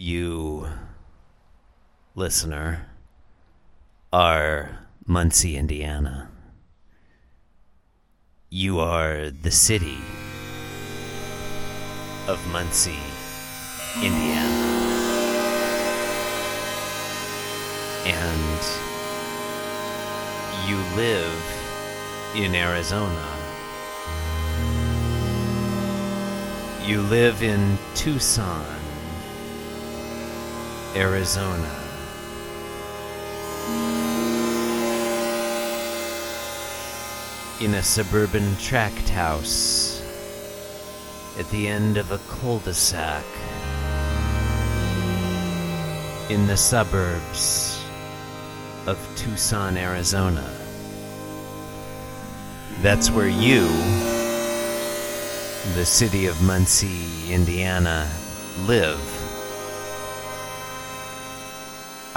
You, listener, are Muncie, Indiana. You are the city of Muncie, Indiana. And you live in Arizona. You live in Tucson, Arizona. In a suburban tract house at the end of a cul de sac in the suburbs of Tucson, Arizona. That's where you, the city of Muncie, Indiana, live.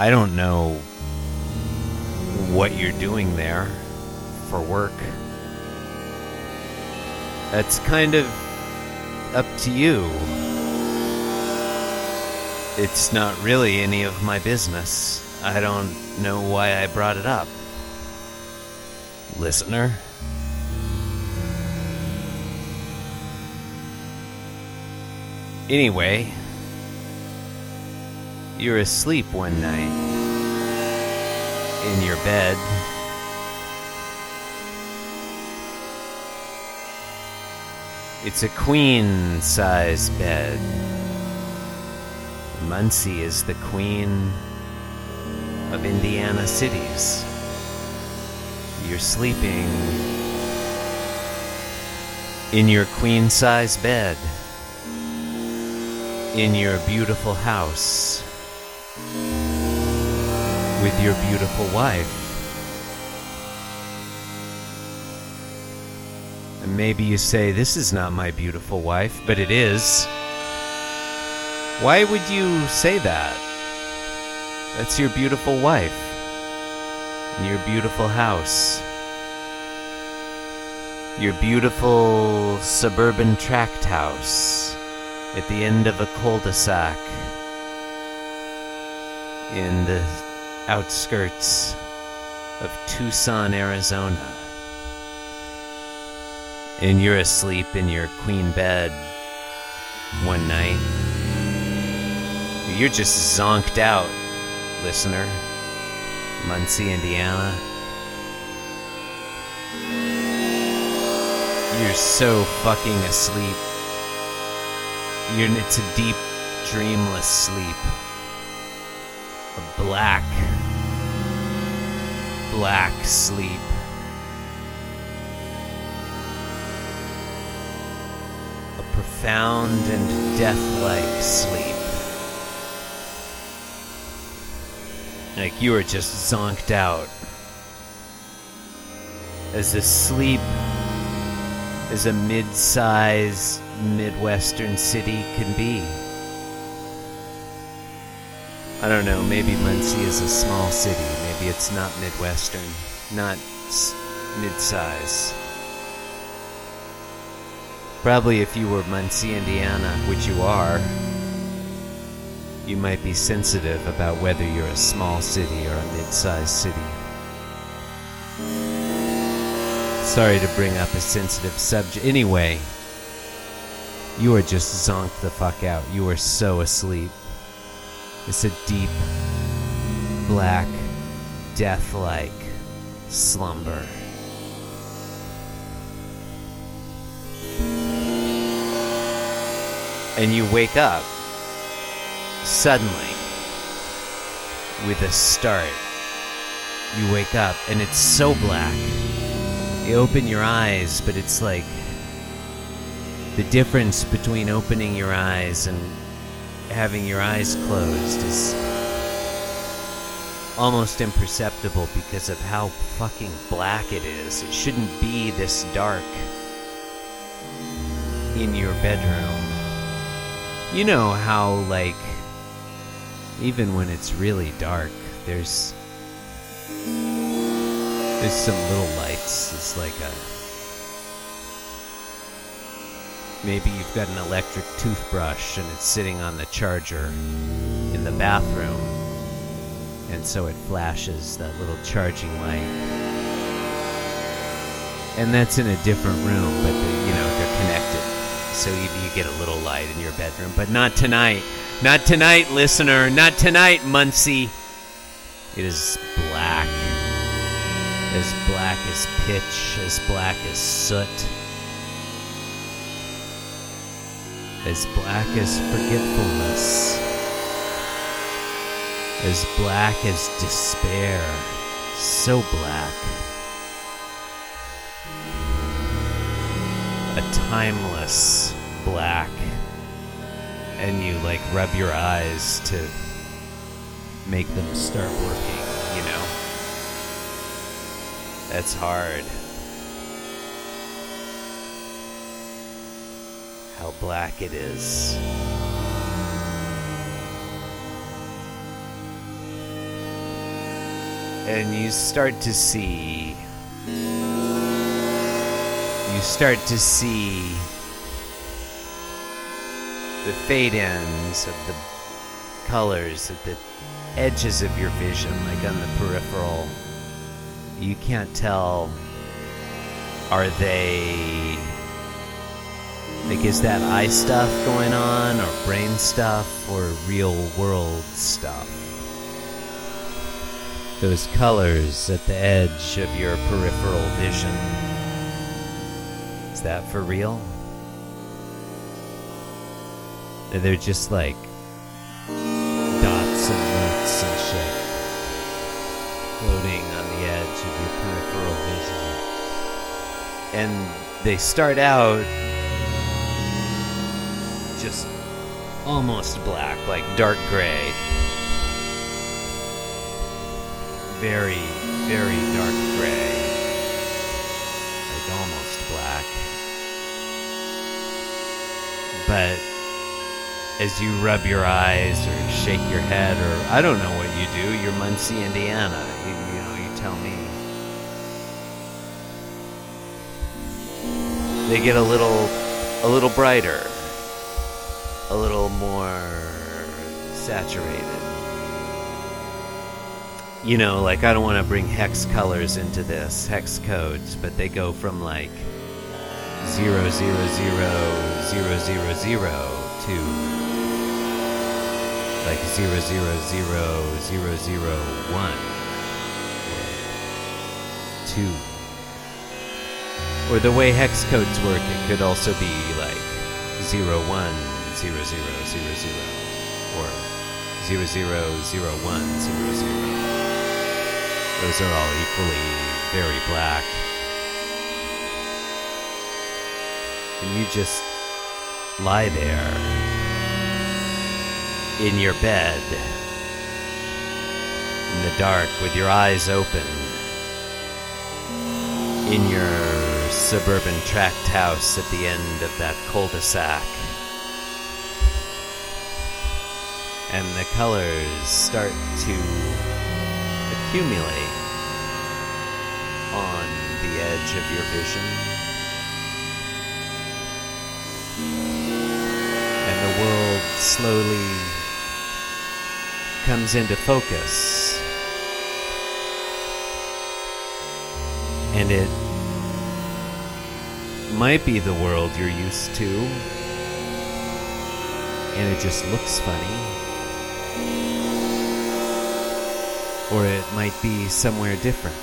I don't know what you're doing there for work. That's kind of up to you. It's not really any of my business. I don't know why I brought it up. Listener? Anyway, you're asleep one night in your bed. It's a queen size bed. Muncie is the queen of Indiana cities. You're sleeping in your queen size bed in your beautiful house with your beautiful wife. And maybe you say, This is not my beautiful wife, but it is. Why would you say that? That's your beautiful wife in your beautiful house. Your beautiful suburban tract house at the end of a cul-de-sac in the outskirts of Tucson, Arizona. And you're asleep in your queen bed one night. You're just zonked out, listener. Muncie, Indiana. You're so fucking asleep. You're, it's a deep, dreamless sleep. A black, black sleep. A profound and death like sleep. Like you were just zonked out. As the sleep as a mid sized Midwestern city can be. I don't know, maybe Muncie is a small city. Maybe it's not Midwestern, not s- mid size. Probably if you were Muncie, Indiana, which you are, you might be sensitive about whether you're a small city or a mid sized city. Sorry to bring up a sensitive subject. Anyway, you are just zonked the fuck out. You are so asleep. It's a deep, black, death like slumber. And you wake up suddenly with a start. You wake up and it's so black. You open your eyes, but it's like the difference between opening your eyes and having your eyes closed is almost imperceptible because of how fucking black it is. It shouldn't be this dark in your bedroom. You know how, like, even when it's really dark, there's there's some little lights. It's like a maybe you've got an electric toothbrush and it's sitting on the charger in the bathroom. And so it flashes that little charging light. And that's in a different room, but the, you know, they're connected. So you, you get a little light in your bedroom, but not tonight. Not tonight, listener. Not tonight, Muncie. It is black. As black as pitch, as black as soot. As black as forgetfulness. As black as despair. So black. A timeless black. And you like rub your eyes to make them start working, you know? That's hard. How black it is. And you start to see. You start to see the fade ends of the colors at the edges of your vision, like on the peripheral. You can't tell. Are they. Like, is that eye stuff going on, or brain stuff, or real world stuff? Those colors at the edge of your peripheral vision. Is that for real? They're just like dots and nuts and shit floating on the edge of your peripheral vision. And they start out just almost black, like dark gray. Very, very dark gray. Like almost black. But as you rub your eyes or shake your head or I don't know what you do. You're Muncie, Indiana. You, you know, you tell me. They get a little, a little brighter, a little more saturated. You know, like I don't want to bring hex colors into this, hex codes, but they go from like zero zero zero zero zero zero to like zero zero zero zero zero one or two. Or the way hex codes work, it could also be like zero one zero zero zero zero or zero zero zero one zero zero. Those are all equally very black. And you just lie there in your bed in the dark with your eyes open in your suburban tract house at the end of that cul-de-sac and the colors start to accumulate on the edge of your vision and the world slowly comes into focus. And it might be the world you're used to, and it just looks funny. Or it might be somewhere different.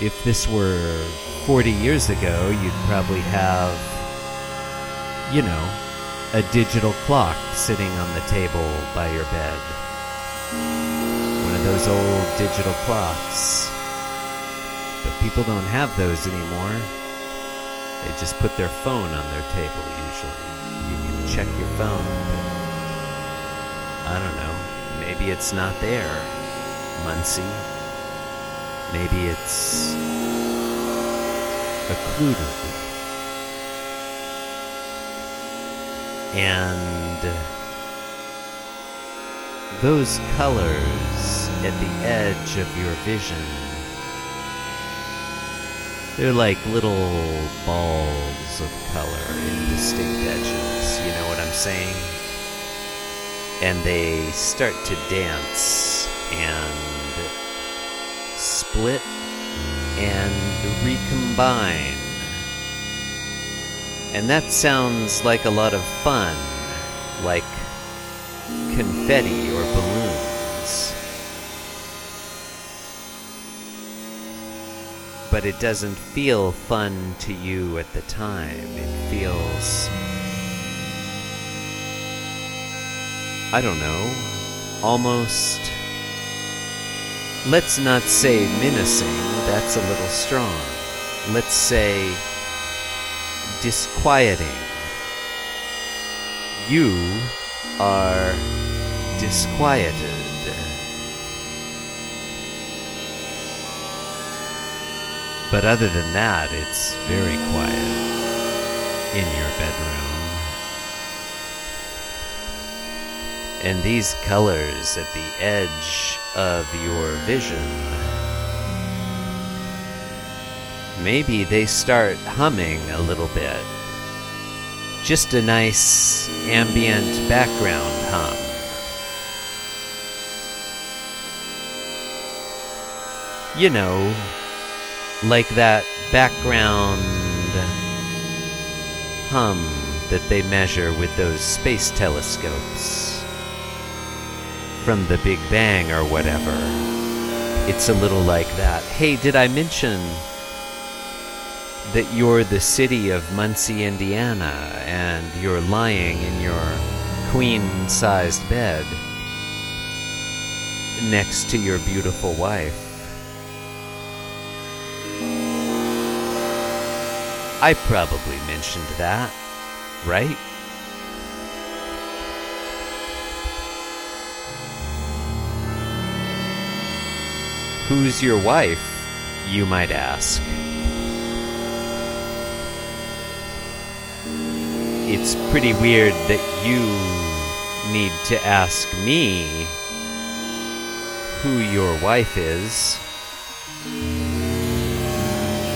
If this were 40 years ago, you'd probably have, you know, a digital clock sitting on the table by your bed. One of those old digital clocks. But people don't have those anymore. They just put their phone on their table usually. You can check your phone, I don't know. Maybe it's not there. Muncie. Maybe it's occluded. And those colors at the edge of your vision, they're like little balls of color in distinct edges, you know what I'm saying? And they start to dance and split and recombine. And that sounds like a lot of fun, like confetti or balloons. But it doesn't feel fun to you at the time. It feels. I don't know. Almost. Let's not say menacing, that's a little strong. Let's say disquieting. You are disquieted. But other than that, it's very quiet in your bedroom. And these colors at the edge of your vision, maybe they start humming a little bit. Just a nice ambient background hum. You know, like that background hum that they measure with those space telescopes from the Big Bang or whatever. It's a little like that. Hey, did I mention that you're the city of Muncie, Indiana, and you're lying in your queen sized bed next to your beautiful wife? I probably mentioned that, right? Who's your wife, you might ask? It's pretty weird that you need to ask me who your wife is.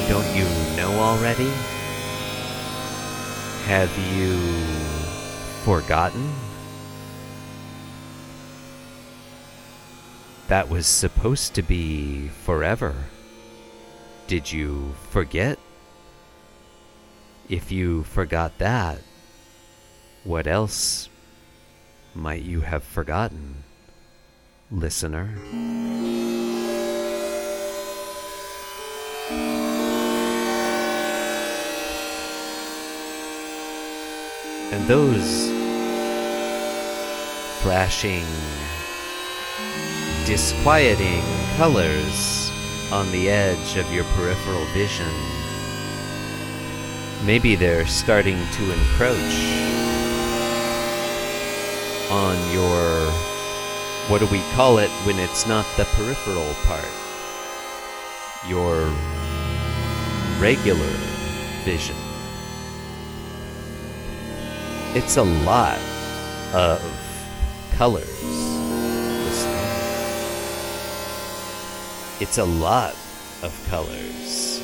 Don't you know already? Have you forgotten? That was supposed to be forever. Did you forget? If you forgot that, what else might you have forgotten, listener? And those flashing, disquieting colors on the edge of your peripheral vision, maybe they're starting to encroach on your, what do we call it when it's not the peripheral part? Your regular vision. It's a lot of colors. It's a lot of colors.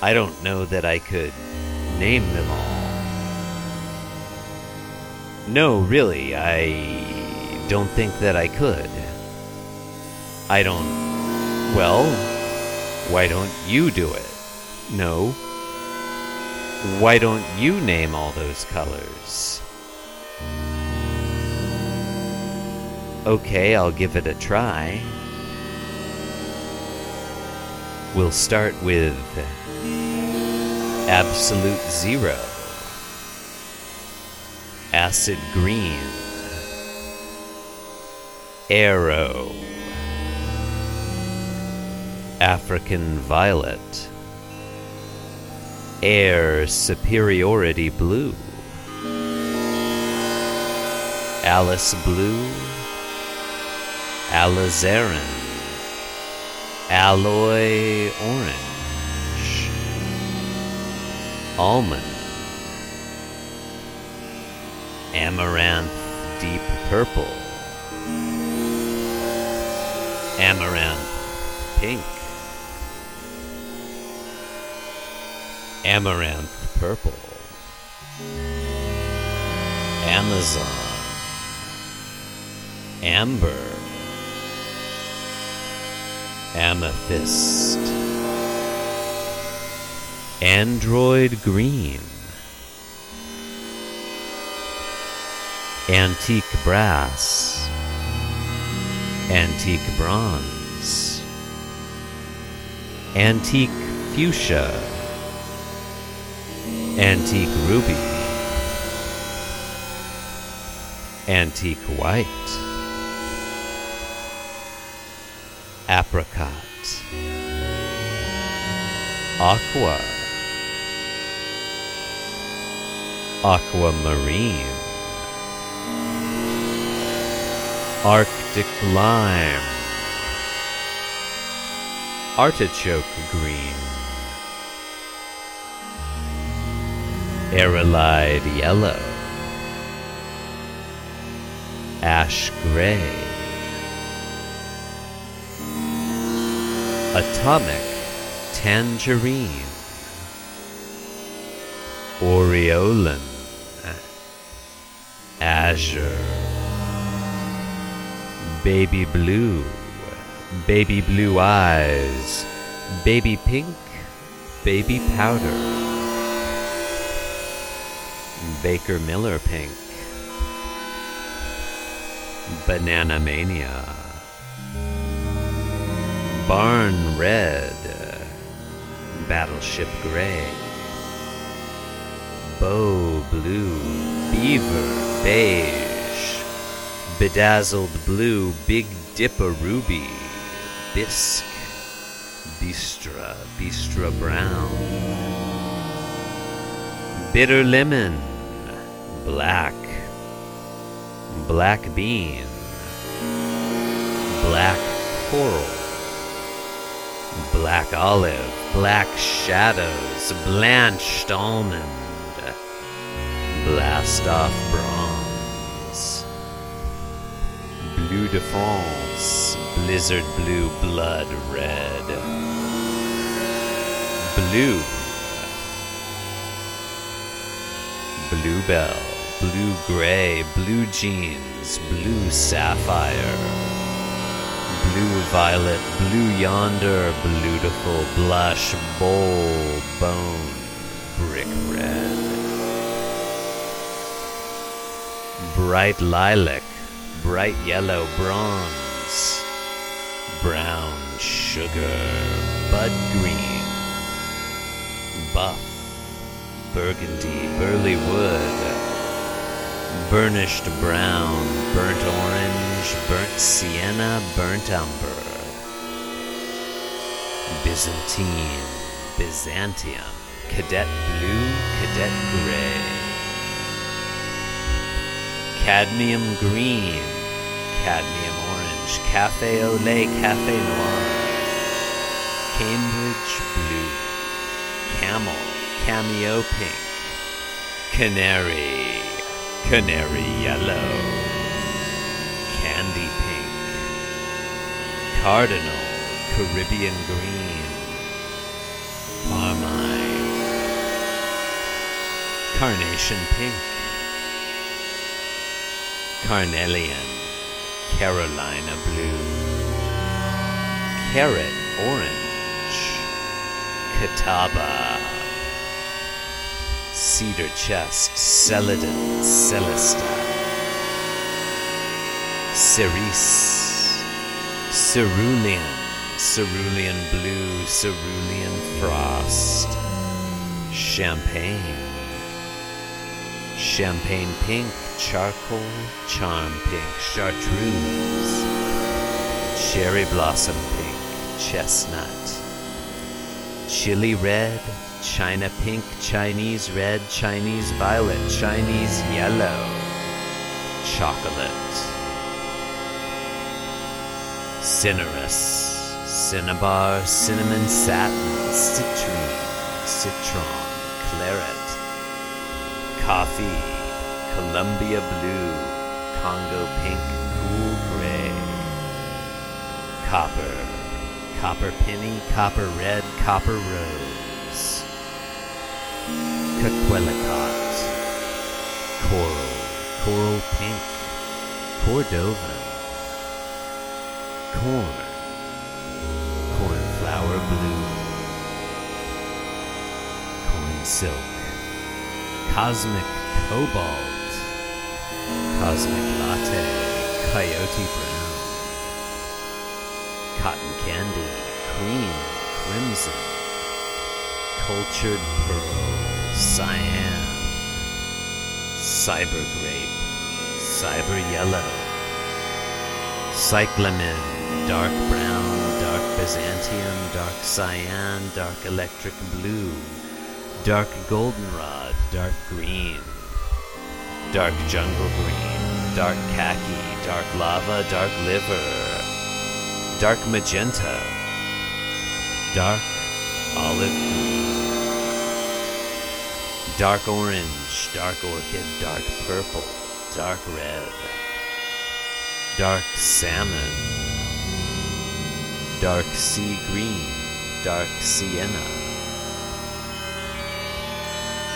I don't know that I could name them all. No, really, I don't think that I could. I don't. Well, why don't you do it? No. Why don't you name all those colors? Okay, I'll give it a try. We'll start with Absolute Zero, Acid Green, Aero, African Violet, Air Superiority Blue, Alice Blue, Alizarin, Alloy Orange, Almond, Amaranth Deep Purple, Amaranth Pink, Amaranth Purple, Amazon, Amber, Amethyst, Android Green, Antique Brass, Antique Bronze, Antique Fuchsia, Antique Ruby, Antique White, Apricot, Aqua, Aquamarine, Arctic Lime, Artichoke Green, Arylide Yellow, Ash Gray, Atomic Tangerine, Aureolin, Azure, Baby Blue, Baby Blue Eyes, Baby Pink, Baby Powder, Baker Miller Pink, Banana Mania, Barn Red, Battleship Gray, Beau Blue, Beaver Beige, Bedazzled Blue, Big Dip O'Ruby, Bisque, Bistre, Bistre Brown, Bitter Lemon, Black, Black Bean, Black Coral, Black Olive, Black Shadows, Blanched Almond, Blast Off Bronze, Bleu de France, Blizzard Blue Blood Red, Blue, Bluebell, Blue Gray, Blue Jeans, Blue Sapphire, Blue Violet, Blue Yonder, Beautiful Blush, Bole, Bone, Brick Red, Bright Lilac, Bright Yellow Bronze, Brown Sugar, Bud Green, Buff, Burgundy, Burlywood, Burnished Brown, Burnt Orange, Burnt Sienna, Burnt Umber, Byzantine, Byzantium, Cadet Blue, Cadet Gray, Cadmium Green, Cadmium Orange, Cafe au lait, Cafe Noir, Cambridge Blue, Camel, Cameo Pink, Canary, Canary Yellow, Candy Pink, Cardinal, Caribbean Green, Carmine, Carnation Pink, Carnelian, Carolina Blue, Carrot Orange, Catawba, Cedar Chest, Celadon, Celesta, Cerise, Cerulean, Cerulean Blue, Cerulean Frost, Champagne, Champagne Pink, Charcoal, Charm Pink, Chartreuse, Cherry Blossom Pink, Chestnut, Chili Red, China Pink, Chinese Red, Chinese Violet, Chinese Yellow, Chocolate, Cinereous, Cinnabar, Cinnamon Satin, Citrine, Citron, Claret, Coffee, Columbia Blue, Congo Pink, Cool Gray, Copper, Copper Penny, Copper Red, Copper Rose, Coquelicot, Coral, coral pink, Cordovan, corn, cornflower blue, corn silk, cosmic cobalt, cosmic latte, coyote brown, cotton candy, cream, crimson, cultured pearl, cyan, cyber grape, cyber yellow, cyclamen, dark brown, dark Byzantium, dark cyan, dark electric blue, dark goldenrod, dark green, dark jungle green, dark khaki, dark lava, dark liver, dark magenta, dark olive green, dark orange, dark orchid, dark purple, dark red, dark salmon, dark sea green, dark sienna,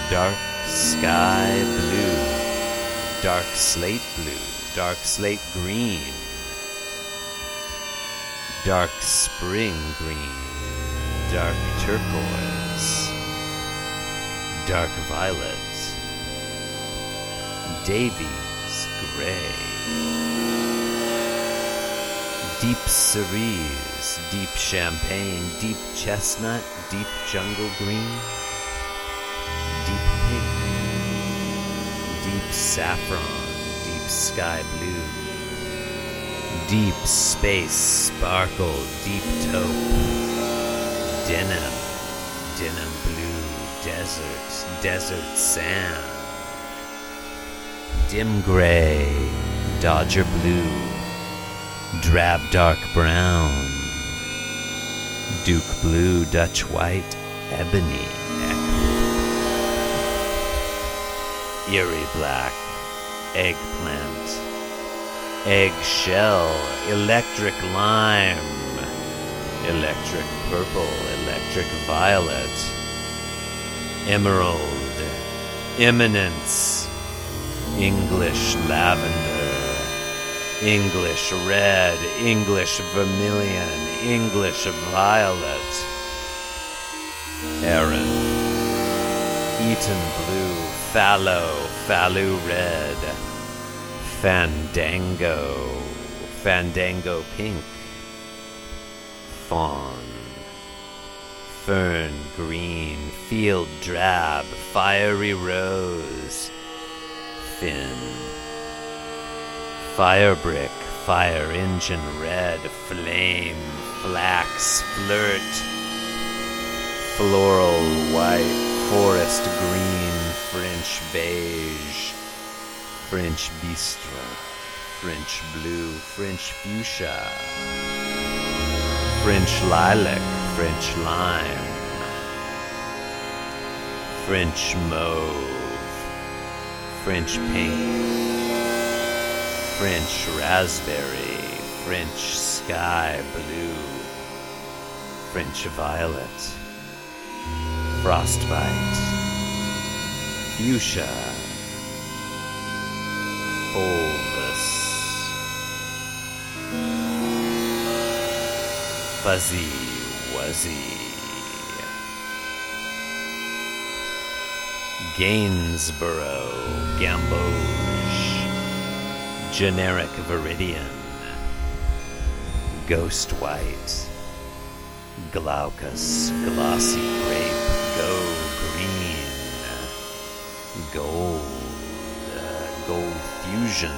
dark sky blue, dark slate blue, dark slate green, dark spring green, dark turquoise, dark violet, Davy's gray, deep cerise, deep champagne, deep chestnut, deep jungle green, deep pink, deep saffron, deep sky blue, deep space sparkle, deep taupe, denim, denim blue, desert, desert sand, dim gray, dodger blue, drab dark brown, duke blue, Dutch white, ebony, eerie black, eggplant, eggshell, electric lime, electric purple, electric violet, emerald, eminence, English lavender, English red, English vermilion, English violet, Erin, Eton blue, fallow, fallow red, fandango, fandango pink, fawn, fern green, field drab, fiery rose, Finn, fire brick, fire engine red, flame, flax, flirt, floral white, forest green, French beige, French bistro, French blue, French fuchsia, French lilac, French lime, French mauve, French pink, French raspberry, French sky blue, French violet, frostbite, fuchsia, fulvous, fuzzy wuzzy, Gainsborough, Gamboge, generic viridian, ghost white, glaucous, glossy grape, go green, gold fusion,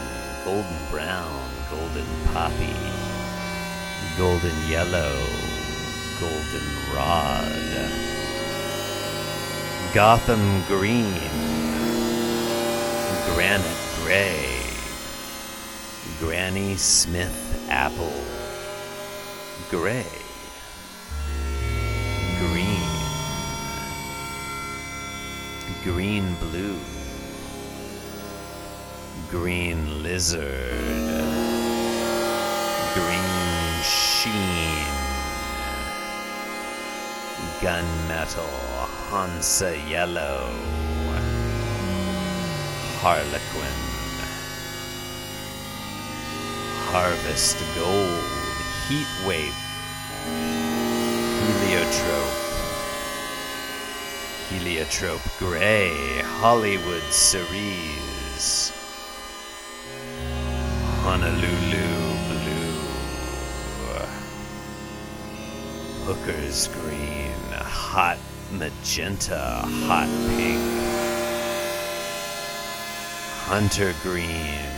golden brown, golden poppy, golden yellow, golden rod, Gotham green, granite gray, Granny Smith apple, gray, green, green blue, green lizard, green sheen, gunmetal, Hansa yellow, harlequin, harvest gold, heat wave, heliotrope, heliotrope gray, Hollywood cerise, Honolulu blue, Hooker's green, hot magenta, hot pink, hunter green,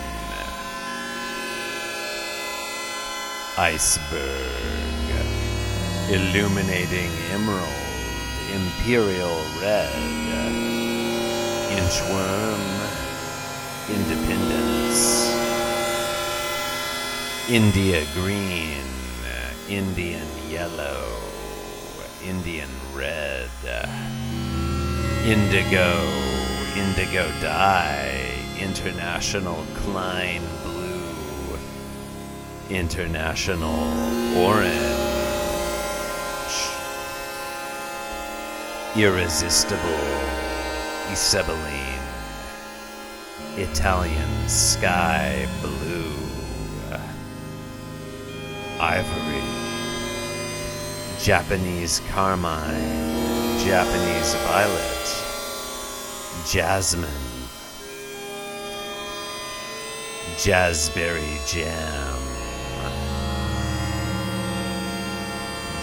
iceberg, illuminating emerald, imperial red, inchworm, independence, India green, uh, Indian yellow, Indian red, uh, indigo, indigo dye, international Klein blue, international orange, irresistible Isabelline, Italian sky blue, ivory, Japanese carmine, Japanese violet, jasmine, jazzberry jam,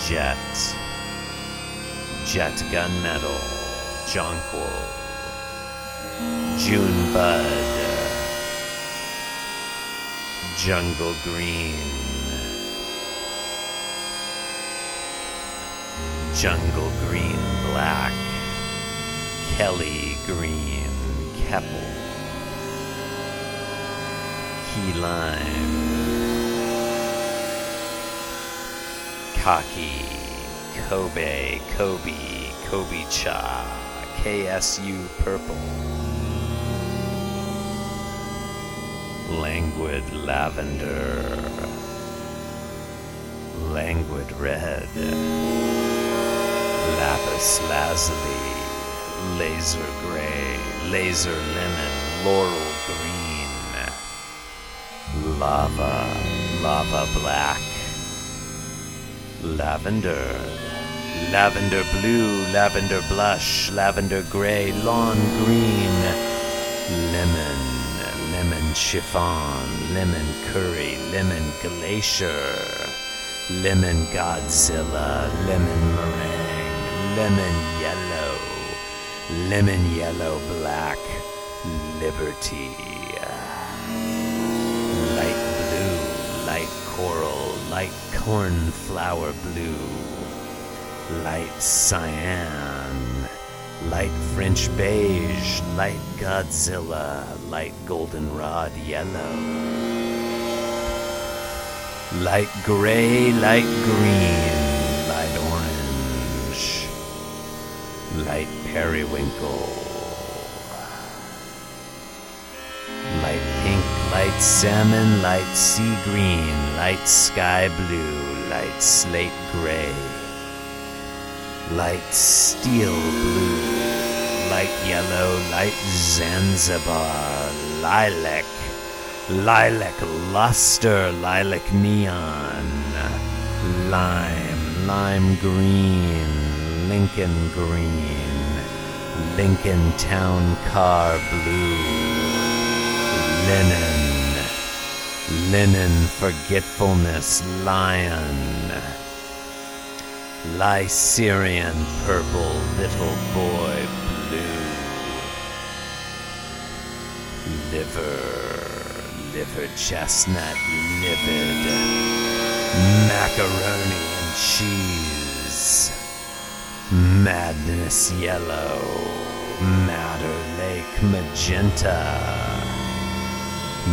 jet, jet gunmetal, jonquil, June bud, jungle green, jungle green black, Kelly green, Keppel, key lime, Khaki, Kobe, Kobi, Kobe cha, KSU purple, languid lavender, languid red. Lapis lazuli, laser gray, laser lemon, laurel green, lava, lava black, lavender, lavender blue, lavender blush, lavender gray, lawn green, lemon, lemon chiffon, lemon curry, lemon glacier, lemon Godzilla, lemon meringue lemon yellow, lemon yellow black, liberty. Light blue, light coral, light cornflower blue, light cyan, light French beige, light Godzilla, light goldenrod yellow. Light gray, light green, light periwinkle, light pink, light salmon, light sea green, light sky blue, light slate gray, light steel blue, light yellow, light Zanzibar, lilac, lilac luster, lilac neon, lime, lime green, Lincoln green, Lincoln town car blue, linen, linen forgetfulness, lion, Liseran purple, little boy blue, liver, liver chestnut, livid, macaroni and cheese, madness yellow, madder lake magenta,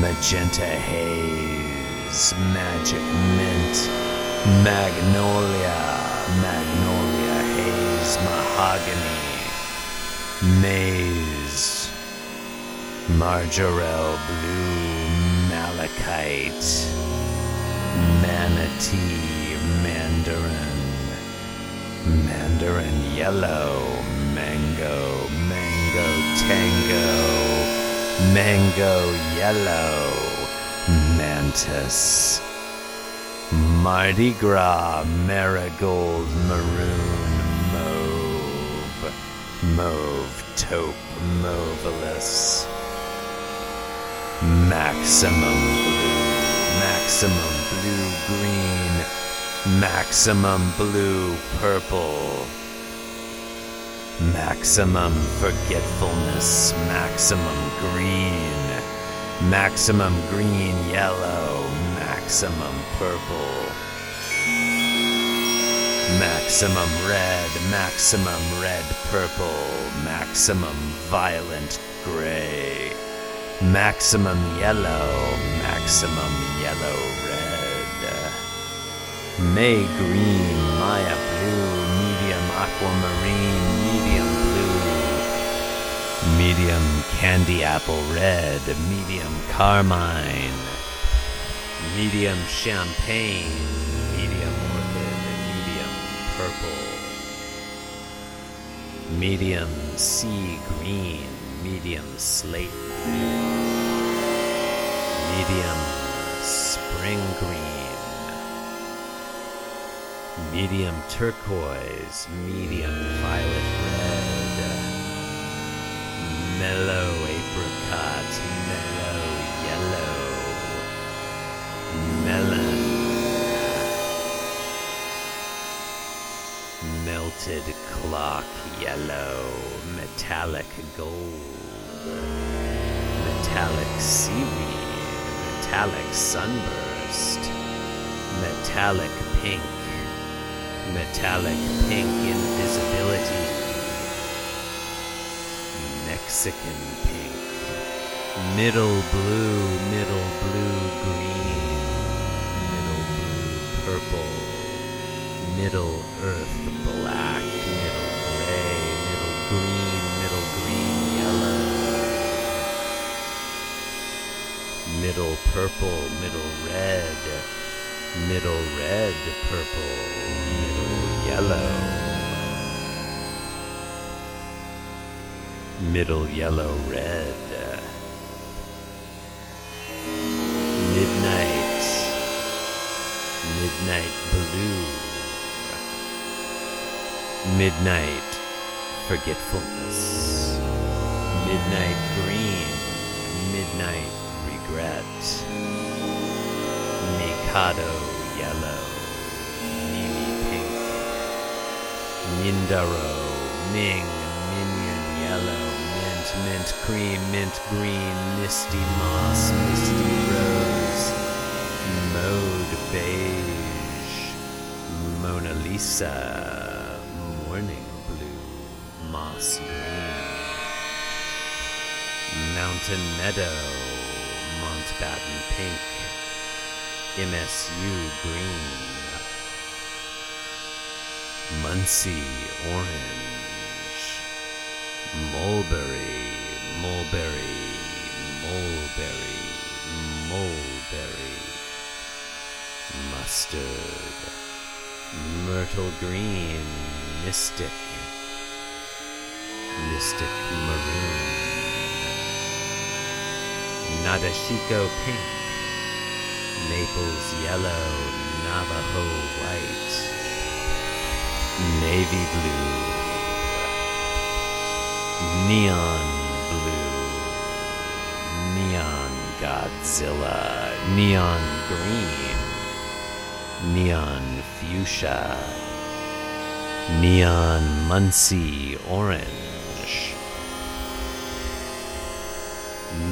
magenta haze, magic mint, magnolia, magnolia haze, mahogany, Maize, Majorelle blue, malachite, manatee, mandarin, mandarin yellow, mango, mango tango, mango yellow, mantis. Mardi Gras, marigold, maroon, mauve, mauve, taupe, mauvelous. Maximum blue, maximum blue green, maximum blue purple. Maximum forgetfulness, maximum green, maximum green yellow, maximum purple, maximum red, maximum red purple, maximum violent gray, maximum yellow, maximum yellow red. May green, Maya blue, medium aquamarine, medium blue, medium candy apple red, medium carmine, medium champagne, medium orchid, medium purple, medium sea green, medium slate. Blue, medium spring green medium turquoise, medium violet red, mellow apricot, mellow yellow, melon, melted clock yellow, metallic gold, metallic seaweed, metallic sunburst, metallic pink metallic pink invisibility, Mexican pink, middle blue, middle blue green, middle blue purple, middle earth black, middle gray, middle green, middle green yellow, middle purple, middle red. Middle red, purple, yellow, middle yellow, red, midnight, midnight blue, midnight forgetfulness, midnight green, midnight regret. Mikado Mindaro, Ming, Minion yellow, Mint, Mint cream, Mint green, Misty moss, Misty rose, Mode beige, Mona Lisa, Morning blue, Moss green, Mountain meadow, Mountbatten pink, MSU green, Muncie orange, Mulberry, Mulberry, Mulberry, Mulberry, Mustard, Myrtle green, Mystic, Mystic maroon, Nadeshiko pink, Naples yellow, Navajo white, navy blue, neon blue, neon Godzilla, neon green, neon fuchsia, neon Muncie orange,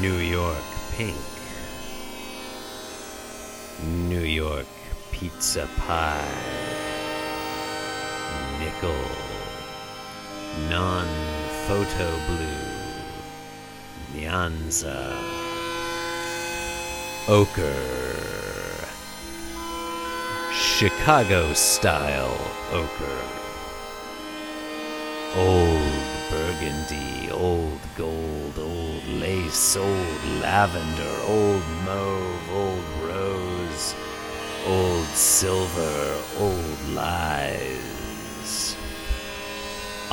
New York pink. New York pizza pie, non photo blue, Nyanza, ochre, Chicago style ochre, old burgundy, old gold, old lace, old lavender, old mauve, old rose, old silver, old lies.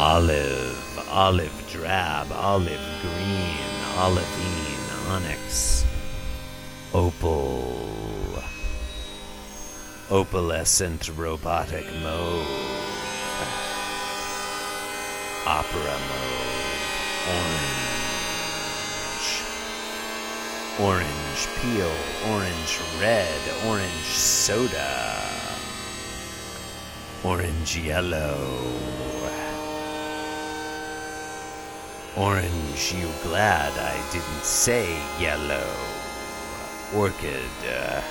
Olive, olive drab, olive green, olivine, onyx, opal, Opalescent robotic mode. Opera mode. Orange. Orange peel. Orange red. Orange soda. Orange yellow. Orange, you glad I didn't say yellow. Orchid, uh,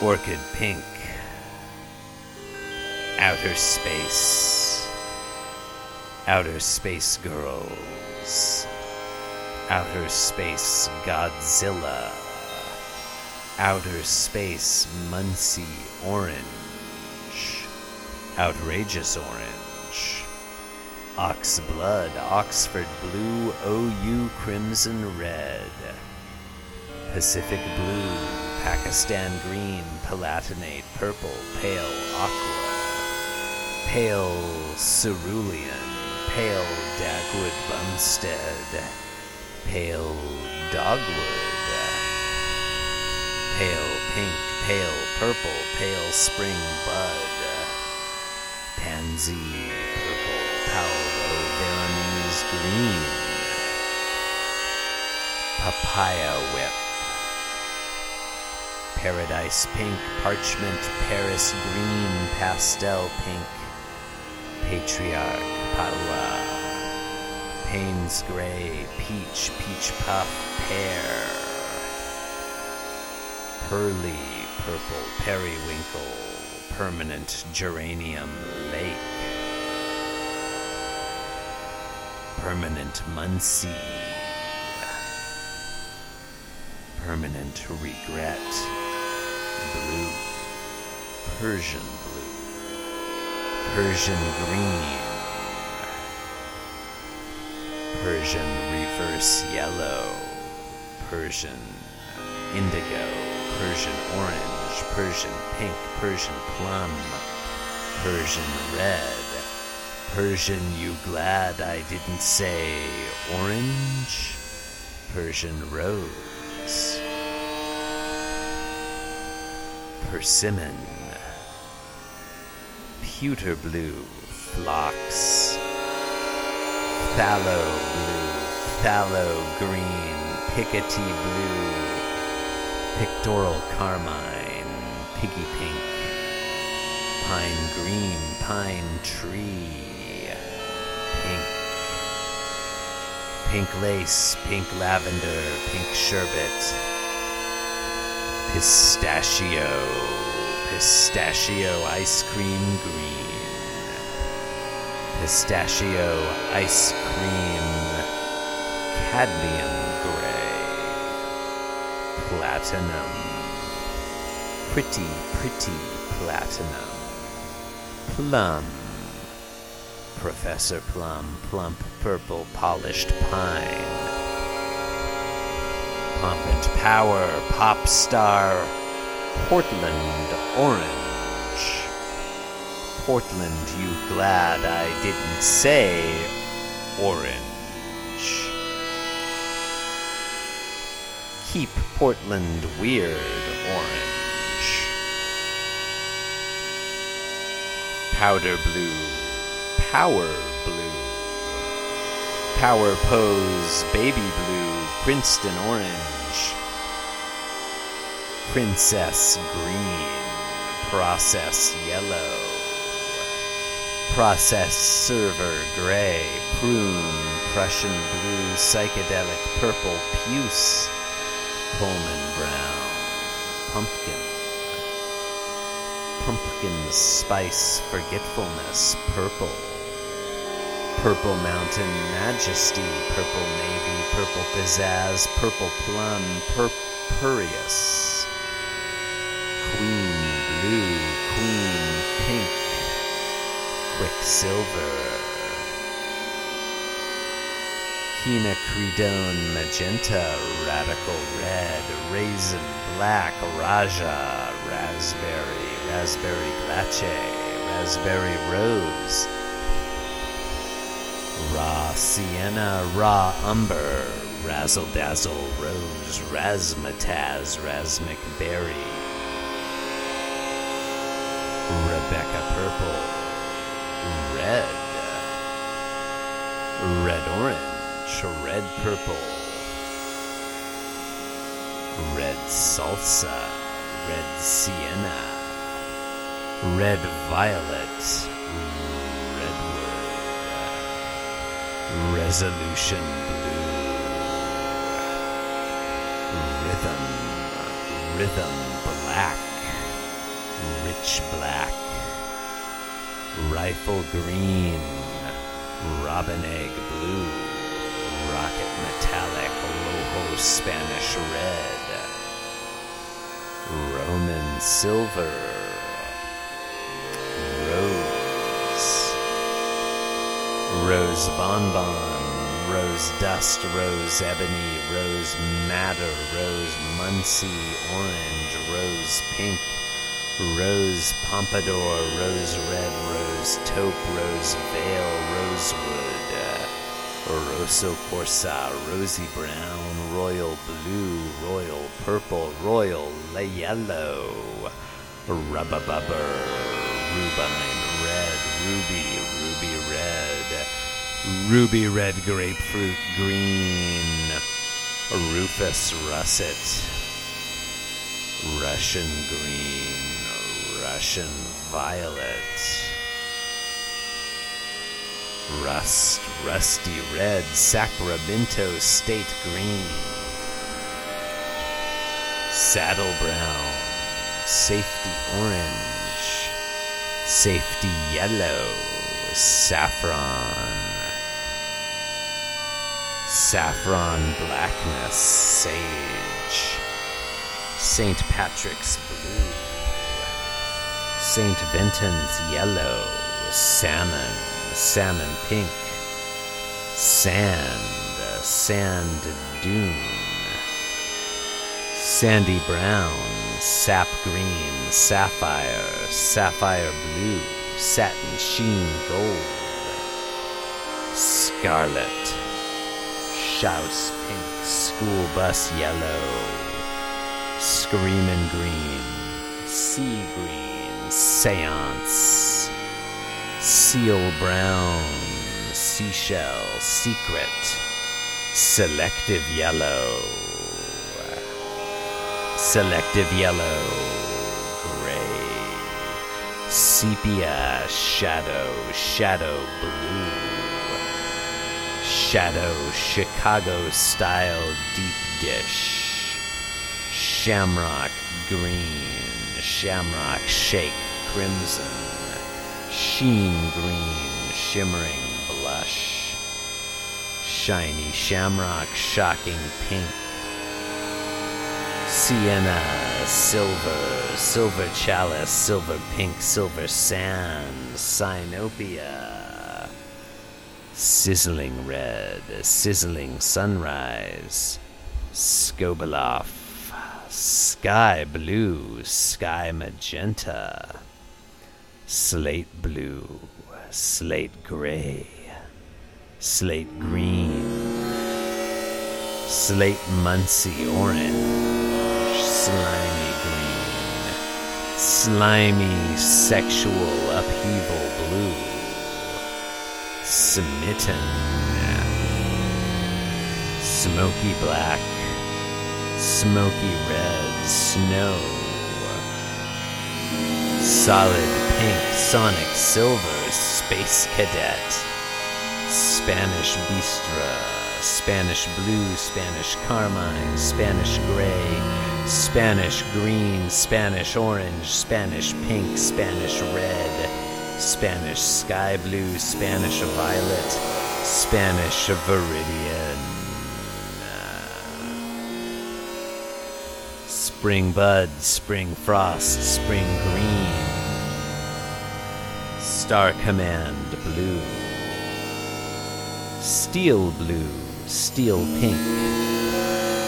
orchid pink. Outer space. Outer space girls. Outer space Godzilla. Outer space Muncie orange. Outrageous orange. Ox blood, Oxford blue, OU crimson red. Pacific blue, Pakistan green, palatinate purple, pale aqua. Pale cerulean, pale Dagwood Bumstead, pale dogwood. Pale pink, pale purple, pale spring bud. Pansy green. Papaya whip. Paradise pink, parchment, Paris green, pastel pink. Patriarch, Padua. Payne's gray, peach, peach puff, pear. Pearly purple, periwinkle, permanent geranium lake. Permanent Muncie. Permanent regret. Blue. Persian blue. Persian green. Persian reverse yellow. Persian indigo. Persian orange. Persian pink. Persian plum. Persian red. Persian, you glad I didn't say orange? Persian rose. Persimmon. Pewter blue, phlox. Phthalo blue, phthalo green, pickety blue, pictorial carmine, piggy pink, pine green, pine tree, pink lace, pink lavender, pink sherbet, pistachio, pistachio ice cream green, pistachio ice cream cadmium gray, platinum, pretty, pretty platinum, plum, Professor Plum, plump purple polished pine. Pomp and Power, Pop Star, Portland Orange. Portland, you glad I didn't say orange. Keep Portland weird orange. Powder blue, power blue. Power pose, baby blue, Princeton orange. Princess green, process yellow. Process server gray, prune, Prussian blue, psychedelic purple, puce, Pullman brown, pumpkin. Pumpkin spice, forgetfulness, purple. Purple Mountain Majesty, Purple Navy, Purple Pizzazz, Purple Plum, Purpureus, Queen Blue, Queen Pink, Quicksilver, Quinacridone Magenta, Radical Red, Raisin Black, Rajah, Raspberry, Raspberry Glace, Raspberry Rose, Raw Sienna, Raw Umber, Razzle Dazzle Rose, Razzmatazz, Razzmic Berry, Rebecca purple, red, red orange, red purple, red salsa, red sienna, red violet, resolution. Blue, rhythm, rhythm black, rich black, rifle green, robin egg blue, rocket metallic, rojo Spanish red, Roman silver, rose bonbon, rose dust, rose ebony, rose madder, rose Muncie orange, rose pink, rose pompadour, rose red, rose taupe, rose veil, rosewood, uh, rosso corsa, rosy brown, royal blue, royal purple, royal yellow, rubabubber, rubine red, ruby, ruby red, ruby red grapefruit green, rufous russet, Russian green, Russian violet, rust, rusty red, Sacramento state green, saddle brown, safety orange, safety yellow, saffron, saffron blackness, sage. St. Patrick's blue, St. Vinton's yellow, salmon, salmon pink, sand, sand dune, sandy brown, sap green, sapphire, sapphire blue, satin sheen gold, scarlet, Schauss pink, school bus yellow, screaming Green, Sea Green, Seance, Seal Brown, Seashell, Secret, Selective Yellow, Selective Yellow, Gray, Sepia, Shadow, Shadow Blue, Shadow Chicago Style Deep Dish. Shamrock green, shamrock shake crimson, sheen green, shimmering blush, shiny shamrock shocking pink, sienna, silver, silver chalice, silver pink, silver sand, sinopia, sizzling red, sizzling sunrise, Skobeloff, sky blue, sky magenta, slate blue, slate gray, slate green, slate Muncie orange, slimy green, slimy sexual upheaval blue, smitten, smoky black, smoky red. Snow, solid pink. Sonic silver. Space cadet, Spanish bistre, Spanish blue, Spanish carmine, Spanish gray, Spanish green, Spanish orange, Spanish pink, Spanish red, Spanish sky blue, Spanish violet, Spanish viridian. Ah. Spring bud, spring frost, spring green. Star Command blue. Steel blue, steel pink.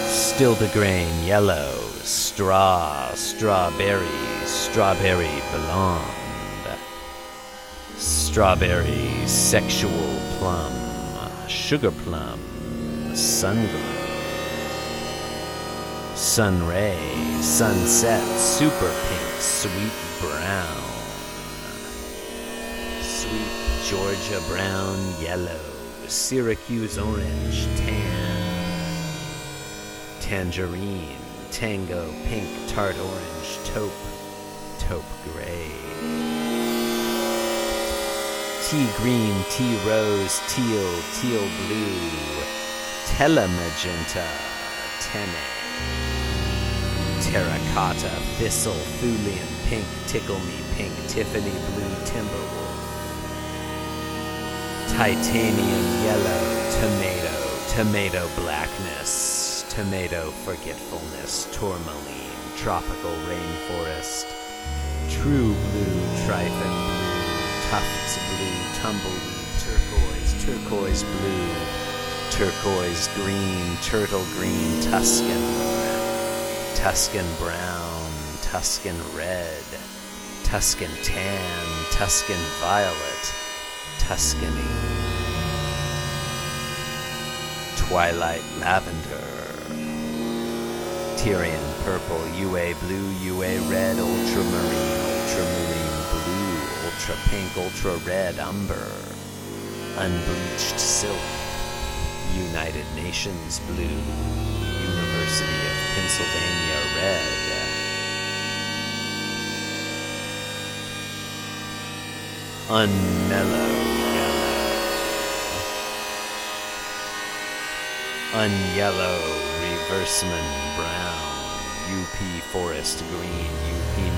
Stil de grain yellow. Straw, strawberry, strawberry blonde. Strawberry sexual plum. Sugar plum, sun glow. Sun ray, sunset, super pink, sweet brown. sweet, Georgia brown, yellow, Syracuse orange, tan, tangerine, tango, pink, tart orange, taupe, taupe gray. Tea green, tea rose, teal, teal blue, telemagenta, tenné, terracotta, thistle, thulian, pink, tickle me pink, Tiffany blue, timberwolf, titanium yellow, tomato, tomato blackness, tomato forgetfulness, tourmaline, tropical rainforest, true blue, trypan tufts blue, tumbleweed, turquoise, turquoise blue, turquoise green, turtle green, Tuscan, Tuscan brown, Tuscan red, Tuscan tan, Tuscan violet, Tuscany, twilight lavender, Tyrian purple, UA blue, UA red, ultramarine, ultramarine ultra pink, ultra red, umber, unbleached silk, United Nations blue, University of Pennsylvania red. Unmellow yellow. Unyellow reverseman brown. UP forest green. UP.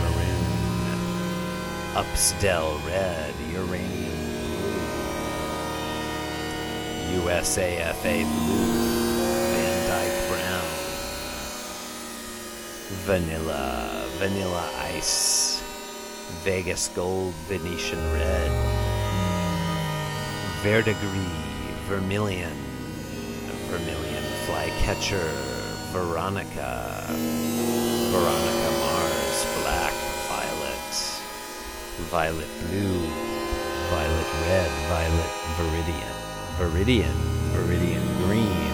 Upsdell red. Uranium blue. USAFA blue. Van Dyke brown. Vanilla. Vanilla ice. Vegas gold, Venetian red, verdigris, vermilion, vermilion flycatcher, Veronica, Veronica violet blue, violet red, violet viridian, viridian, viridian green,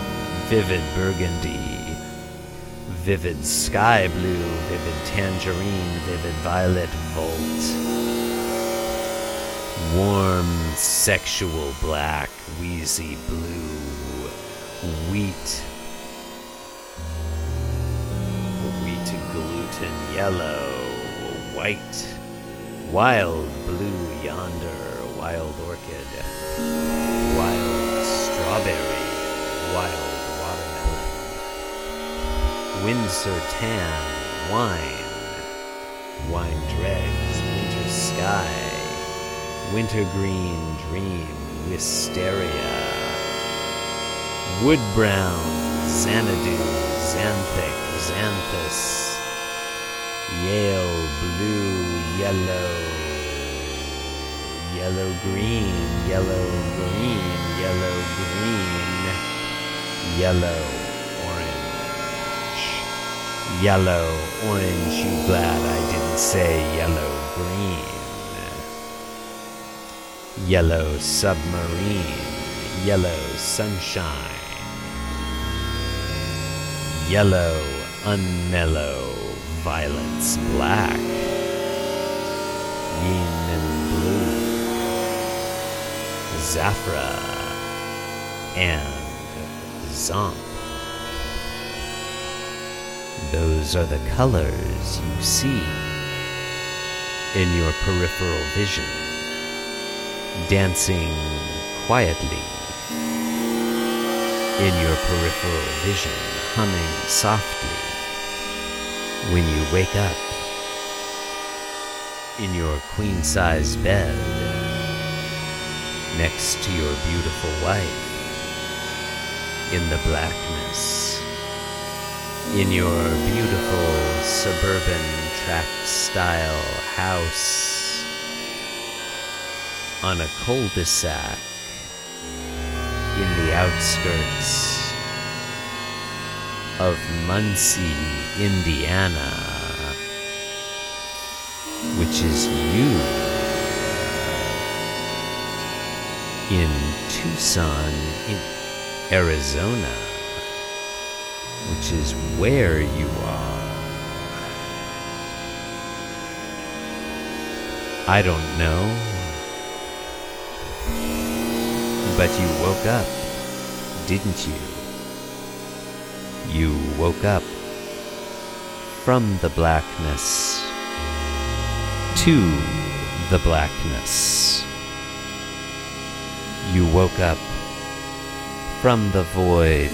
vivid burgundy, vivid sky blue, vivid tangerine, vivid violet volt. Warm sexual black, wheezy blue, wheat, wheat gluten yellow, white, wild blue yonder, wild orchid, wild strawberry, wild watermelon. Windsor tan, wine, wine dregs, winter sky, winter green dream, wisteria, wood brown, xanadu, xanthic, xanthous, Yale blue, yellow, yellow green, yellow green, yellow green, yellow orange, yellow orange. You glad I didn't say yellow green? Yellow submarine, yellow sunshine, yellow unmellow, violets black, yin and blue, Zaffre, and Zomp. Those are the colors you see in your peripheral vision, dancing quietly in your peripheral vision, humming softly when you wake up in your queen size bed next to your beautiful wife in the blackness in your beautiful suburban tract style house on a cul-de-sac in the outskirts of Muncie, Indiana, which is you in Tucson, in Arizona, which is where you are. I don't know. But you woke up, didn't you? You woke up from the blackness to the blackness. You woke up from the void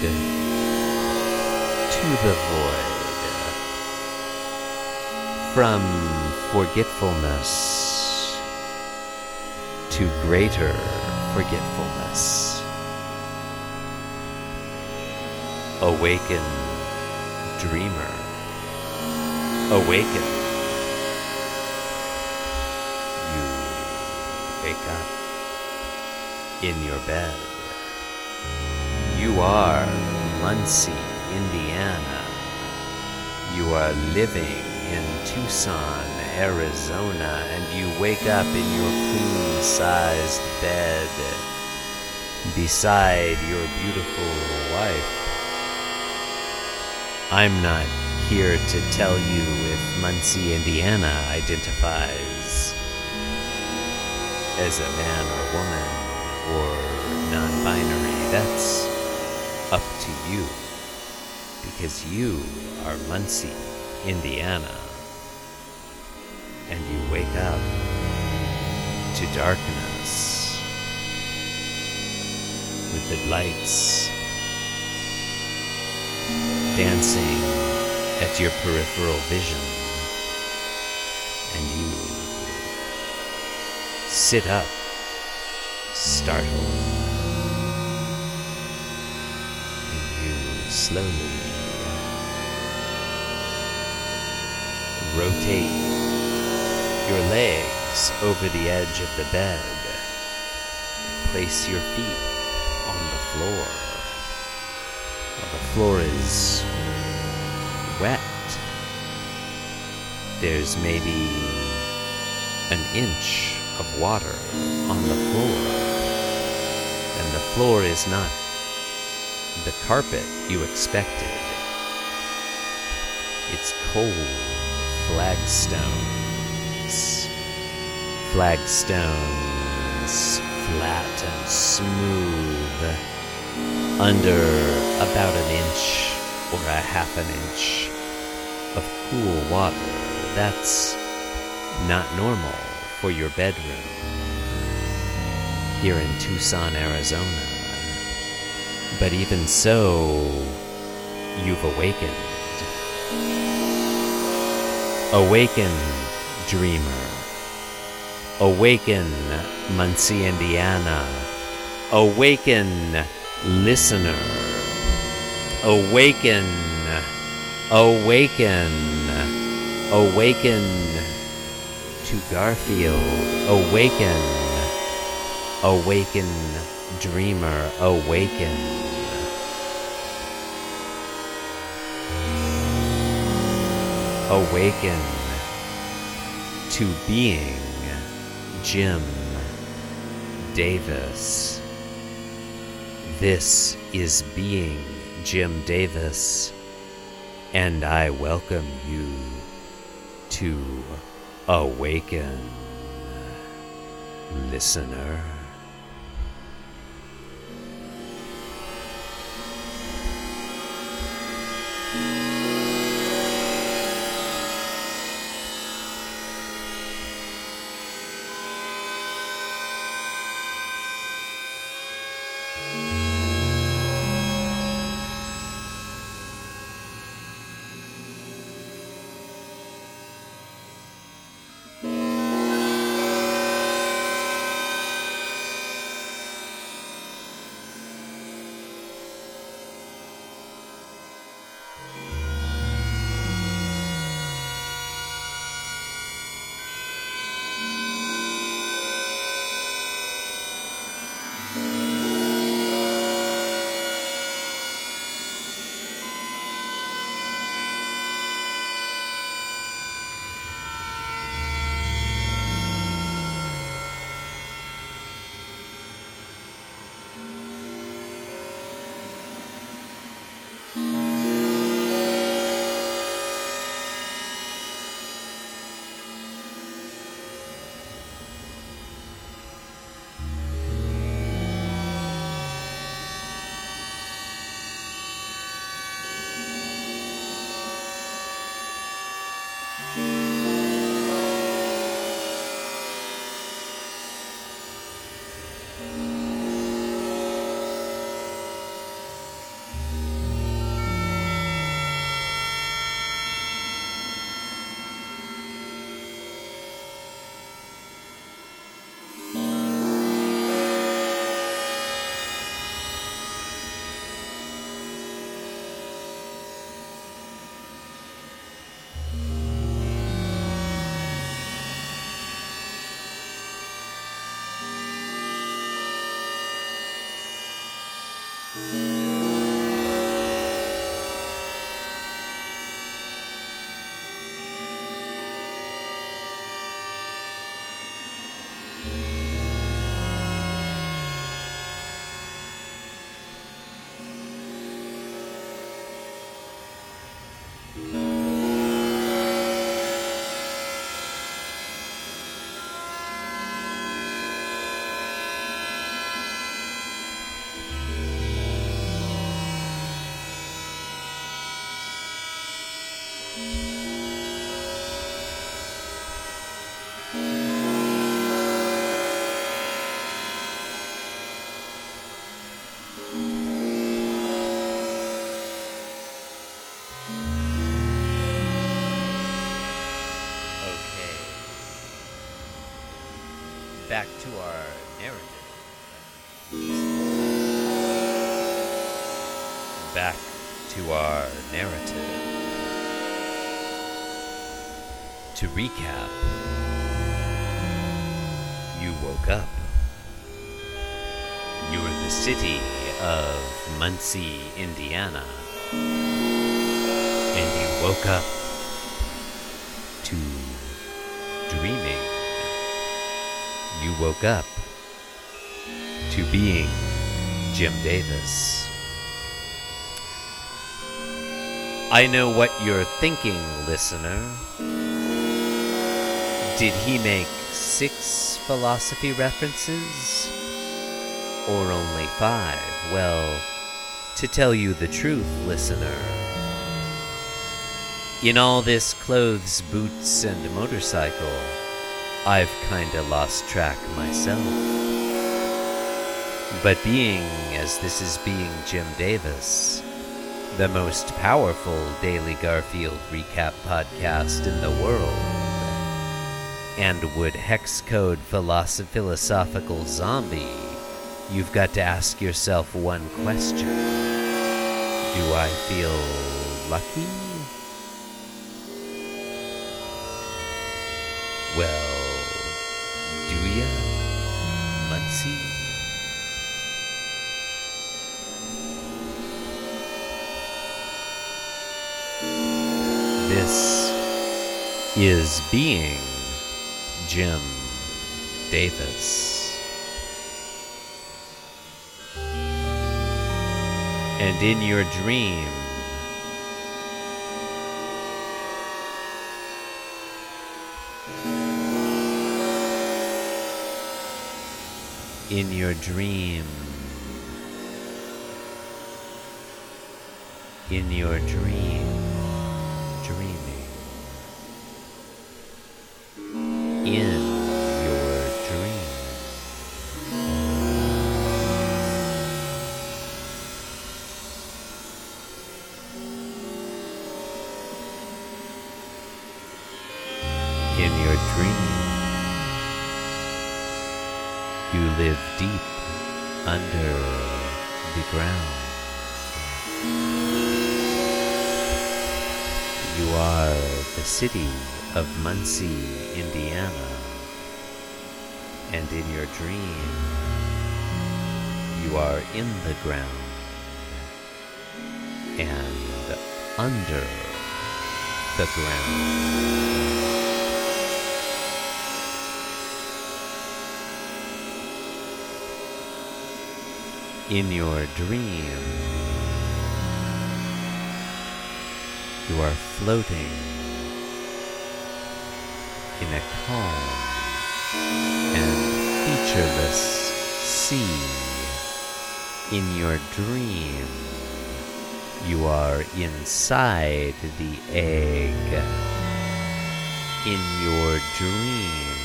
to the void. From forgetfulness to greater forgetfulness. Awaken, dreamer. Awaken. You wake up in your bed. You are Muncie, Indiana. You are living in Tucson, Arizona, and you wake up in your queen sized bed beside your beautiful wife. I'm not here to tell you if Muncie, Indiana identifies as a man or woman or non binary. That's up to you because you are Muncie, Indiana, and you wake up to darkness with the lights dancing at your peripheral vision, and you sit up, startled, and you slowly rotate your legs over the edge of the bed. Place your feet on the floor. Floor is wet. There's maybe an inch of water on the floor. And the floor is not the carpet you expected. It's cold flagstones. Flagstones flat and smooth under about an inch or a half an inch of cool water. That's not normal for your bedroom here in Tucson, Arizona. But even so, you've awakened. Awaken, dreamer. Awaken, Muncie, Indiana. Awaken, listener. Awaken, awaken, awaken to Garfield. Awaken, awaken, dreamer. Awaken. Awaken to being Jim Davis. This is Being Jim Davis, and I welcome you to Awaken, listener. Okay. Back to our narrative. Back to our narrative. To recap, you woke up. You were the city of Muncie, Indiana. And you woke up woke up to being Jim Davis. I know what you're thinking, listener. Did he make six philosophy references? Or only five? Well, to tell you the truth, listener, in all this clothes, boots, and motorcycle, I've kinda lost track myself. But being as this is being Jim Davis, the most powerful Daily Garfield recap podcast in the world, and would hex code philosoph- philosophical zombie, you've got to ask yourself one question Do I feel lucky? Is being Jim Davis. And in your dream, in your dream, in your dream, city of Muncie, Indiana. And in your dream, you are in the ground and under the ground. In your dream, you are floating in a calm and featureless sea. In your dream, you are inside the egg. in your dream.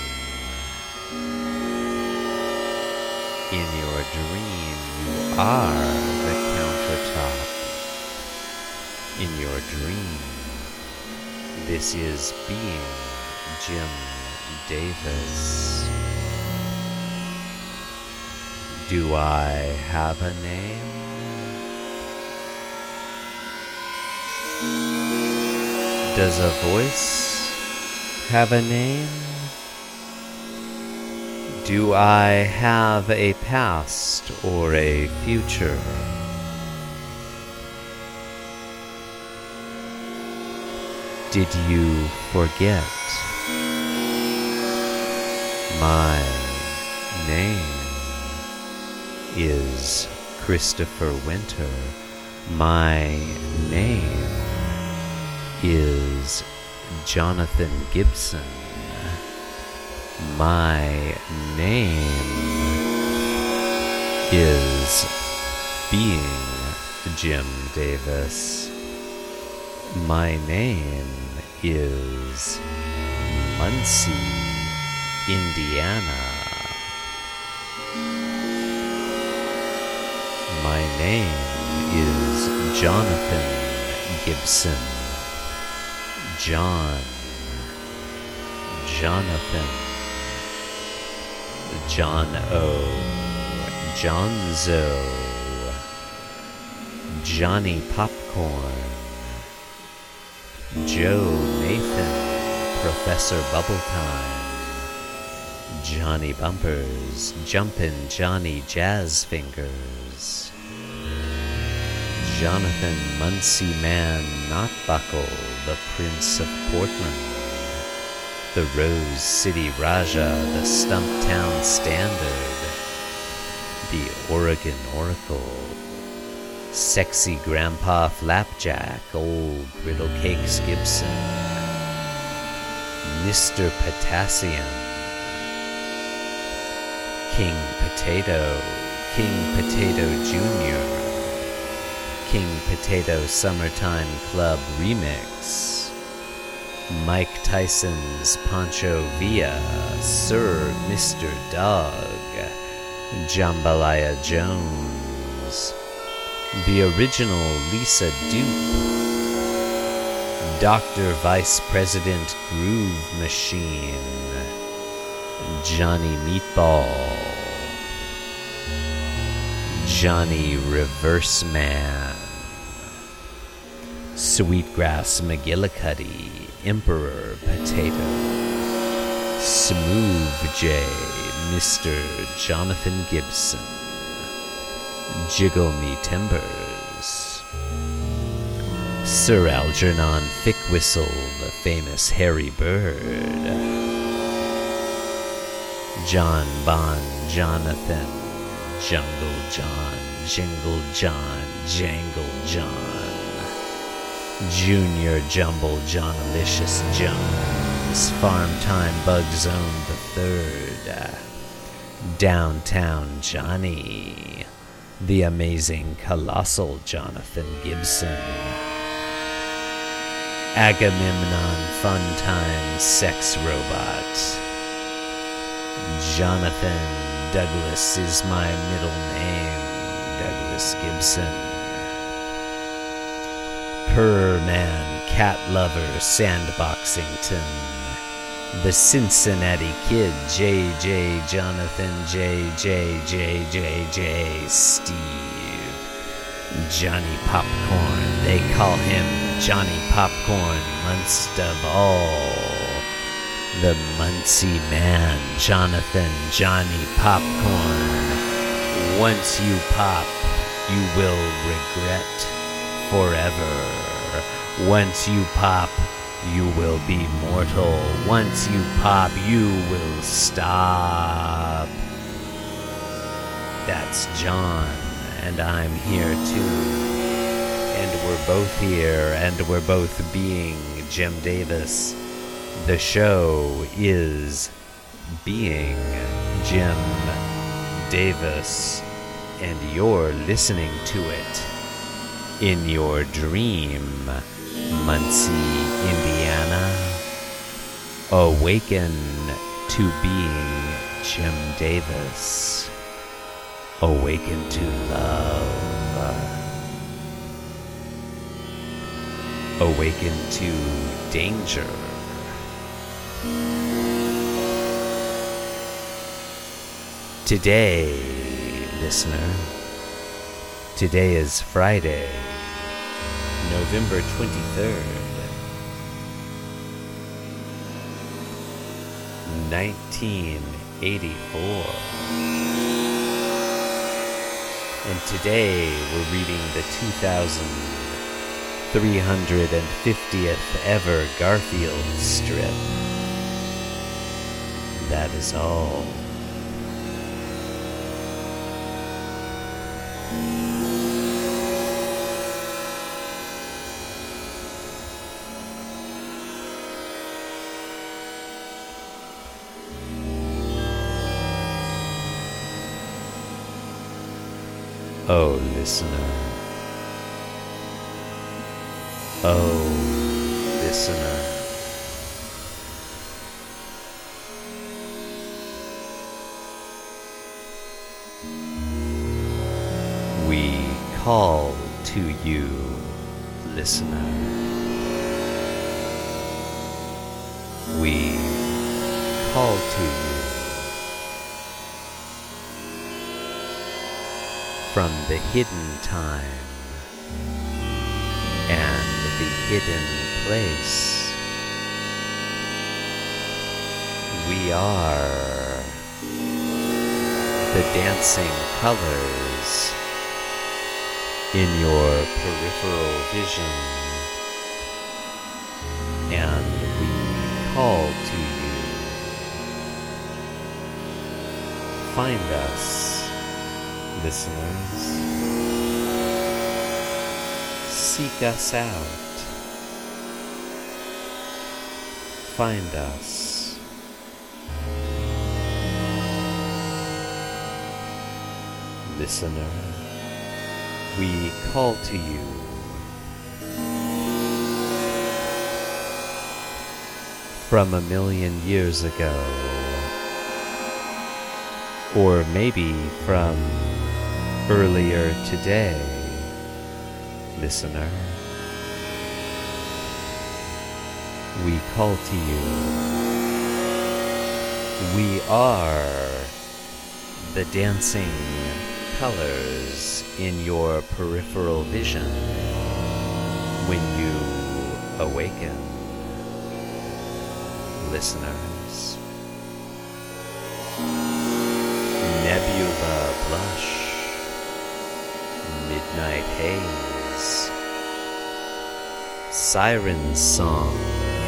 In your dream, you are the countertop. In your dream, this is being Jim Davis. Do I have a name? Does a voice have a name? Do I have a past or a future? Did you forget my name is Christopher Winter. My name is Jonathan Gibson. My name is being Jim Davis. My name is Muncie, Indiana. My name is Jonathan Gibson. John. Jonathan. John O. Johnzo. Johnny Popcorn. Joe Nathan. Professor Bubbletime. Johnny Bumpers. Jumpin' Johnny Jazz Fingers. Jonathan Muncie Man Knotbuckle, the Prince of Portland. The Rose City Raja, the Stumptown Standard. The Oregon Oracle. Sexy Grandpa Flapjack, Old Griddle Cakes Gibson. Mr. Potassium. King Potato, King Potato Jr., King Potato Summertime Club Remix, Mike Tyson's Pancho Villa, Sir Mr. Dog, Jambalaya Jones, the original Lisa Dupe, Dr. Vice President Groove Machine, Johnny Meatball, Johnny Reverse Man, Sweetgrass McGillicuddy, Emperor Potato, Smooth J, Mr. Jonathan Gibson, Jiggle Me Timbers, Sir Algernon Thickwhistle, the famous Harry Bird. John Bon Jonathan, Jungle John, Jingle John, Jangle John, Junior Jumble Johnalicious Jones, Farm Time Bug Zone the Third, Downtown Johnny, the amazing Colossal Jonathan Gibson, Agamemnon Fun Time Sex Robot. Jonathan Douglas is my middle name, Douglas Gibson. Purr Man, Cat Lover, Sandboxington. The Cincinnati Kid, JJ Jonathan, JJ, JJ, Steve. Johnny Popcorn, they call him Johnny Popcorn, most of all the Muncie Man, Jonathan Johnny Popcorn. Once you pop, you will regret forever. Once you pop, you will be mortal. Once you pop, you will stop. That's John, and I'm here too. And we're both here, and we're both being Jim Davis. The show is Being Jim Davis, and you're listening to it in your dream, Muncie, Indiana. Awaken to being Jim Davis. Awaken to love. Awaken to danger. Today, listener, today is Friday, November 23rd, 1984. And today we're reading the 2350th ever Garfield strip. That is all. Oh, listener. Oh, call to you, listener. We call to you from the hidden time and the hidden place. We are the dancing colors in your peripheral vision, and we call to you. Find us, listeners. Seek us out. Find us. Listener, we call to you. From a million years ago, or maybe from earlier today, listener. We call to you. We are the dancing colors in your peripheral vision when you awaken, listeners. Nebula blush, midnight haze, siren song,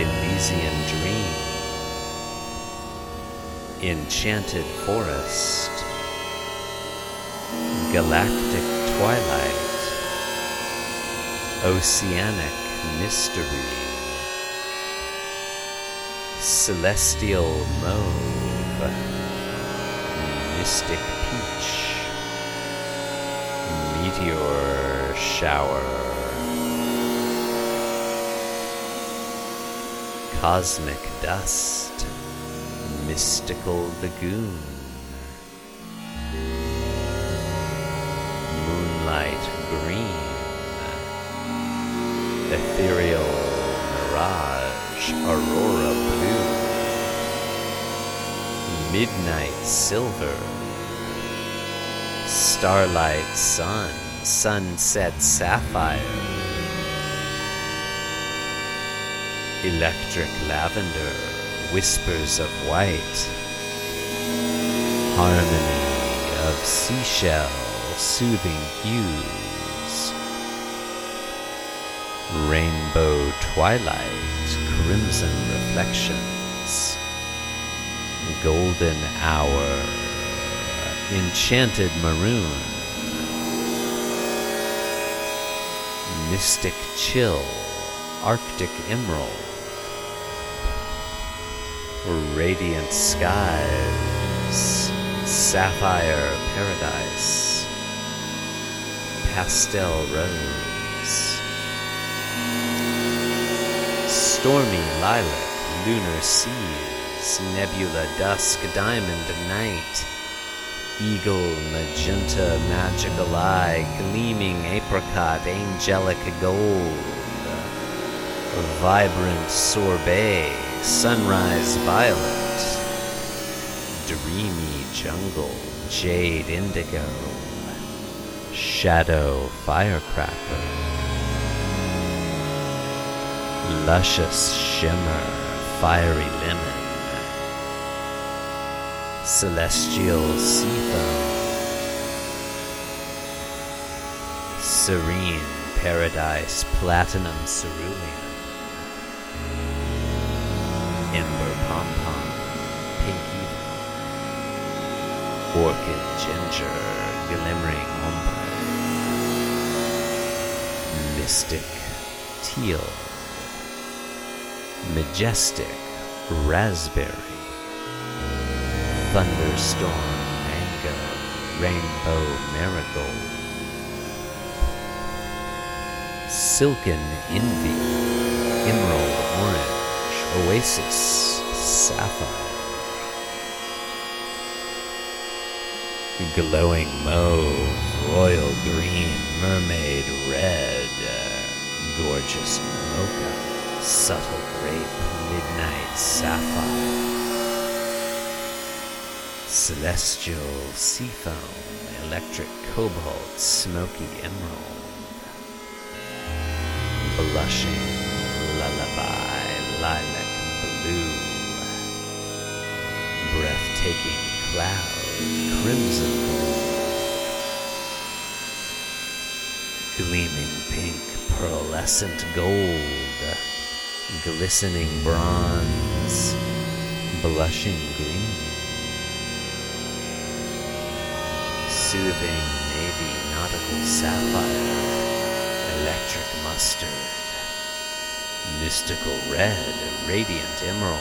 Elysian dream, enchanted forest, galactic twilight, oceanic mystery, celestial mauve, mystic peach, meteor shower, cosmic dust, mystical lagoon. Starlight sun, sunset sapphire, electric lavender, whispers of white, harmony of seashell soothing hues. Rainbow twilight, crimson reflections. Golden hour, enchanted maroon. Mystic chill, arctic emerald. Radiant skies, sapphire paradise pastel rose, stormy lilac, lunar seas, nebula dusk, diamond night, eagle magenta magical eye, gleaming apricot, angelic gold, vibrant sorbet, sunrise violet, dreamy jungle, jade indigo, shadow firecracker, luscious shimmer, fiery lemon, celestial seafoam, serene paradise, platinum cerulean, ember pom pom, pink evil, orchid ginger, glimmering ombre, mystic teal, majestic raspberry, thunderstorm mango, rainbow marigold, silken envy, emerald orange, oasis sapphire. glowing mauve, royal green, mermaid red, gorgeous mocha, subtle grape, midnight sapphire, celestial seafoam, electric cobalt, smoky emerald, blushing lullaby, lilac blue, breathtaking cloud, crimson blue, gleaming pink, pearlescent gold, glistening bronze, blushing green, soothing navy nautical sapphire, electric mustard, mystical red, radiant emerald,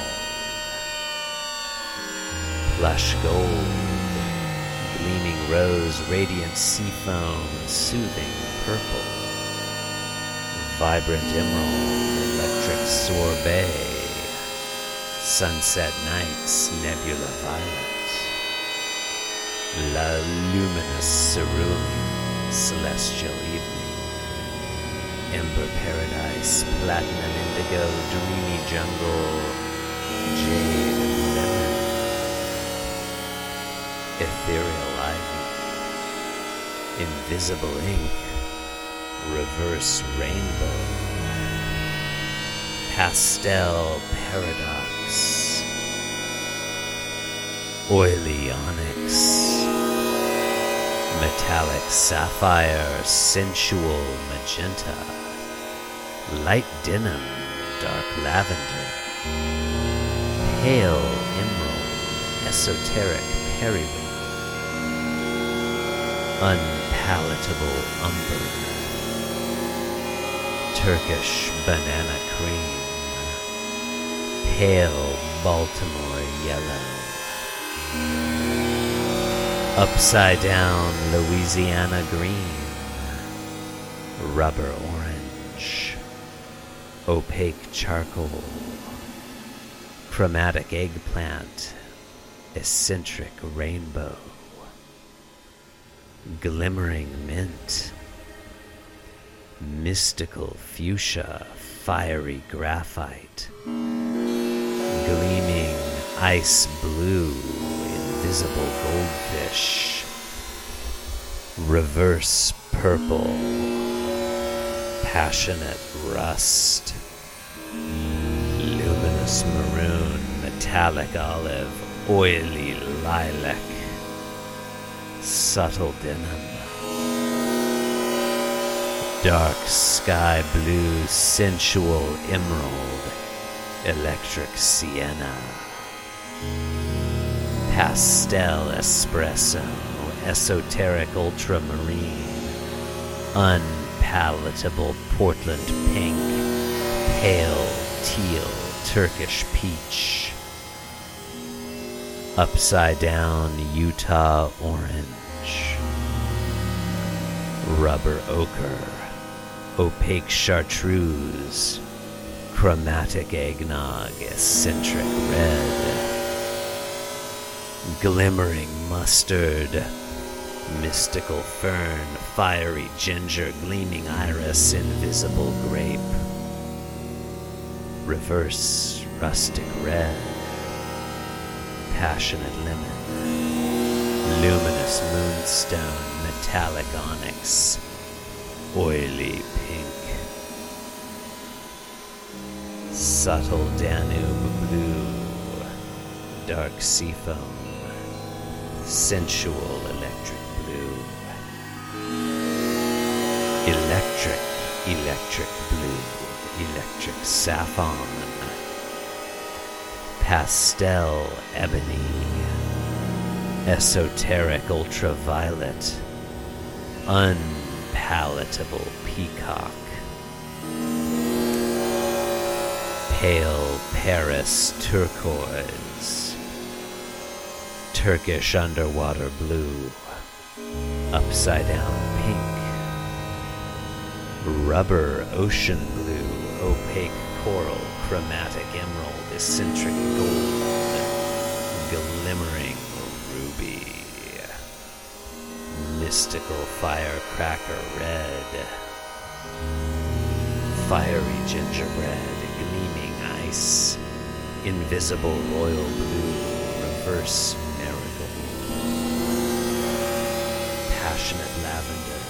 plush gold, gleaming rose, radiant seafoam, soothing purple, vibrant emerald, electric sorbet, sunset nights, nebula violet, la luminous cerulean, celestial evening, ember paradise, platinum indigo, dreamy jungle, jade lemon, ethereal ivy, invisible ink, reverse rainbow, pastel paradox, oily onyx, metallic sapphire, sensual magenta, light denim, dark lavender, pale emerald, esoteric periwinkle, unpalatable umber, Turkish banana cream, pale Baltimore yellow, upside down Louisiana green, rubber orange, opaque charcoal, chromatic eggplant, eccentric rainbow, glimmering mint, mystical fuchsia, fiery graphite, gleaming ice blue, invisible goldfish, reverse purple, passionate rust, luminous maroon, metallic olive, oily lilac, subtle denim, dark sky blue, sensual emerald, electric sienna, pastel espresso, esoteric ultramarine, unpalatable Portland pink, pale teal Turkish peach, upside down Utah orange, rubber ochre, opaque chartreuse, chromatic eggnog, eccentric red, glimmering mustard, mystical fern, fiery ginger, gleaming iris, invisible grape, reverse rustic red, passionate lemon, luminous moonstone, metallic onyx, oily pink, subtle Danube blue, dark seafoam, sensual electric blue, electric, electric blue, electric saffron, pastel ebony, esoteric ultraviolet, unpalatable peacock, pale Paris turquoise, Turkish underwater blue, upside down pink, rubber ocean blue, opaque coral, chromatic emerald, eccentric gold, glimmering ruby, mystical firecracker red, fiery gingerbread, gleaming ice, invisible royal blue, reverse passionate lavender,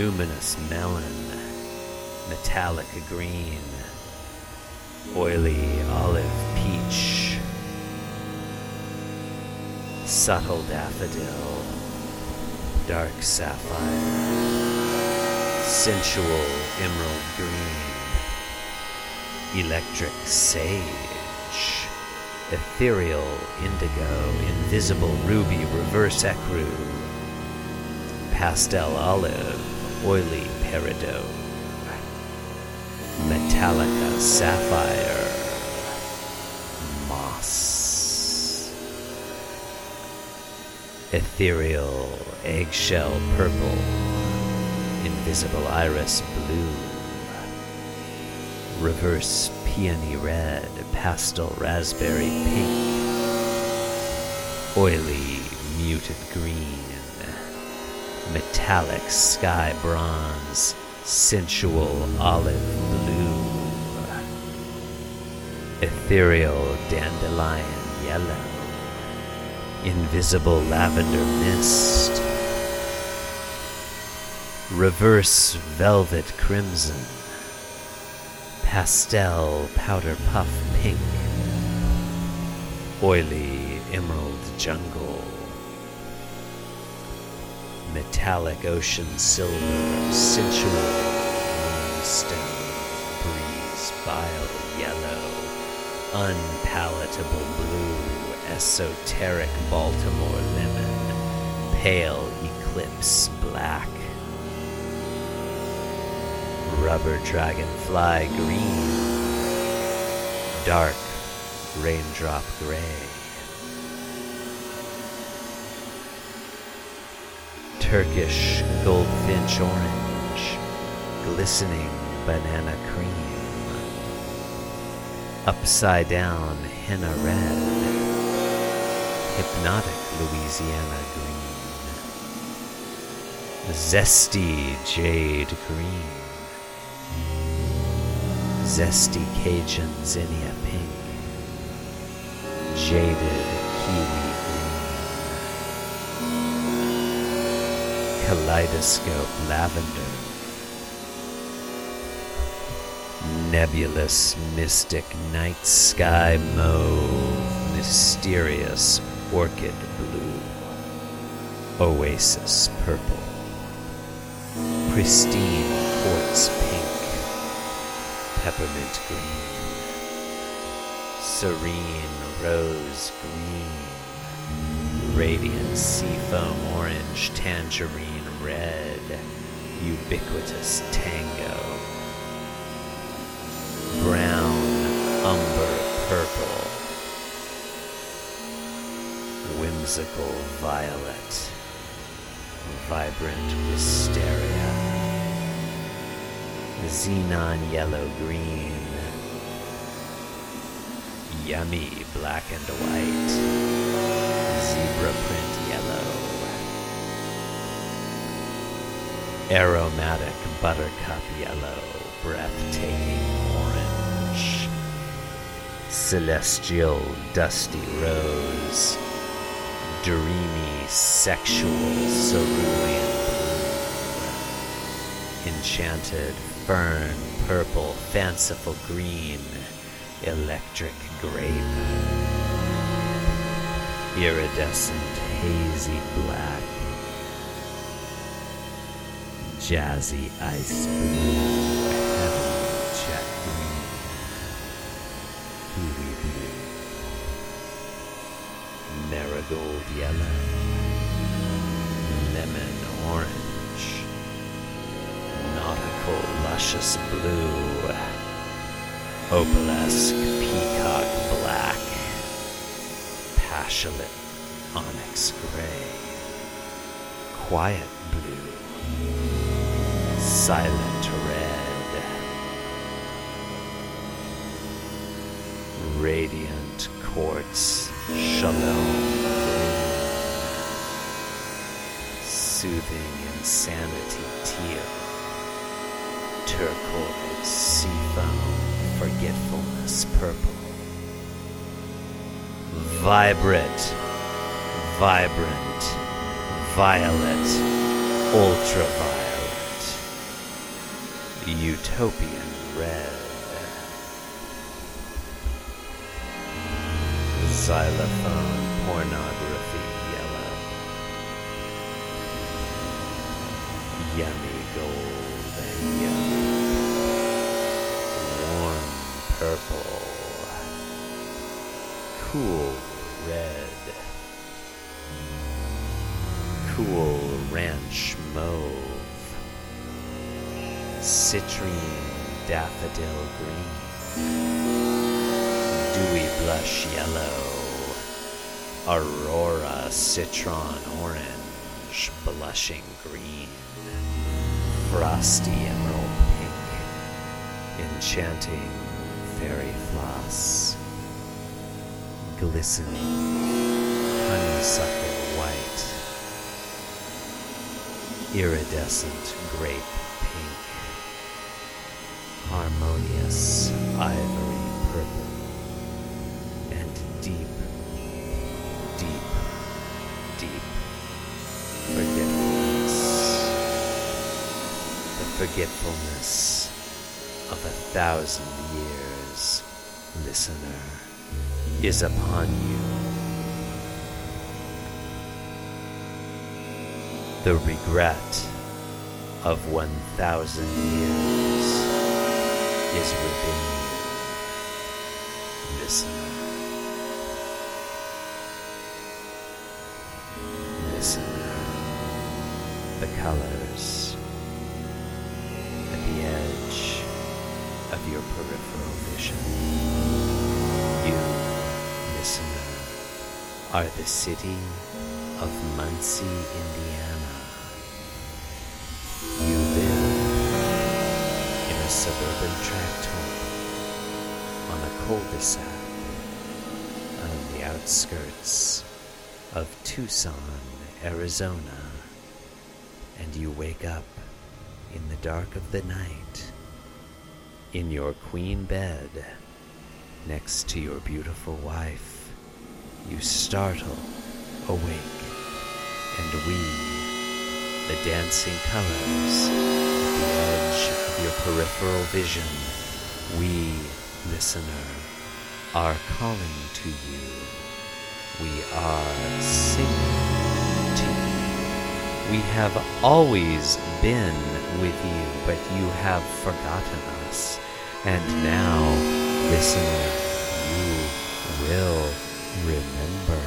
luminous melon, metallic green, oily olive peach, subtle daffodil, dark sapphire, sensual emerald green, electric sage, ethereal indigo, invisible ruby, reverse ecru, pastel olive, oily peridot, metallica sapphire, moss, ethereal eggshell purple, invisible iris blue, reverse peony red, pastel raspberry pink, oily muted green, metallic sky bronze, sensual olive blue, ethereal dandelion yellow, invisible lavender mist, reverse velvet crimson, pastel powder puff pink, oily emerald jungle, metallic ocean silver, sensual moonstone, breeze bile yellow, unpalatable blue, esoteric Baltimore lemon, pale eclipse black, rubber dragonfly green, dark raindrop gray, Turkish goldfinch orange, glistening banana cream, upside down henna red, hypnotic Louisiana green, zesty jade green, zesty Cajun zinnia pink, jaded kaleidoscope lavender, nebulous mystic night sky mauve, mysterious orchid blue, oasis purple, pristine quartz pink, peppermint green, serene rose green, radiant seafoam orange, tangerine red, ubiquitous tango, brown umber purple, whimsical violet, vibrant wisteria, xenon yellow green, yummy black and white, zebra print aromatic buttercup yellow, breathtaking orange, celestial dusty rose, dreamy sexual cerulean blue, enchanted fern purple, fanciful green, electric grape, iridescent hazy black, jazzy ice. blue, vibrant, vibrant, violet, ultraviolet, utopian red, xylophone pornography yellow, yummy gold and yellow, warm purple, cool citrine daffodil green, dewy blush yellow, aurora citron orange, blushing green, frosty emerald pink, enchanting fairy floss, glistening honeysuckle white, iridescent grape pink, harmonious ivory purple, and deep, deep, deep forgetfulness. The forgetfulness of a thousand years, listener, is upon you. The regret of one thousand years is within you, listener. Listener, the colors at the edge of your peripheral vision. You, listener, are the city of Muncie, Indiana. Suburban tract home on a cul-de-sac on the outskirts of Tucson, Arizona, and you wake up in the dark of the night in your queen bed next to your beautiful wife. You startle, awake, and we, the dancing colors at the edge of your peripheral vision, we, listener, are calling to you. We are singing to you. We have always been with you, but you have forgotten us. And now, listener, you will remember.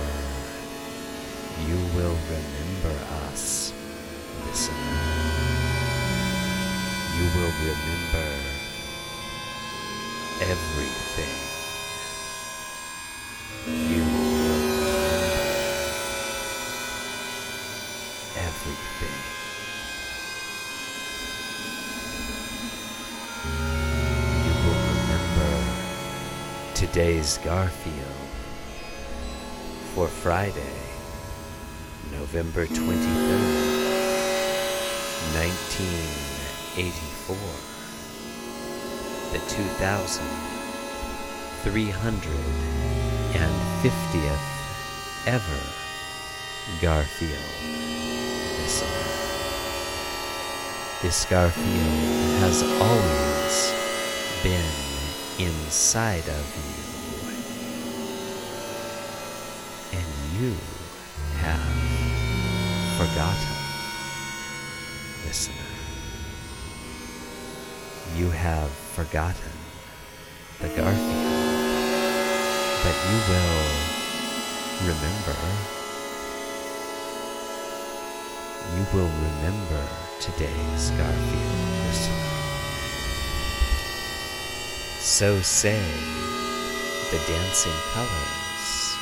You will remember us, listener will remember everything. You everything. You will remember today's Garfield for Friday, November 23rd, 19. 1984, the 2350th ever Garfield listener. This Garfield has always been inside of you. And you have forgotten, listener. You have forgotten the Garfield, but you will remember. You will remember today's Garfield listener. So say the dancing colors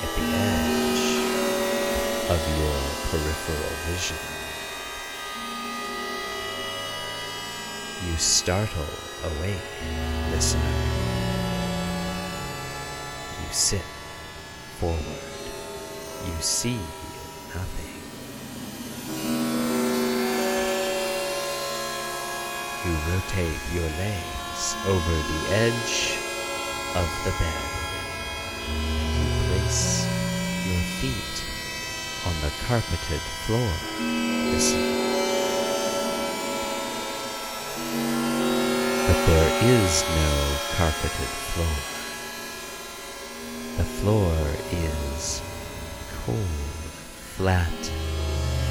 at the edge of your peripheral vision. You startle awake, listener. You sit forward. You see nothing. You rotate your legs over the edge of the bed. You place your feet on the carpeted floor. Listen. But there is no carpeted floor. The floor is cold, flat,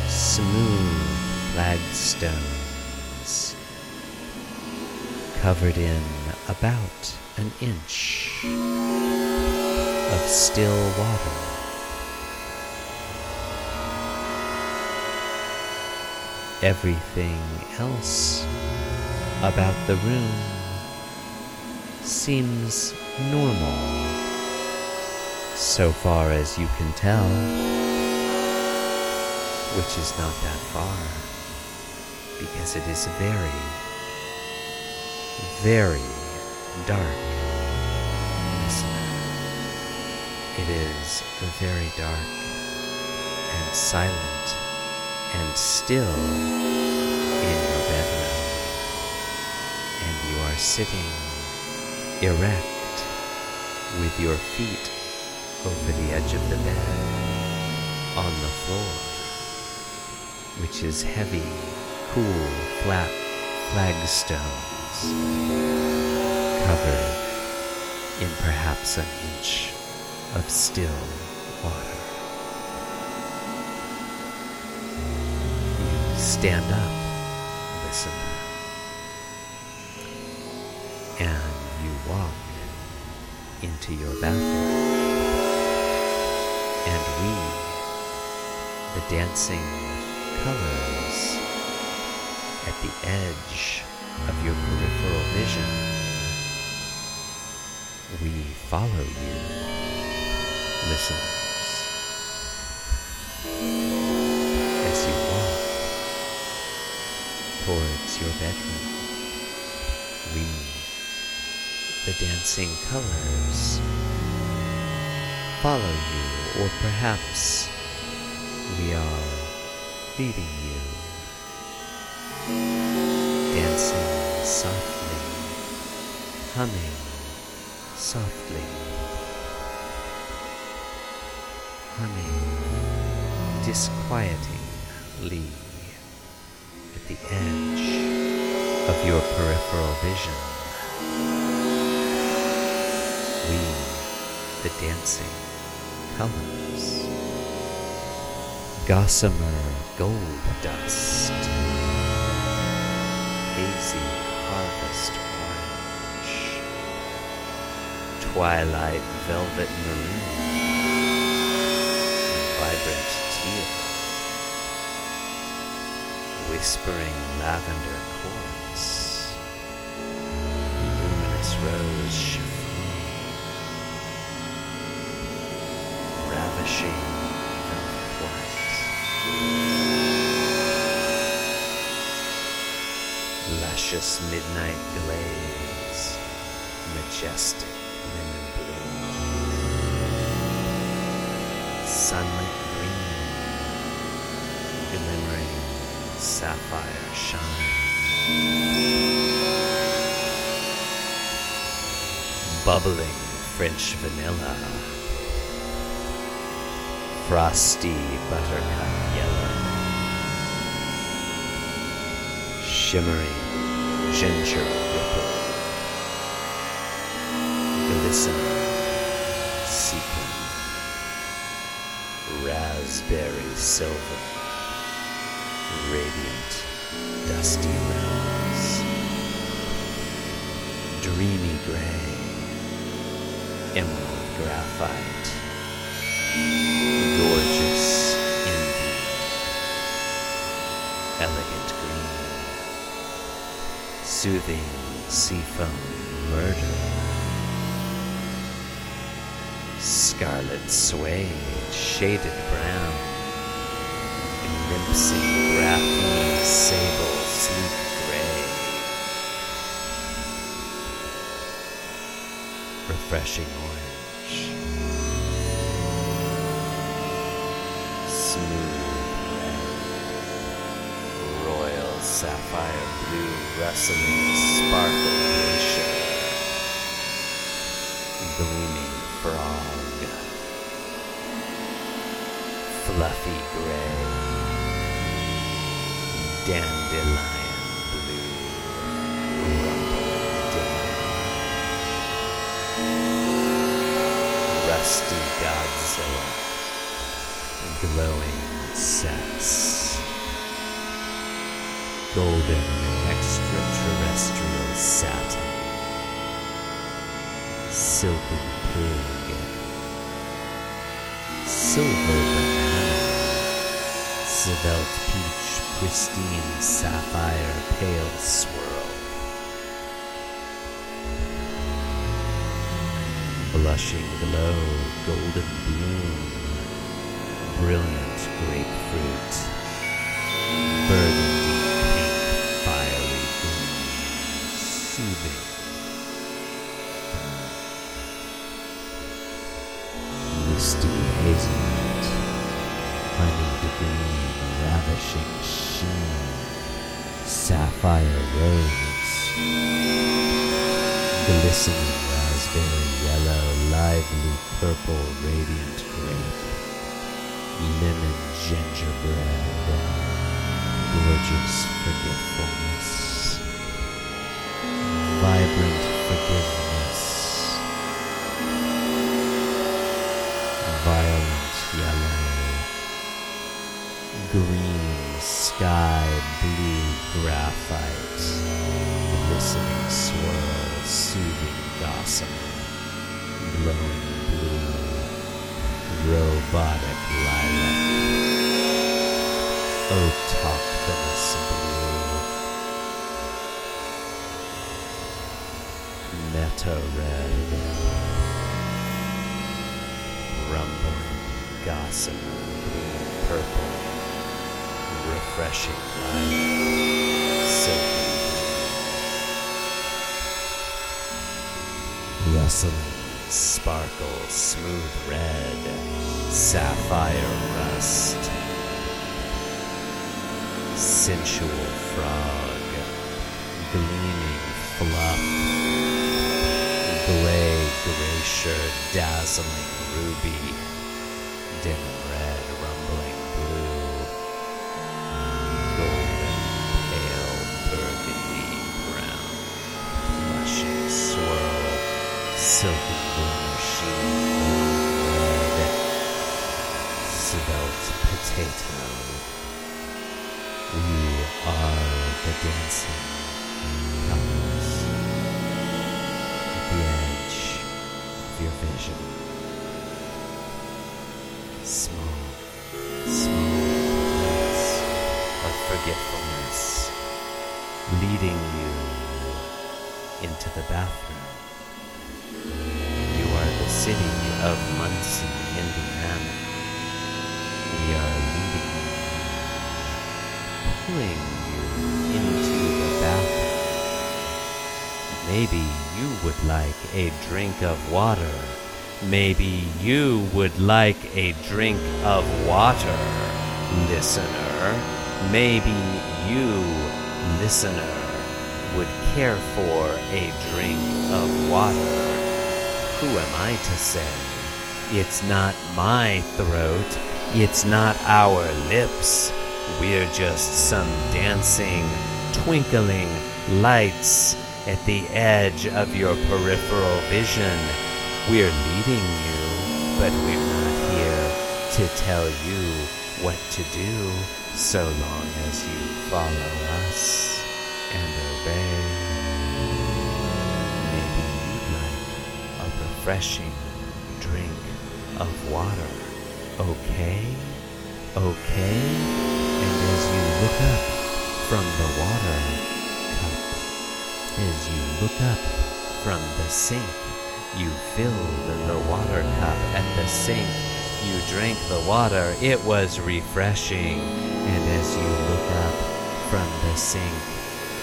smooth flagstones covered in about an inch of still water. Everything else about the room seems normal so far as you can tell, which is not that far because it is very very dark. It is very dark and silent and still sitting erect with your feet over the edge of the bed on the floor, which is heavy, cool, flat flagstones covered in perhaps an inch of still water. You stand up, listen, and you walk into your bathroom and we, the dancing colors at the edge of your peripheral vision. We follow you, listeners, as you walk towards your bedroom. The dancing colors, follow you, or perhaps we are leading you dancing softly, humming softly, humming disquietingly at the edge of your peripheral vision. The dancing colors, gossamer gold dust. Hazy harvest orange, twilight velvet maroon, vibrant teal, whispering lavender velvet white. luscious midnight glaze, majestic lemon blue, sunlit green, glimmering sapphire shine, bubbling French vanilla, frosty buttercup yellow, shimmering ginger ripple, glistening sequin, raspberry silver, radiant dusty rose, dreamy gray, emerald graphite, soothing seafoam murder, scarlet suede, shaded brown, glimpsing graphene sable sleek gray, refreshing orange, blue, rustling sparkle glacier, gleaming frog, fluffy gray, dandelion blue, rusty Godzilla, glowing sex, golden extraterrestrial satin, silken pig, silver banana, svelte peach, pristine sapphire, pale swirl, blushing glow, golden bloom, brilliant grapefruit, burgundy glistening raspberry yellow, lively purple, radiant grape, lemon gingerbread, gorgeous forgetfulness, vibrant forgiveness, soothing gossamer, glowing blue, robotic lilac, autochthonous blue, meta red, rumbling gossamer, blue, purple, refreshing silken sparkle, smooth red, sapphire rust, sensual frog, gleaming fluff, gray glacier, dazzling of Muncie, Indiana. We are leading you, pulling you into the bathroom. Maybe Maybe you would like a drink of water. Maybe you would like a drink of water, listener. Maybe you, listener, would care for a drink of water. Who am I to say? It's not my throat, it's not our lips. We're just some dancing, twinkling lights at the edge of your peripheral vision. We're leading you, but we're not here to tell you what to do so long as you follow us and obey. Maybe you'd like a refreshing of water. Okay? Okay? And as you look up from the water cup, as you look up from the sink, you filled the water cup at the sink. You drank the water. It was refreshing. And as you look up from the sink,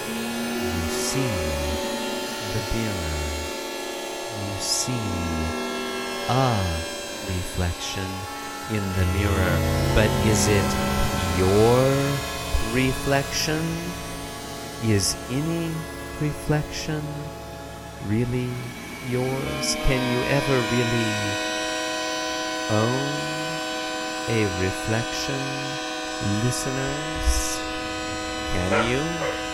you see the mirror. You see a reflection in the mirror. But is it your reflection? Is any reflection really yours? Can you ever really own a reflection, listeners? Can you?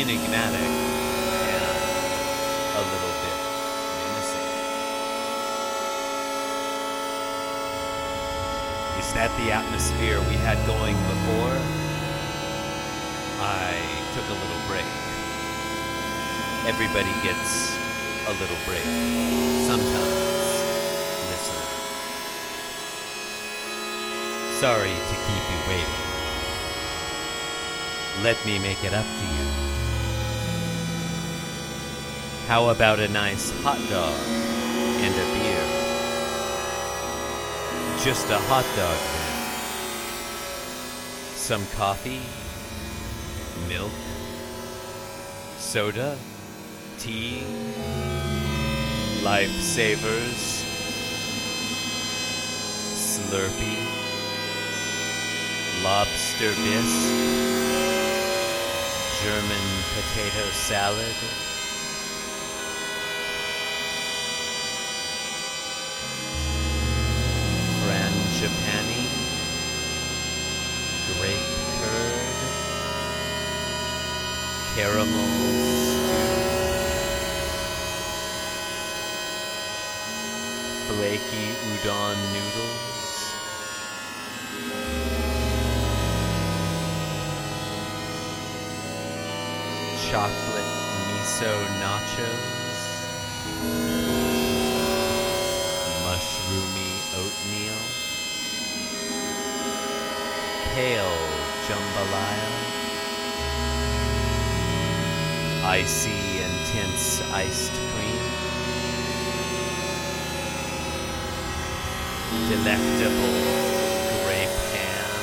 Enigmatic and a little bit menacing. Is that the atmosphere we had going before? I took a little break. Everybody gets a little break. Sometimes. Listen. Sorry to keep you waiting. Let me make it up to you. How about a nice hot dog and a beer? Just a hot dog then. Some coffee, milk, soda, tea, lifesavers, Slurpee, lobster bisque, German potato salad. Stew, flaky udon noodles, chocolate miso nachos, mushroomy oatmeal, kale jambalaya, icy intense iced cream, delectable grape ham,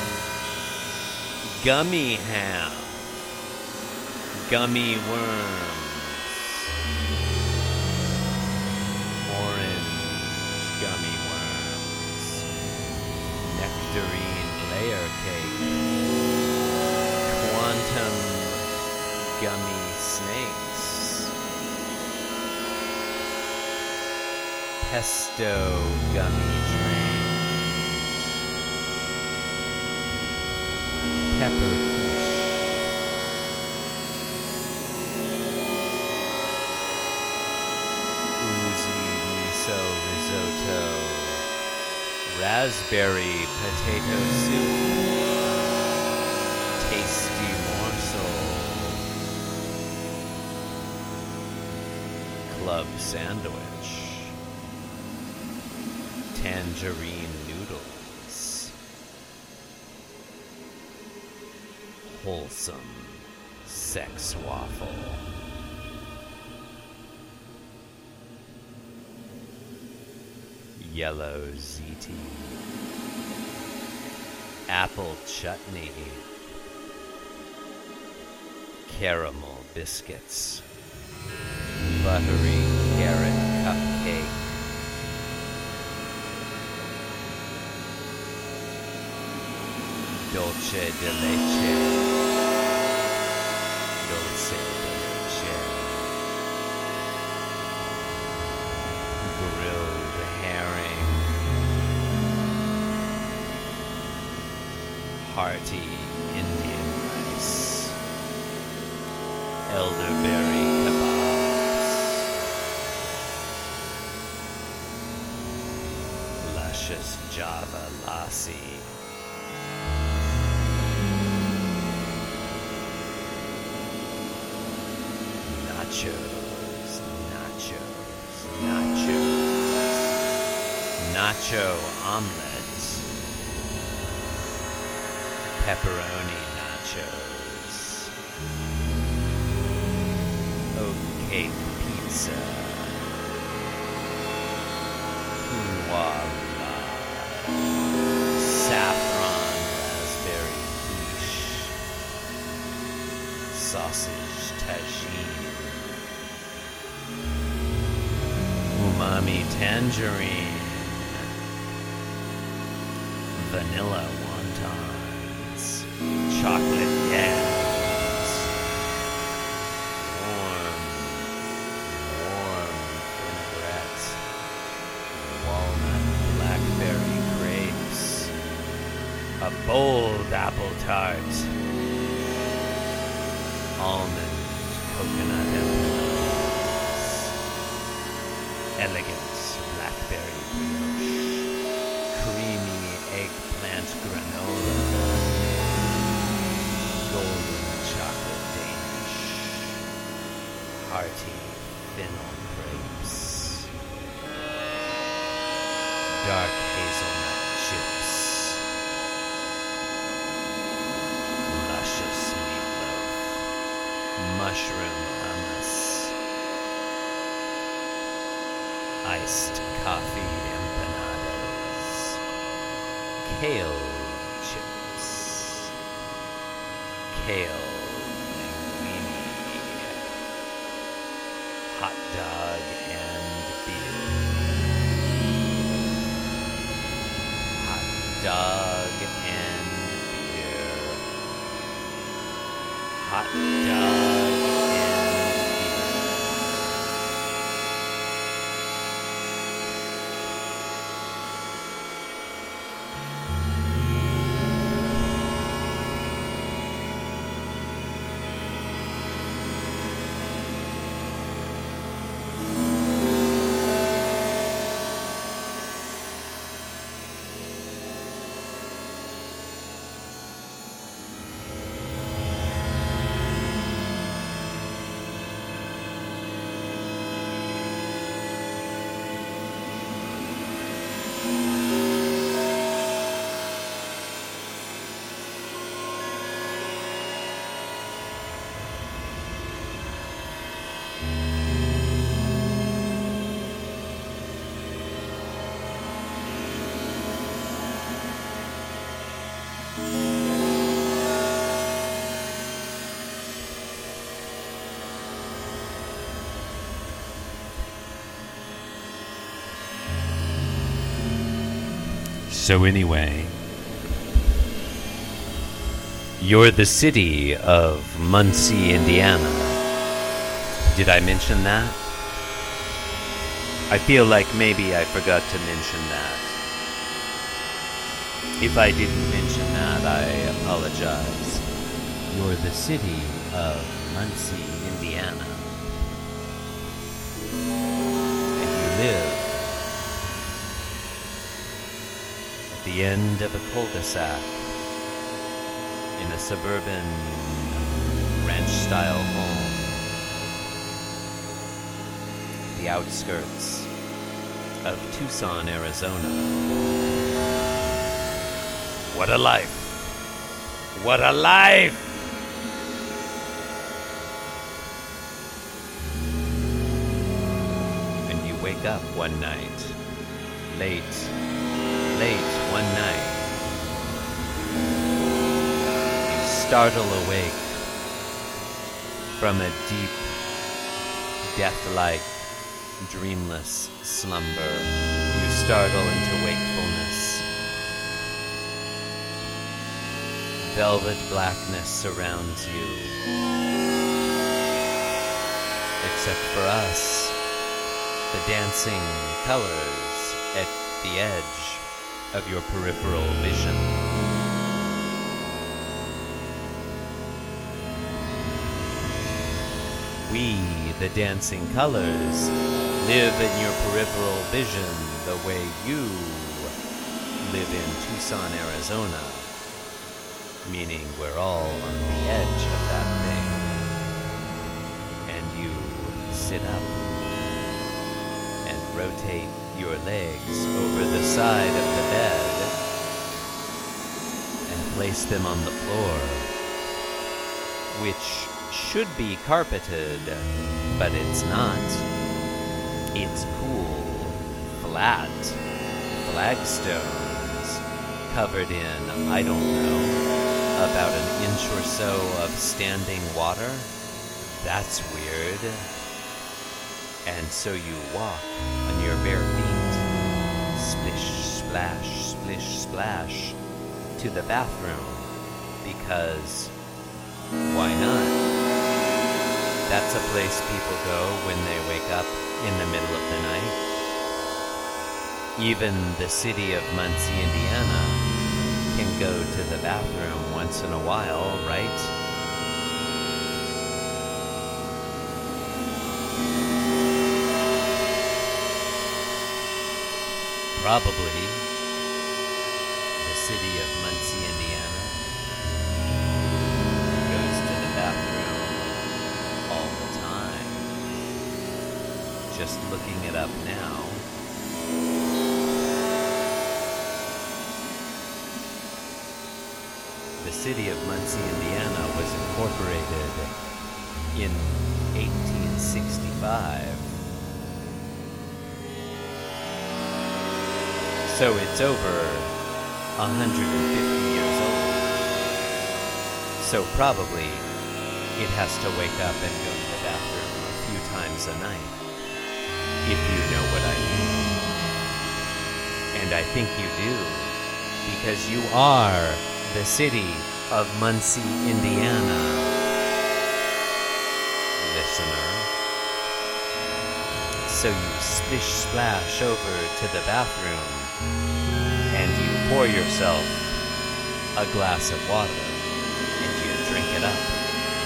gummy ham, gummy worms, orange gummy worms, nectarine layer cake, quantum gummy pesto gummy miso risotto, raspberry potato soup, tasty morsel, club sandwich, tangerine noodles, wholesome sex waffle. yellow ZT, apple chutney, caramel biscuits, buttery carrot cupcake, dolce de leche, dulce de leche. grilled herring, hearty Indian rice, elderberry kebabs, luscious Java lassi. Nachos, nachos, nachos, nacho omelet, pepperoni nachos, tangerine, vanilla wontons, chocolate yams, warm, warm vinaigrette, walnut blackberry grapes, a bold apple tart, almond coconut So, anyway, you're the city of Muncie, Indiana. Did I mention that? I feel like maybe I forgot to mention that. If I didn't mention that, I apologize. You're the city of Muncie, Indiana. And you live at the end of a cul-de-sac in a suburban ranch style home. The outskirts of Tucson, Arizona. What a life! What a life! And you wake up one night, late, late night. You startle awake from a deep, death-like, dreamless slumber. You startle into wakefulness. Velvet blackness surrounds you. Except for us, the dancing colors at the edge of your peripheral vision. We, the dancing colors, live in your peripheral vision the way you live in Tucson, Arizona. Meaning we're all on the edge of that thing. And you sit up and rotate your legs over the side of the bed and place them on the floor, which should be carpeted, but it's not. It's cool, flat, flagstones covered in, I don't know, about an inch or so of standing water. That's weird. And so you walk on your bare feet, splish, splash, splish, splash, to the bathroom because why not? That's a place people go when they wake up in the middle of the night. Even the city of Muncie, Indiana can go to the bathroom once in a while, right? Probably the city of Muncie, Indiana goes to the bathroom all the time. Just looking it up now. The city of Muncie, Indiana was incorporated in 1865. So it's over 150 years old. So probably it has to wake up and go to the bathroom a few times a night. If you know what I mean. And I think you do. Because you are the city of Muncie, Indiana. Listener. So you splish splash over to the bathroom pour yourself a glass of water and you drink it up.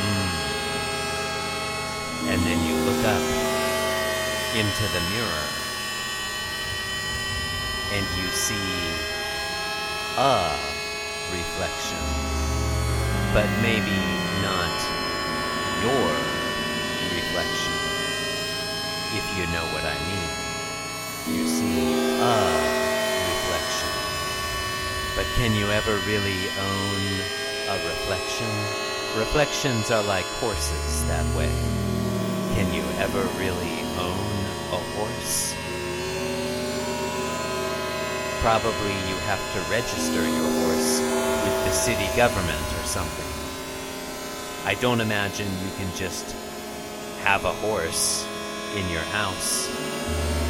Mm. And then you look up into the mirror and you see a reflection, but maybe not your reflection, if you know what I mean. You see a can you ever really own a reflection? Reflections are like horses that way. Can you ever really own a horse? Probably you have to register your horse with the city government or something. I don't imagine you can just have a horse in your house,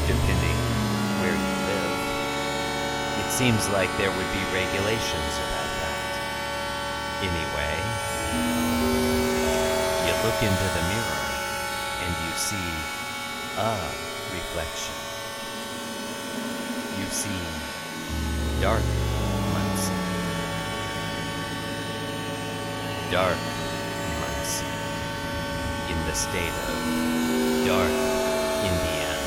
depending seems like there would be regulations about that. Anyway, you look into the mirror and you see a reflection. You see dark Muncie. Dark Muncie in the state of Dark, Indiana.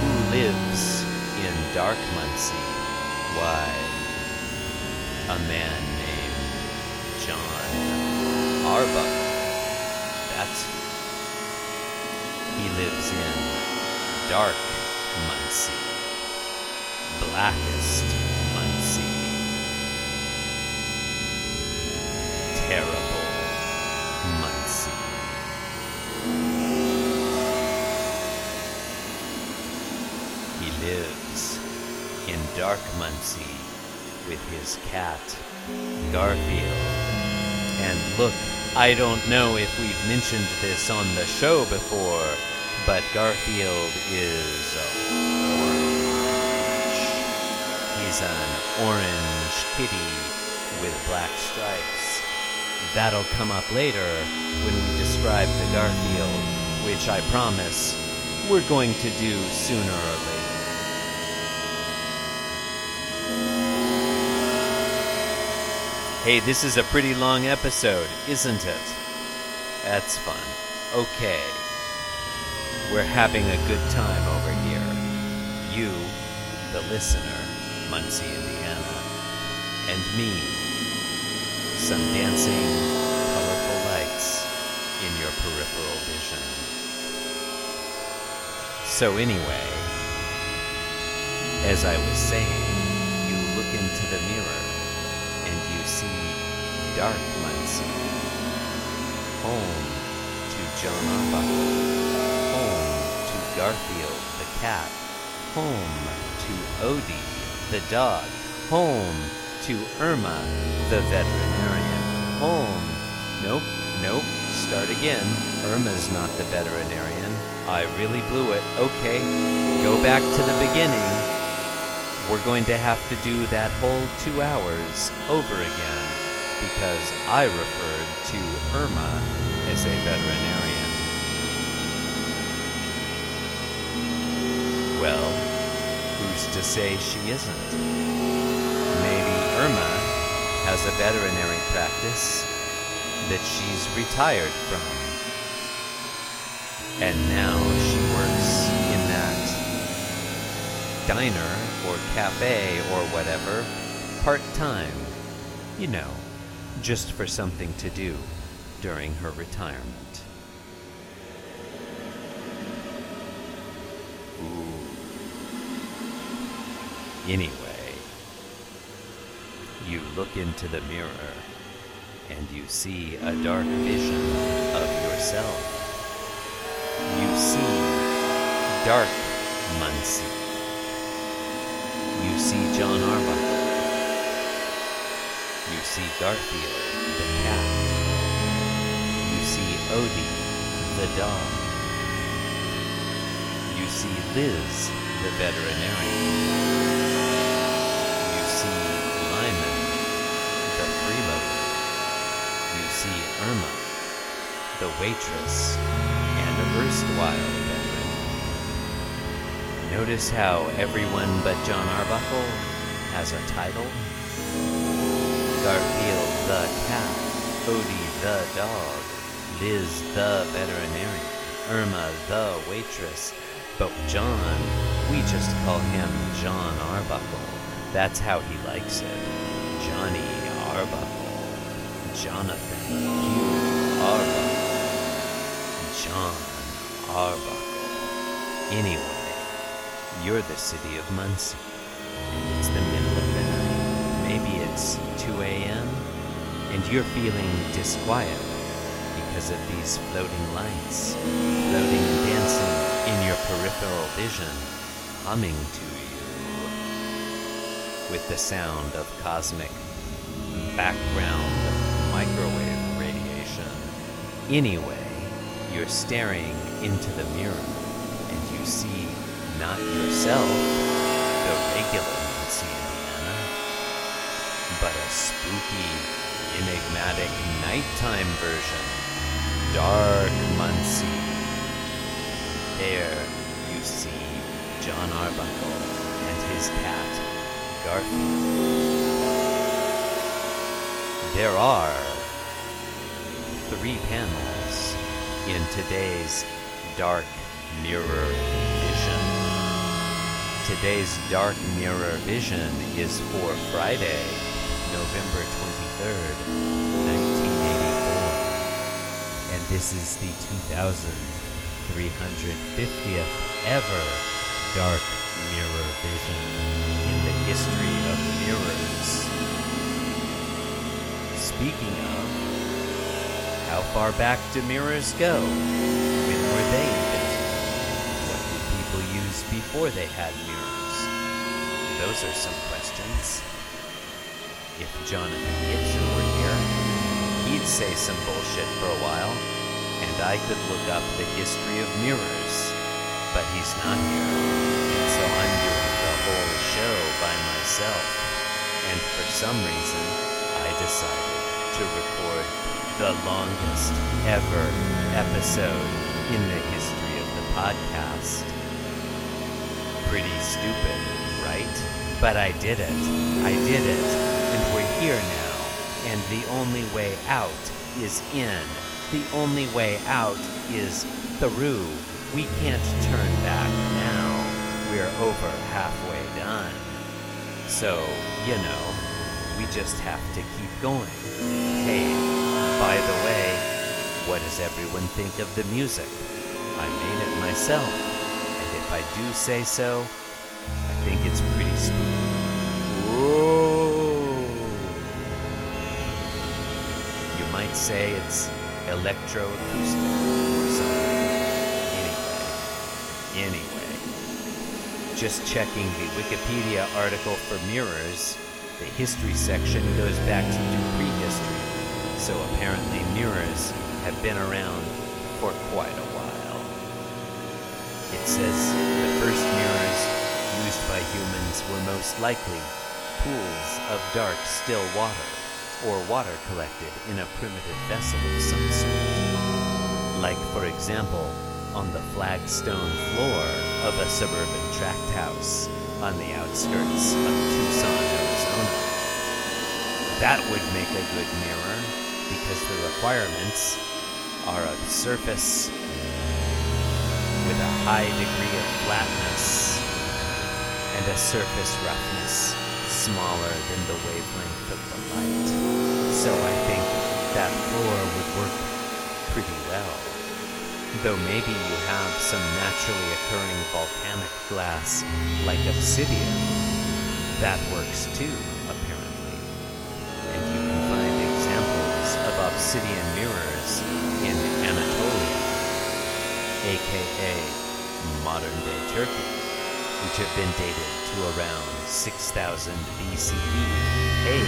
Who lives in Dark Muncie? Why, a man named Jon Arbuckle. That's who. He lives in Dark Muncie. Blackest Dark Muncie with his cat, Garfield. And look, I don't know if we've mentioned this on the show before, but Garfield is orange. He's an orange kitty with black stripes. That'll come up later when we describe the Garfield, which I promise we're going to do sooner or later. Hey, this is a pretty long episode, isn't it? That's fun. Okay. We're having a good time over here. You, the listener, Muncie, Indiana, and me. Some dancing, colorful lights in your peripheral vision. So, anyway, as I was saying, you look into the mirror and you see Dark Muncie. Home to Jon Arbuckle. Home to Garfield the cat. Home to Odie the dog. Home to Irma the veterinarian. Home. Nope, nope. Start again. Irma's not the veterinarian. I really blew it. Okay, go back to the beginning we're going to have to do that whole two hours over again because I referred to Irma as a veterinarian. Well, who's to say she isn't? Maybe Irma has a veterinary practice that she's retired from. And now she works in that diner or cafe or whatever part time. You know, just for something to do during her retirement. Ooh. Anyway, you look into the mirror and you see a dark vision of yourself. You see dark Muncie. You see Jon Arbuckle. You see Garfield, the cat. You see Odie, the dog. You see Liz, the veterinarian. You see Lyman, the freeloader. You see Irma, the waitress, and erstwhile veteran. Notice how everyone but Jon Arbuckle has a title? Garfield the cat, Odie the dog, Liz the veterinarian, Irma the waitress. But John, we just call him Jon Arbuckle. That's how he likes it. Johnny Arbuckle. Jonathan Hugh Arbuckle. Jon Arbuckle. Anyway, you're the city of Muncie, and it's the middle of the night. Maybe it's 2 a.m., and you're feeling disquiet because of these floating lights, floating and dancing in your peripheral vision, humming to you with the sound of cosmic background microwave radiation. Anyway, You're staring into the mirror, and you see not yourself, the regular Indiana, but a spooky, enigmatic nighttime version, Dark Muncie. There you see Jon Arbuckle and his cat, Garfield. There are three panels in today's Dark Mirror Vision. Today's Dark Mirror Vision is for Friday, November 23rd, 1984. And this is the 2350th ever Dark Mirror Vision in the history of mirrors. Speaking of, how far back do mirrors go? When were they invented? What did people use before they had mirrors? Those are some. If Jonathan Gibson were here, he'd say some bullshit for a while, and I could look up the history of mirrors. But he's not here, and so I'm doing the whole show by myself. And for some reason, I decided to record the longest ever episode in the history of the podcast. Pretty stupid, right? But I did it. I did it. And we're here now. And the only way out is in. The only way out is through. We can't turn back now. We're over halfway done. So, you know, we just have to keep going. Hey, by the way, what does everyone think of the music? I made it myself, and if I do say so, I think it's pretty Whoa! You might say it's electroacoustic or something. Anyway, anyway, just checking the Wikipedia article for mirrors, the history section goes back to prehistory, so apparently mirrors have been around for quite a while. It says the first mirrors used by humans were most likely pools of dark, still water, or water collected in a primitive vessel of some sort. Like, for example, on the flagstone floor of a suburban tract house on the outskirts of Tucson, Arizona. That would make a good mirror because the requirements are a surface with a high degree of flatness and a surface roughness smaller than the wavelength of the light. So I think that floor would work pretty well. Though maybe you have some naturally occurring volcanic glass like obsidian. That works too, apparently. And you can find examples of obsidian mirrors in Anatolia, aka modern day Turkey, which have been dated to around 6000 BCE. Hey,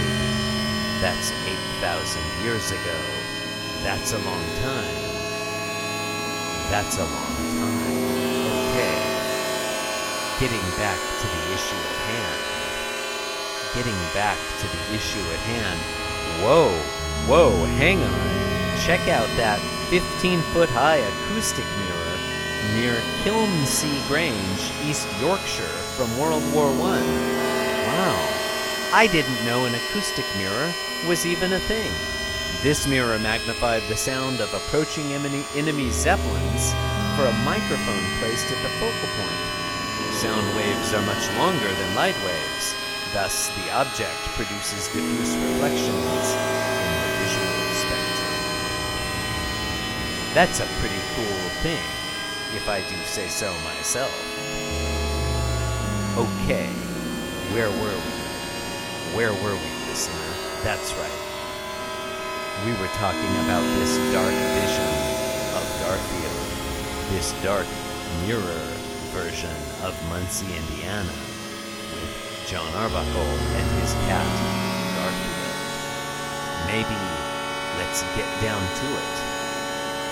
that's 8,000 years ago. That's a long time. That's a long time. Okay. Getting back to the issue at hand. Getting back to the issue at hand. Whoa, whoa, hang on. Check out that 15 foot high acoustic mirror near Kilnsea Grange, East Yorkshire from World War I. Wow. I didn't know an acoustic mirror was even a thing. This mirror magnified the sound of approaching enemy, enemy zeppelins for a microphone placed at the focal point. Sound waves are much longer than light waves, thus the object produces diffuse reflections in the visual spectrum. That's a pretty cool thing, if I do say so myself. Okay, where were we? Where were we, listener? That's right. We were talking about this dark vision of Garfield, this dark mirror version of Muncie, Indiana, with Jon Arbuckle and his cat, Garfield. Maybe let's get down to it.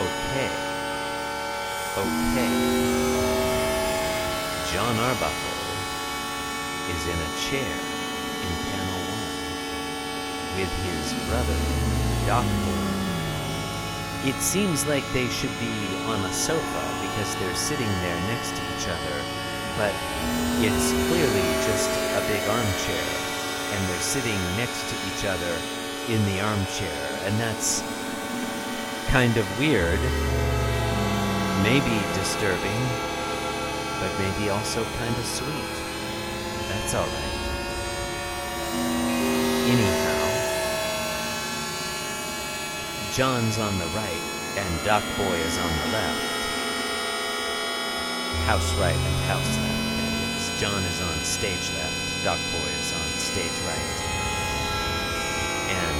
Okay, Okay. Jon Arbuckle is in a chair in panel one with his brother, Doc Boy. It seems like they should be on a sofa because they're sitting there next to each other, but it's clearly just a big armchair, and they're sitting next to each other in the armchair, and that's kind of weird, maybe disturbing, but maybe also kind of sweet. That's alright. Anyhow, John's on the right and Doc Boy is on the left. House right and house left. John is on stage left, Doc Boy is on stage right. And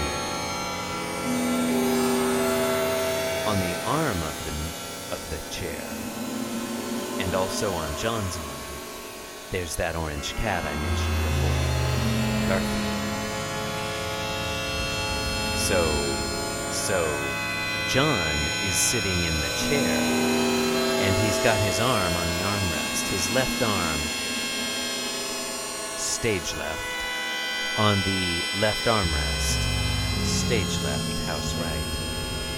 on the arm of the the chair, and also on John's arm, there's that orange cat I mentioned before, Garfield. So, so John is sitting in the chair, and he's got his arm on the armrest, his left arm, stage left, on the left armrest, stage left, house right.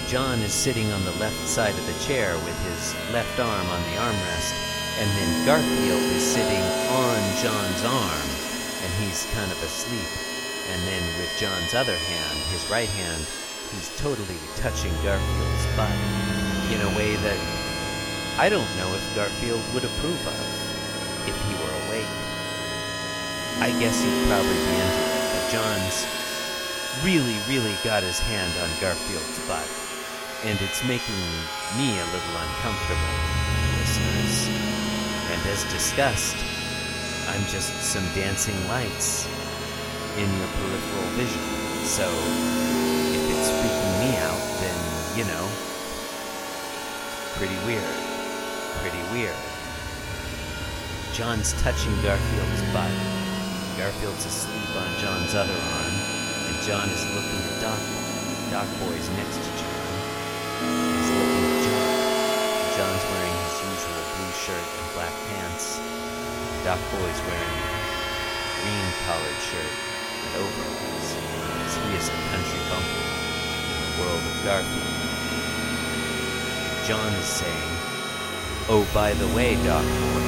John is sitting on the left side of the chair with his left arm on the armrest, and then Garfield is sitting on John's arm, and he's kind of asleep. And then with John's other hand, his right hand, he's totally touching Garfield's butt in a way that I don't know if Garfield would approve of if he were awake. I guess he'd probably be into it, but John's really, really got his hand on Garfield's butt, and it's making me a little uncomfortable, listeners. And as discussed, I'm just some dancing lights in your peripheral vision. So if it's freaking me out, then, you know, pretty weird. Pretty weird. John's touching Garfield's butt. Garfield's asleep on John's other arm, and John is looking at Doc Boy. Doc Boy's next to John. He's looking at John. John's wearing his usual blue shirt and black pants. Doc Boy's wearing a green collared shirt and overalls, as he is a country bumpkin in the world of Garfield. John is saying, Oh, by the way, Doc Boy,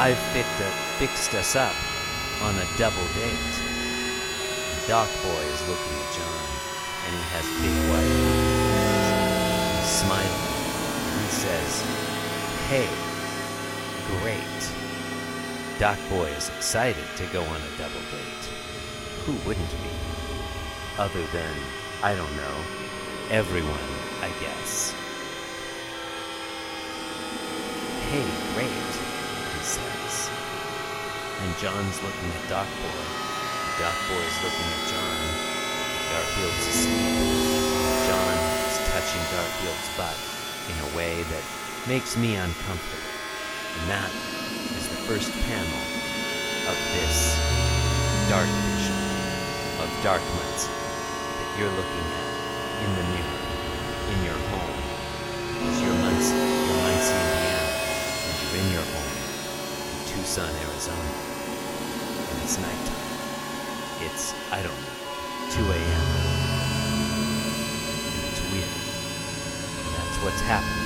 I've fixed, a, fixed us up on a double date. Doc Boy is looking at John, and he has big white eyes. He's smiling. He says, Hey, great. Doc Boy is excited to go on a double date. Who wouldn't be? Other than, I don't know, everyone, I guess. Hey, great, he says. And John's looking at Doc Boy. Doc Boy's looking at John. Garfield's asleep. John is touching Garfield's butt in a way that makes me uncomfortable. And that first panel of this dark vision of Dark Muncie that you're looking at in the mirror in your home. Because you're Muncie, you're Muncie, Indiana, and you're in your home in Tucson, Arizona. And it's nighttime. It's, I don't know, 2 a.m. And it's weird. And that's what's happening.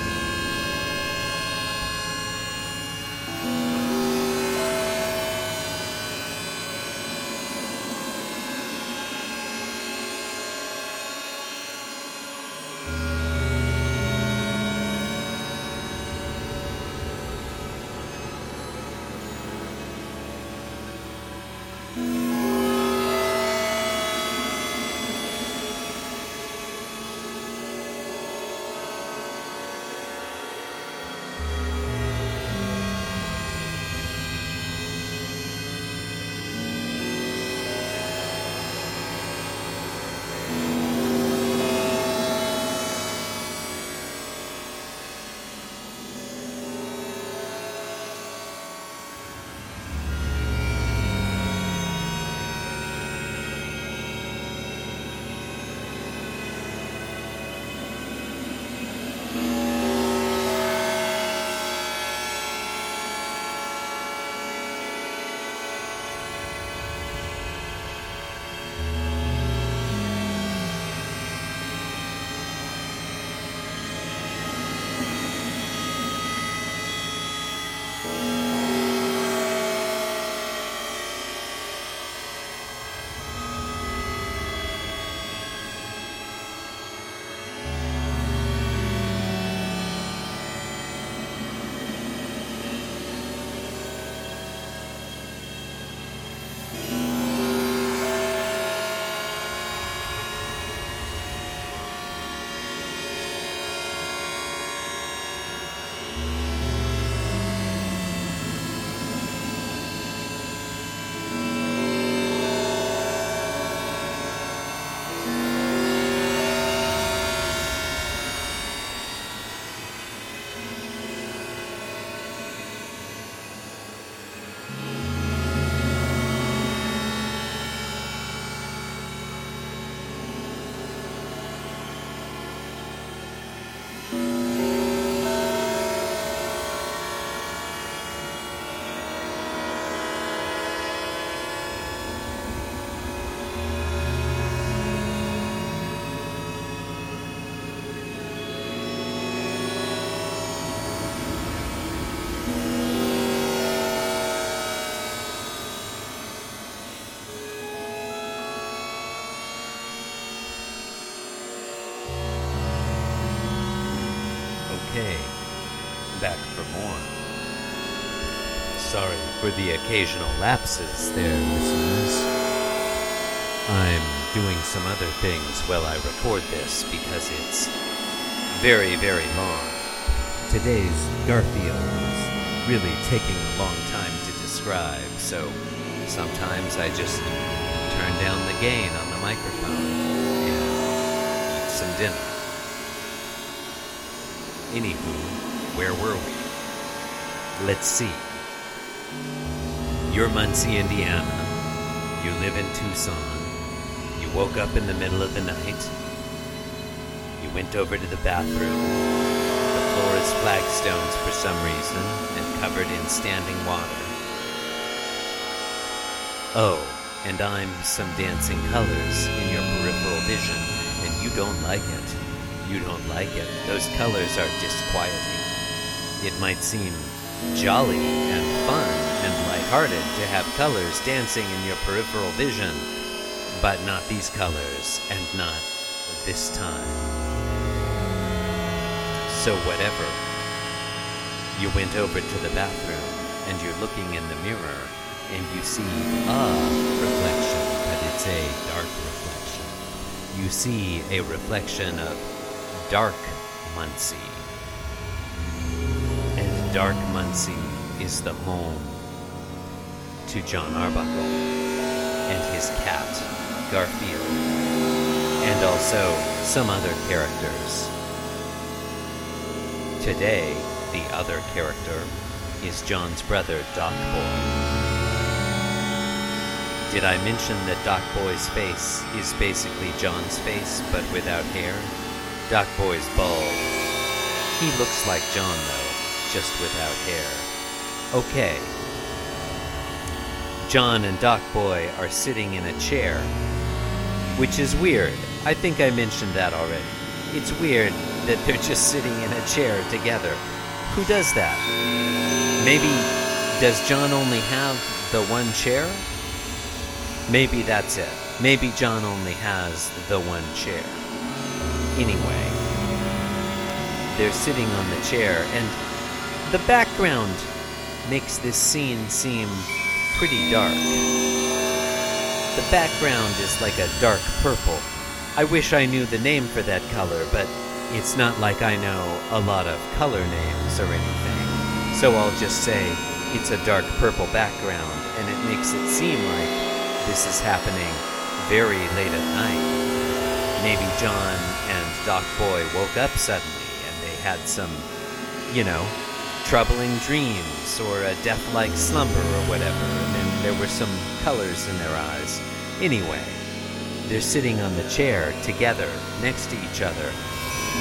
The occasional lapses there, listeners. I'm doing some other things while I record this because it's very, very long. Today's Garfield is really taking a long time to describe, so sometimes I just turn down the gain on the microphone and eat some dinner. Anywho, where were we? Let's see. You're Muncie, Indiana. You live in Tucson. You woke up in the middle of the night. You went over to the bathroom. The floor is flagstones for some reason and covered in standing water. Oh, and I'm some dancing colors in your peripheral vision, and you don't like it. You don't like it. Those colors are disquieting. It might seem jolly and fun and to have colors dancing in your peripheral vision, but not these colors and not this time. So, whatever. You went over to the bathroom and you're looking in the mirror and you see a reflection, but it's a dark reflection. You see a reflection of Dark Muncie. And Dark Muncie is the home to Jon Arbuckle and his cat, Garfield, and also some other characters. Today, the other character is John's brother, Doc Boy. Did I mention that Doc Boy's face is basically John's face, but without hair? Doc Boy's bald. He looks like John, though, just without hair. Okay. John and Doc Boy are sitting in a chair, which is weird. I think I mentioned that already. It's weird that they're just sitting in a chair together. Who does that? Maybe does John only have the one chair? Maybe that's it. Maybe John only has the one chair. Anyway, they're sitting on the chair, and the background makes this scene seem pretty dark. The background is like a dark purple. I wish I knew the name for that color, but it's not like I know a lot of color names or anything. So I'll just say it's a dark purple background, and it makes it seem like this is happening very late at night. Maybe John and Doc Boy woke up suddenly and they had some, you know, troubling dreams or a death like slumber or whatever, there were some colors in their eyes. Anyway, they're sitting on the chair together next to each other.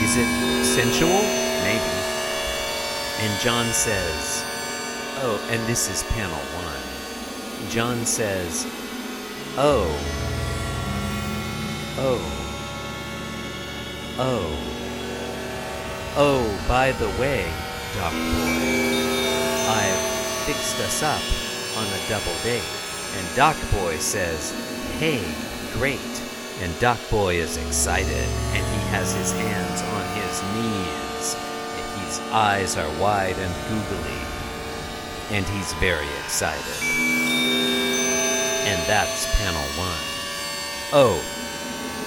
Is it sensual? Maybe. And John says, Oh, and this is panel one. John says, Oh. Oh. Oh. Oh, by the way, Doc Boy, I've fixed us up on a double date. And Doc Boy says, Hey, great. And Doc Boy is excited, and he has his hands on his knees. And his eyes are wide and googly, and he's very excited. And that's panel one. Oh,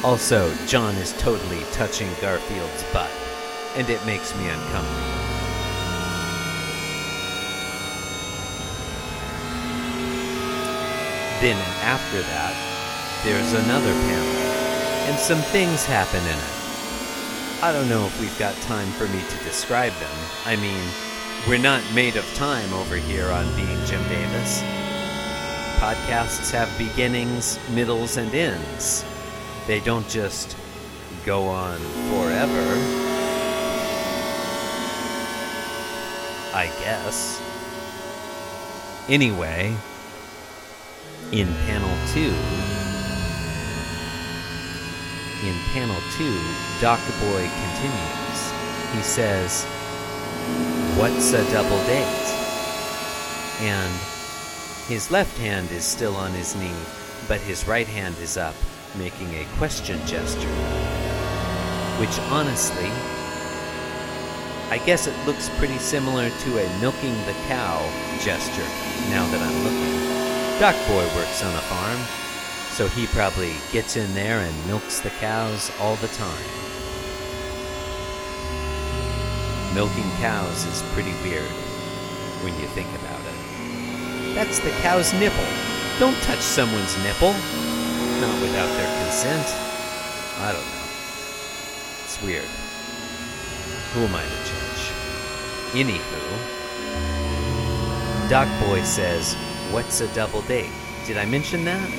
also, John is totally touching Garfield's butt, and it makes me uncomfortable. Then, after that, there's another panel, and some things happen in it. I don't know if we've got time for me to describe them. I mean, we're not made of time over here on Being Jim Davis podcasts have beginnings, middles, and ends. They don't just go on forever. I guess. Anyway, in panel two, in panel two, Doc Boy continues. He says, What's a double date? And his left hand is still on his knee, but his right hand is up, making a question gesture. Which honestly, I guess it looks pretty similar to a milking the cow gesture now that I'm looking. Doc Boy works on a farm, so he probably gets in there and milks the cows all the time. Milking cows is pretty weird when you think about it. That's the cow's nipple. Don't touch someone's nipple. Not without their consent. I don't know. It's weird. Who am I to judge? Anywho, Doc Boy says, What's a double date? Did I mention that?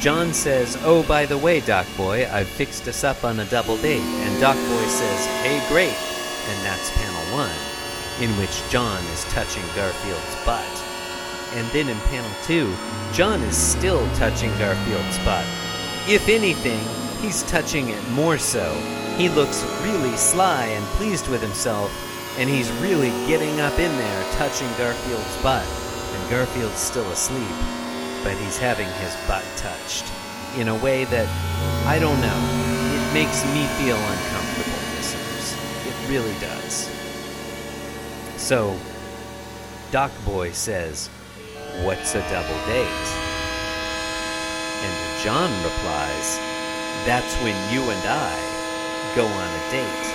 John says, Oh, by the way, Doc Boy, I've fixed us up on a double date. And Doc Boy says, Hey, great. And that's panel one, in which John is touching Garfield's butt. And then in panel two, John is still touching Garfield's butt. If anything, he's touching it more so. He looks really sly and pleased with himself, and he's really getting up in there touching Garfield's butt. Garfield's still asleep, but he's having his butt touched in a way that, I don't know, it makes me feel uncomfortable, listeners. It really does. So, Doc Boy says, What's a double date? And John replies, That's when you and I go on a date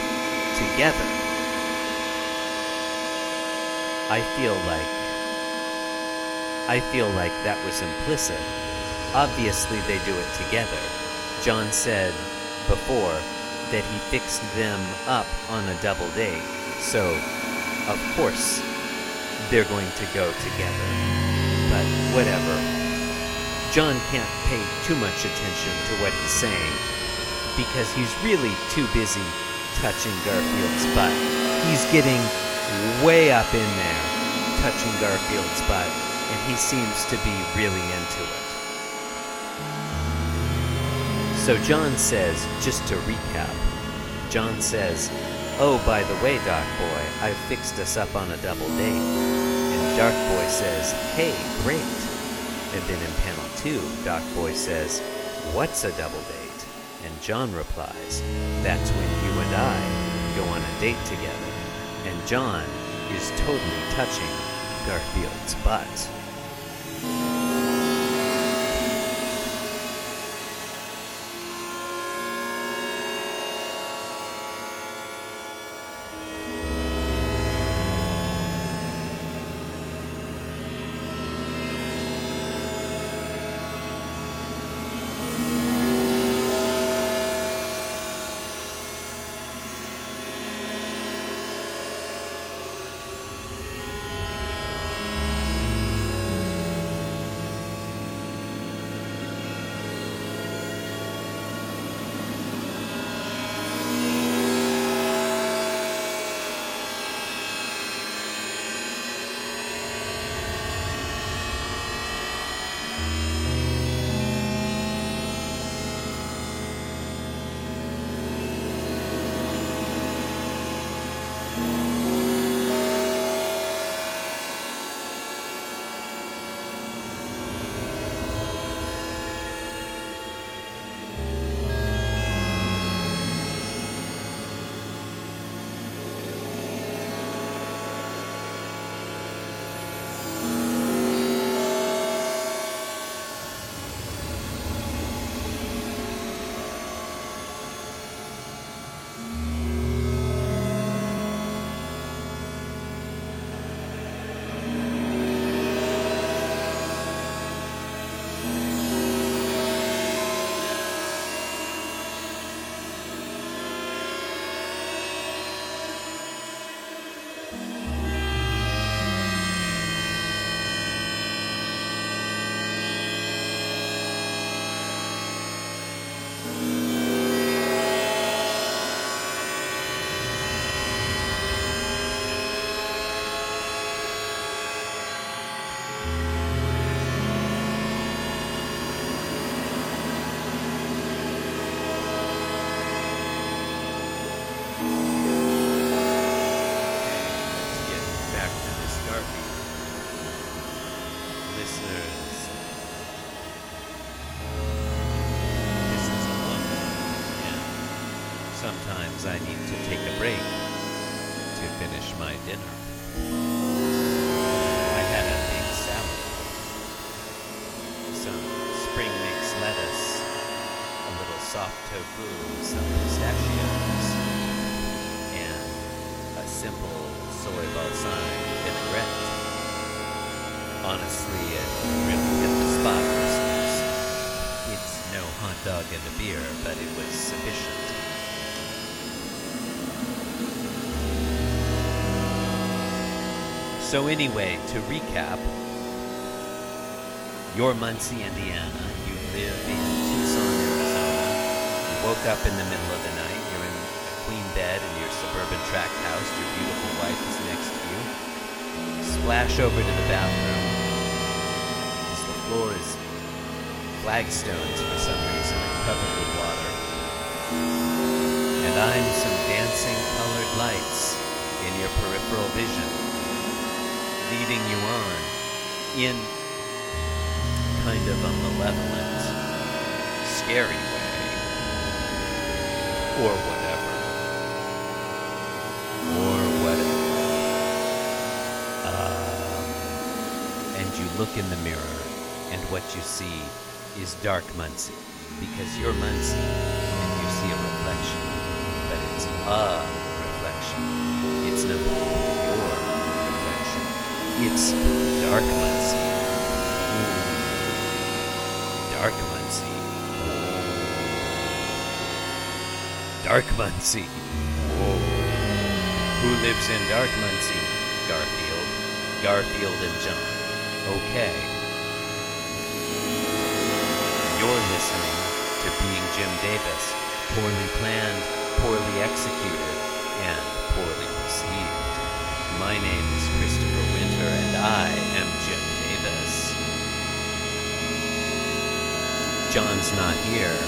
together. I feel like I feel like that was implicit. Obviously they do it together. John said before that he fixed them up on a double date. So, of course, they're going to go together. But whatever. John can't pay too much attention to what he's saying because he's really too busy touching Garfield's butt. He's getting way up in there, touching Garfield's butt, he seems to be really into it. So John says, just to recap, John says, Oh, by the way, Doc Boy, I've fixed us up on a double date. And Doc Boy says, Hey, great. And then in panel two, Doc Boy says, What's a double date? And John replies, That's when you and I go on a date together. And John is totally touching Garfield's butt. Let's So, anyway, to recap, you're Muncie, Indiana. You live in Tucson, Arizona. You woke up in the middle of the night. You're in a queen bed in your suburban tract house. Your beautiful wife is next to you. You splash over to the bathroom the floor is flagstones for some reason and covered with water. And I'm some dancing colored lights in your peripheral vision, leading you on in kind of a malevolent, scary way. Or whatever. Or whatever. Um, and you look in the mirror, and what you see is dark Muncie. Because you're Muncie, and you see a reflection. But it's a It's dark Muncie. Hmm. Dark Muncie. Dark Muncie. Who lives in Dark Muncie? Garfield. Garfield and John. Okay. You're listening to Being Jim Davis. Poorly planned, poorly executed, and poorly received. My name is Christopher Winter, and I am Jim Davis. John's not here.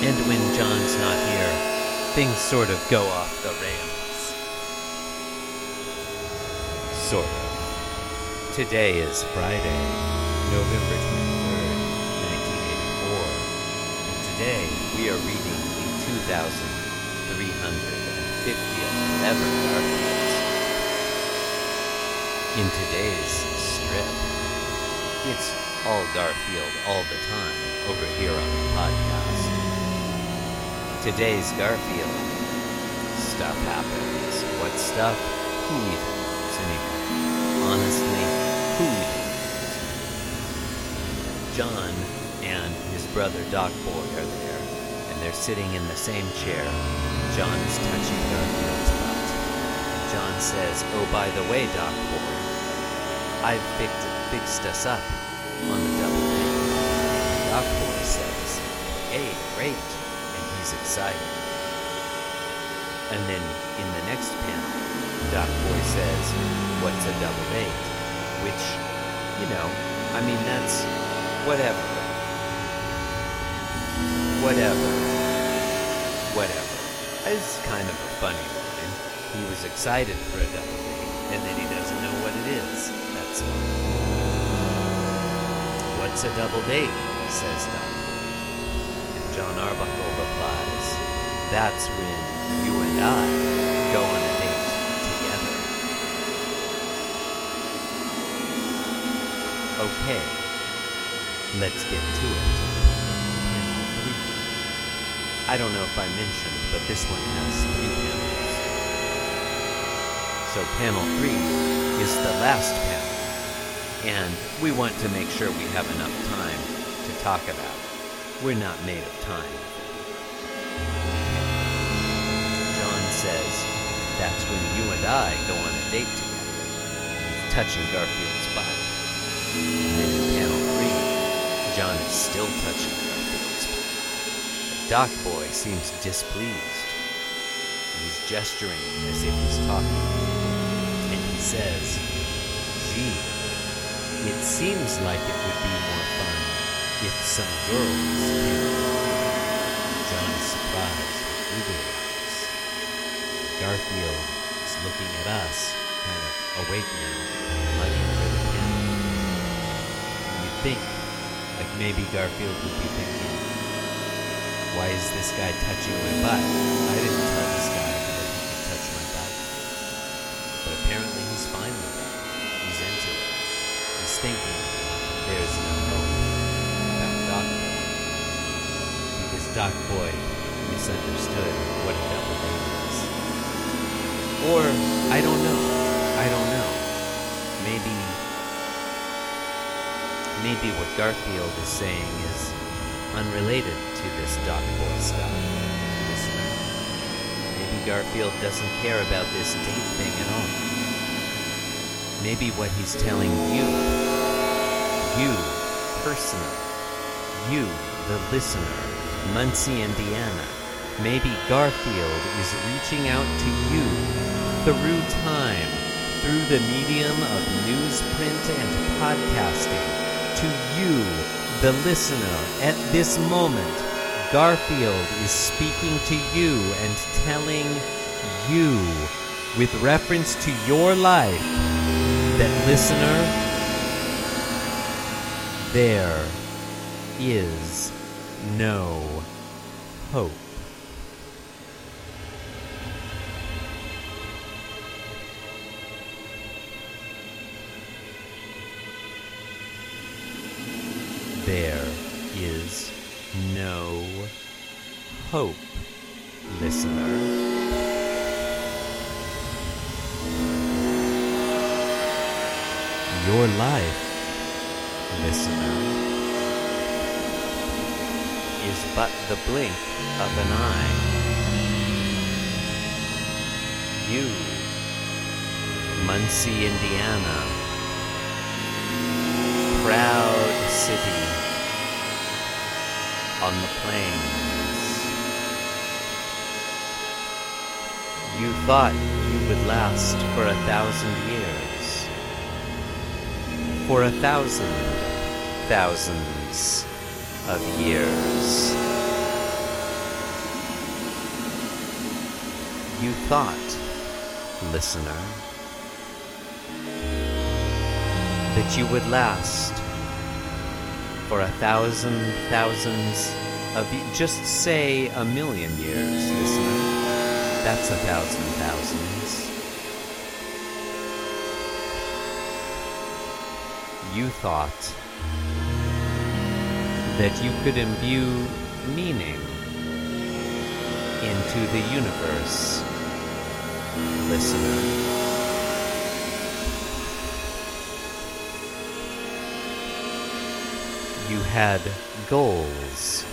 And when John's not here, things sort of go off the rails. Sort of. Today is Friday, November 23rd, 1984. And today we are reading the 2,350th ever Garfield. In today's strip, it's all Garfield all the time over here on the podcast. Today's Garfield. Stuff happens. What stuff? Who even knows anyway? Honestly, who even knows? John and his brother Doc Boy are there, and they're sitting in the same chair. John is touching Garfield's John says, Oh, by the way, Doc Boy, I've fixed, fixed us up on the double date. Doc Boy says, Hey, great. And he's excited. And then in the next panel, Doc Boy says, What's a double date? Which, you know, I mean, that's whatever. Whatever. Whatever. It's kind of funny. He was excited for a double date, and then he doesn't know what it is. That's all. What's a double date? says Doc. And Jon Arbuckle replies, That's when you and I go on a date together. Okay, let's get to it. I don't know if I mentioned, but this one has three. So panel three is the last panel and we want to make sure we have enough time to talk about. We're not made of time. John says that's when you and I go on a date together. Touching Garfield's butt. Then in panel three, John is still touching Garfield's butt. The Doc Boy seems displeased. He's gesturing as if he's talking. Says, Gee, it seems like it would be more fun if some girls came. John is surprised with eyes. Garfield is looking at us, kind of awake now, hugging for the pen. You'd think, like maybe Garfield would be thinking, why is this guy touching my butt? I didn't tell this guy that he could touch my butt. fine with it. He's into it. He's thinking there's no hope about Doc Boy. Doc Boy misunderstood what a double date is. Or, I don't know. I don't know. Maybe maybe what Garfield is saying is unrelated to this Doc Boy stuff. Maybe Garfield doesn't care about this date thing at all. Maybe what he's telling you, you personally, you, the listener, Muncie, Indiana, maybe Garfield is reaching out to you through time, through the medium of newsprint and podcasting. To you, the listener, at this moment, Garfield is speaking to you and telling you, with reference to your life, that listener, there is no hope. There is no hope, the blink of an eye. You, Muncie, Indiana, proud city on the plains. You thought you would last for a thousand years. For a thousand thousands of years. You thought, listener, that you would last for a thousand thousands of just say a million years, listener. That's a thousand thousands. You thought that you could imbue meaning into the universe, listener. You had goals.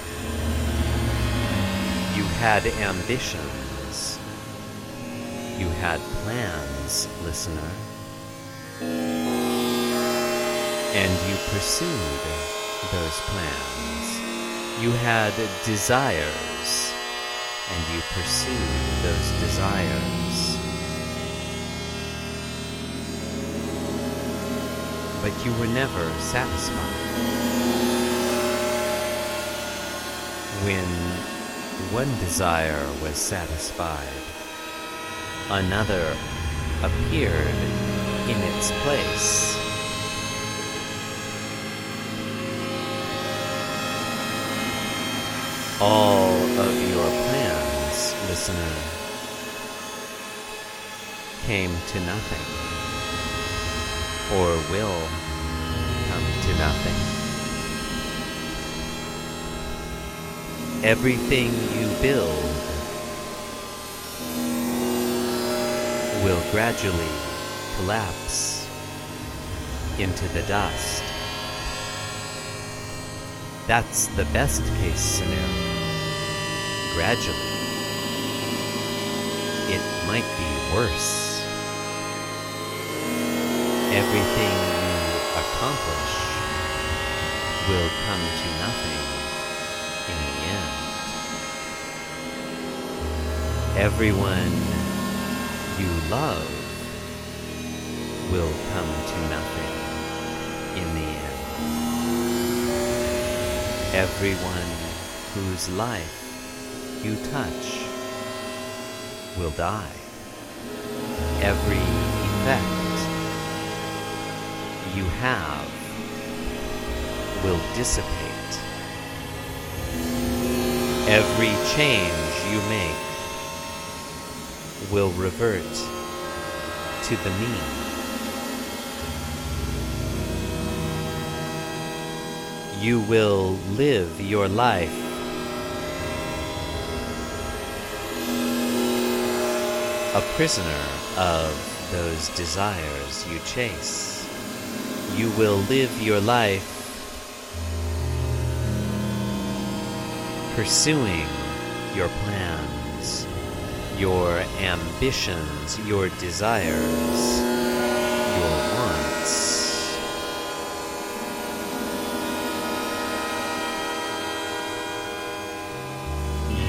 You had ambitions. You had plans, listener. And you pursued those plans. You had desires. And you pursued those desires. But you were never satisfied. When one desire was satisfied, another appeared in its place. All of your plans, listener, came to nothing, or will come to nothing. Everything you build will gradually collapse into the dust. That's the best case scenario. Gradually. It might be worse. Everything you accomplish will come to nothing in the end. Everyone you love will come to nothing in the end. Everyone whose life you touch will die. Every effect you have will dissipate. Every change you make will revert to the mean. You will live your life a prisoner of those desires you chase. You will live your life pursuing your plans, your ambitions, your desires, your wants.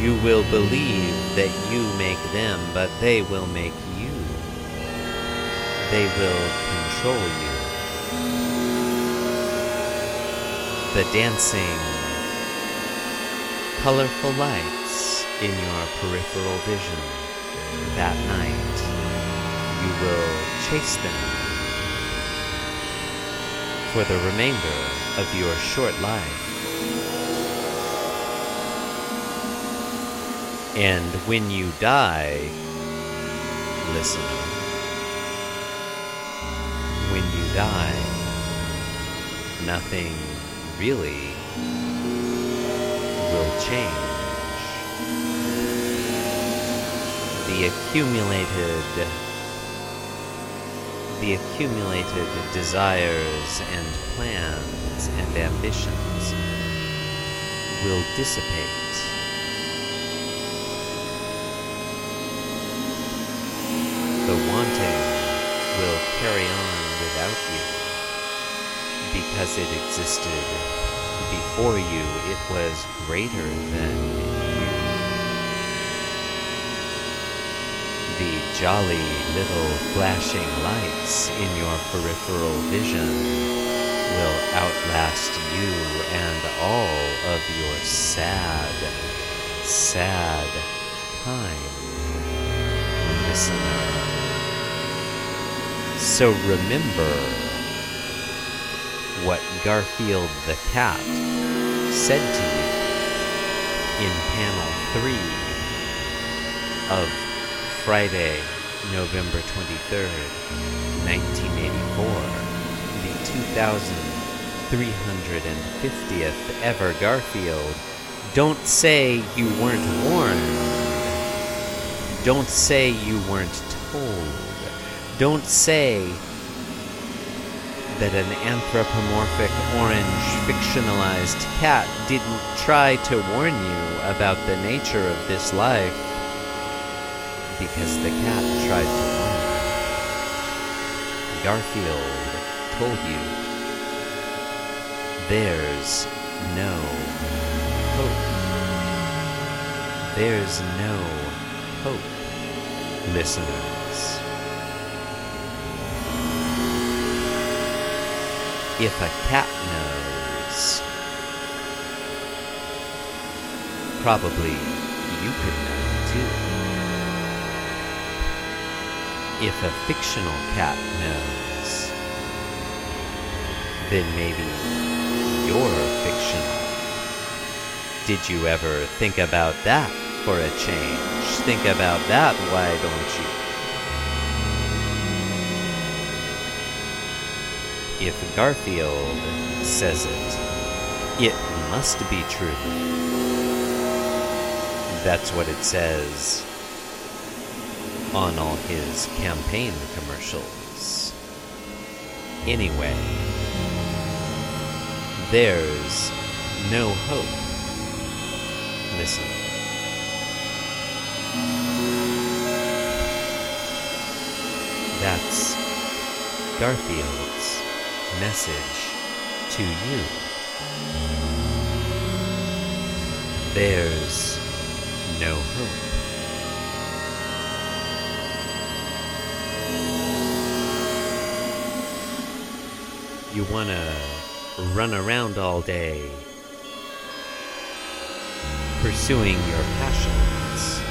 You will believe that you make them, but they will make you. They will control you. The dancing, colorful lights in your peripheral vision that night, you will chase them for the remainder of your short life. And when you die, listener, when you die, nothing really will change. The accumulated the accumulated desires and plans and ambitions will dissipate the wanting will carry on without you because it existed before you, it was greater than you. The jolly little flashing lights in your peripheral vision will outlast you and all of your sad, sad time, listener. So remember Garfield the cat said to you in panel 3 of Friday, November 23rd, 1984, the 2350th ever Garfield. Don't say you weren't warned. Don't say you weren't told. Don't say that an anthropomorphic orange fictionalized cat didn't try to warn you about the nature of this life because the cat tried to warn you. Garfield told you there's no hope. There's no hope, listeners. If a cat knows, probably you could know too. If a fictional cat knows, then maybe you're fictional. Did you ever think about that for a change? Think about that, why don't you? If Garfield says it, it must be true. That's what it says on all his campaign commercials. Anyway, there's no hope. Listen. That's Garfield's message to you. There's no hope. You want to run around all day pursuing your passions,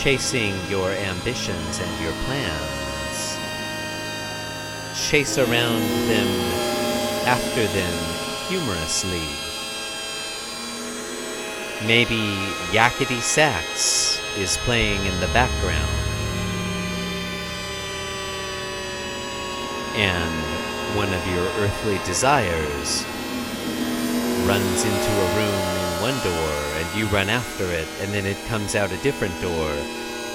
chasing your ambitions and your plans. Chase around them, after them humorously. Maybe Yakety Sax is playing in the background. And one of your earthly desires runs into a room in one door and you run after it and then it comes out a different door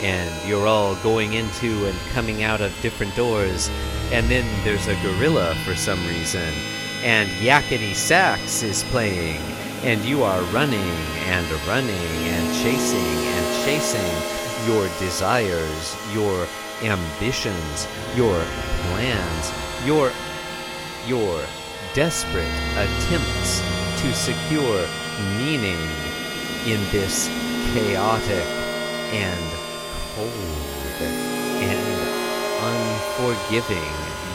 and you're all going into and coming out of different doors and then there's a gorilla for some reason and yakety sax is playing and you are running and running and chasing and chasing your desires your ambitions your plans your your desperate attempts to secure meaning in this chaotic and cold and unforgiving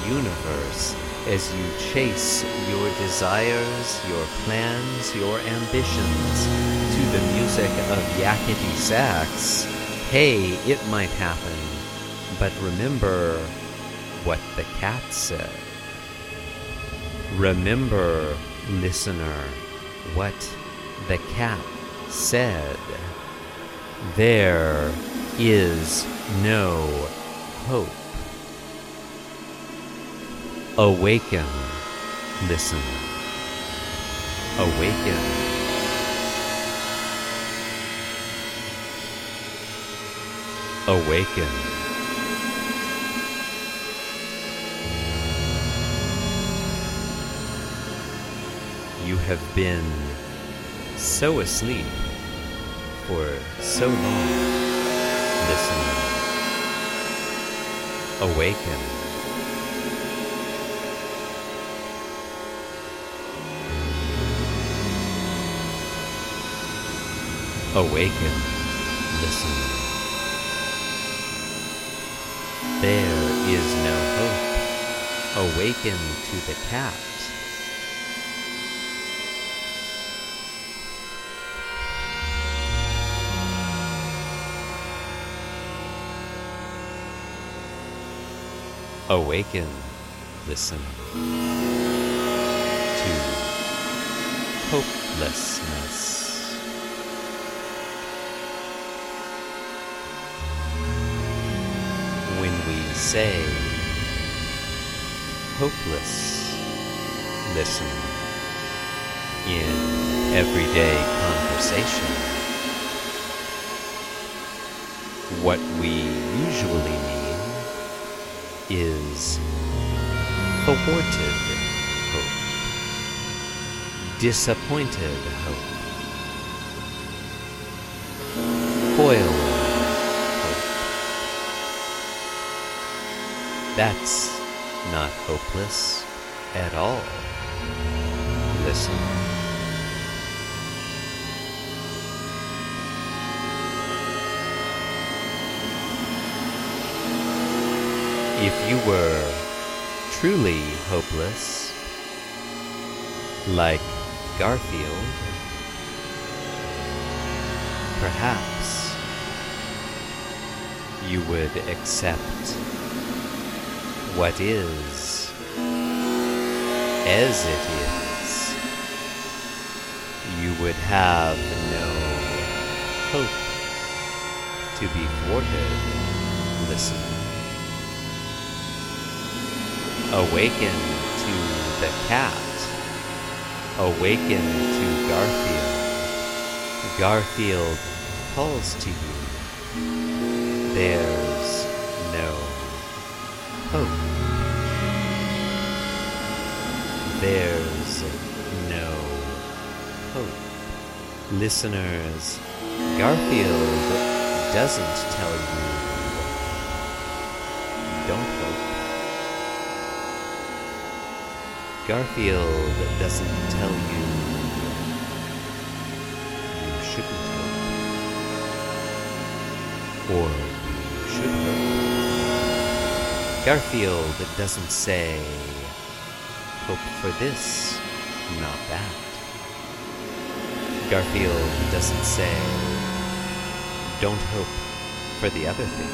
universe as you chase your desires, your plans, your ambitions to the music of yakety sax. Hey, it might happen, but remember what the cat said. Remember, listener, what the cat said. There is no hope. Awaken, listen. Awaken. Awaken. You have been so asleep for so long. Listen. Awaken. Awaken. Listen. There is no hope. Awaken to the cat. Awaken, listen to hopelessness. When we say hopeless, listen in everyday conversation. What we usually is thwarted hope, disappointed hope, foiled hope. That's not hopeless at all. Listen. If you were truly hopeless, like Garfield, perhaps you would accept what is as it is. You would have no hope to be thwarted. Listen. Awaken to the cat. Awaken to Garfield. Garfield calls to you. There's no hope. There's no hope. Listeners, Garfield doesn't tell you don't hope. Garfield doesn't tell you you shouldn't hope. Or you should hope. Garfield doesn't say hope for this, not that. Garfield doesn't say don't hope for the other thing.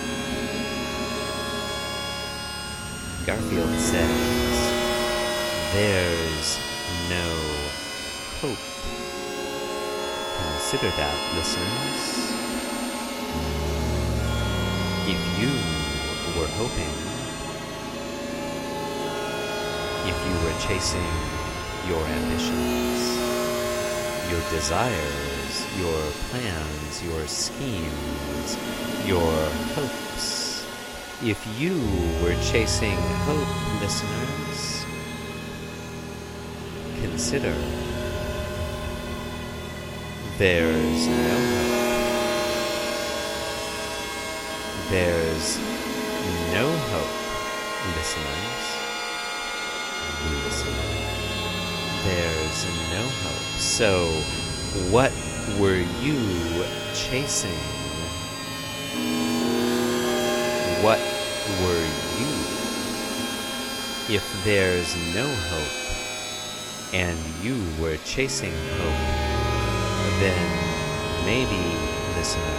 Garfield says there's no hope. Consider that, listeners. If you were hoping, if you were chasing your ambitions, your desires, your plans, your schemes, your hopes. If you were chasing hope, listeners, consider there's no hope. There's no hope, listeners. Listeners. There's no hope. So, what were you chasing? What were you? If there's no hope and you were chasing hope, then maybe, listener,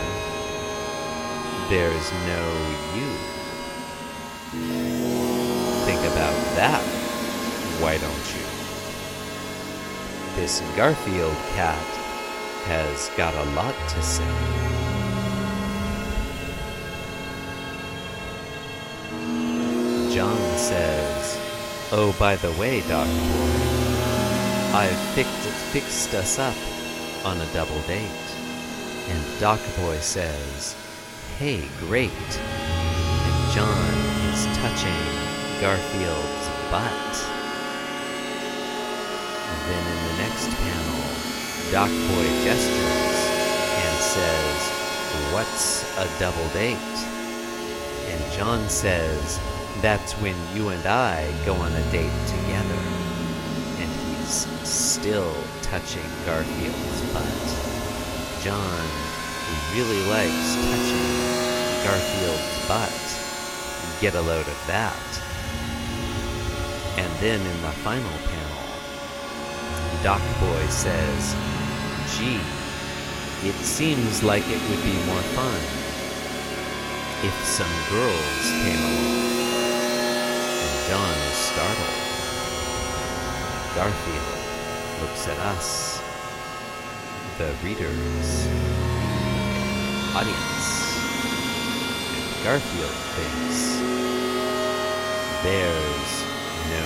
there's no you. Think about that, why don't you? This Garfield cat has got a lot to say. Jon says, Oh, by the way, Dr. I've fixed, fixed us up on a double date. And Doc Boy says, Hey, great. And Jon is touching Garfield's butt. Then in the next panel, Doc Boy gestures and says, What's a double date? And Jon says, That's when you and I go on a date together. Still touching Garfield's butt. Jon who really likes touching Garfield's butt. Get a load of that. And then in the final panel, Doc Boy says, Gee, it seems like it would be more fun if some girls came along. And Jon is startled. Garfield looks at us, the readers, audience. And Garfield thinks there's no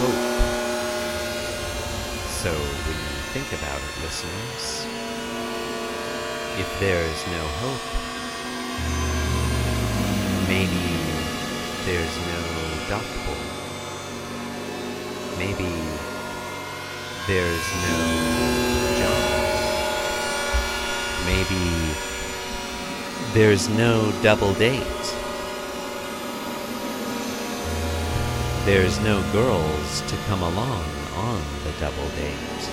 hope. So when you think about it, listeners, if there's no hope, maybe there's no Doc Boy. Maybe there's no Jon. Maybe there's no double date. There's no girls to come along on the double date.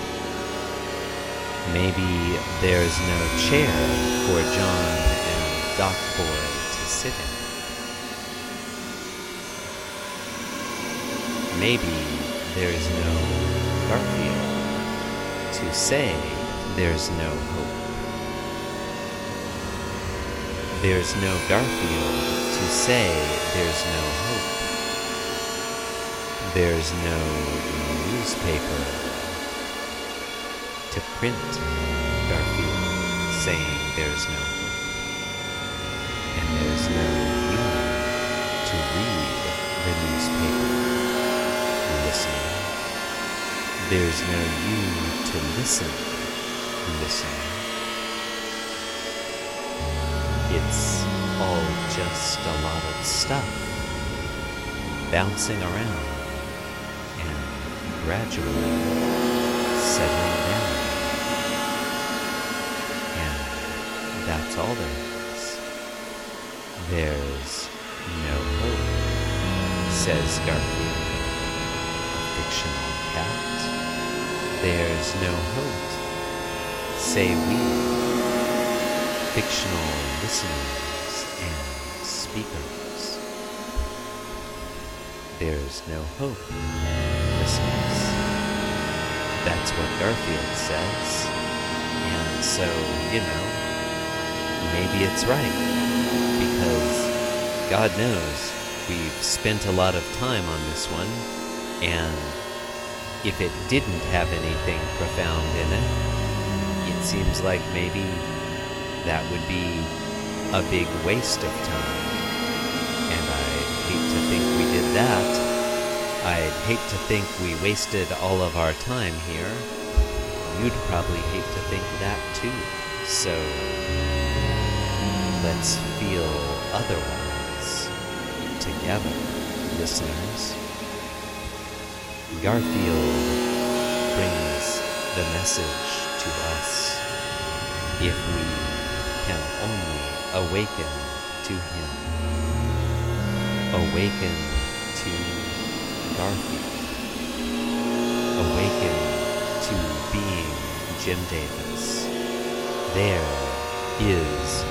Maybe there's no chair for Jon and Doc Boy to sit in. Maybe there's no to say there's no hope. There's no Garfield to say there's no hope. There's no newspaper to print Garfield saying there's no hope. And there's no you to read the newspaper, listen. There's no you to listen, listen. It's all just a lot of stuff bouncing around and gradually settling down. And that's all there is. There's no hope, says Garfield, a fictional cat. There's no hope, say we fictional listeners and speakers. There's no hope, in listeners. That's what Garfield says. And so, you know, maybe it's right. Because God knows we've spent a lot of time on this one, and if it didn't have anything profound in it, it seems like maybe that would be a big waste of time. And I hate to think we did that. I'd hate to think we wasted all of our time here. you'd probably hate to think that too. So let's feel otherwise together, listeners. Garfield brings the message to us if we can only awaken to him. Awaken to Garfield. Awaken to being Jim Davis. There is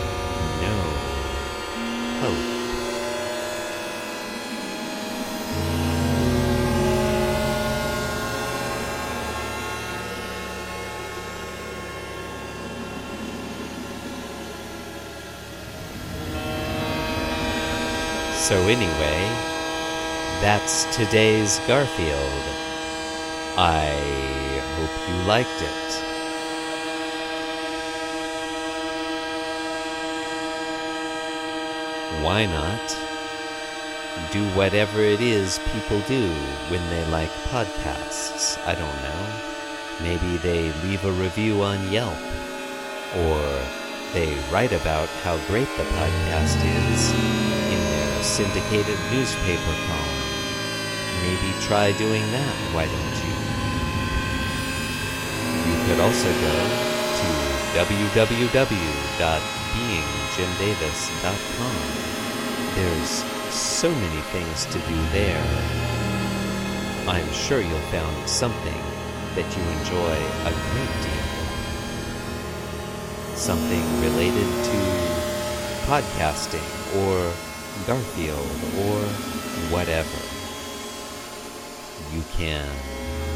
no hope. So, anyway, that's today's Garfield. I hope you liked it. Why not do whatever it is people do when they like podcasts? I don't know. Maybe they leave a review on Yelp, or they write about how great the podcast is syndicated newspaper column. Maybe try doing that, why don't you? You could also go to www.beingjimdavis.com. There's so many things to do there. I'm sure you'll find something that you enjoy a great deal. Something related to podcasting or Garfield or whatever. You can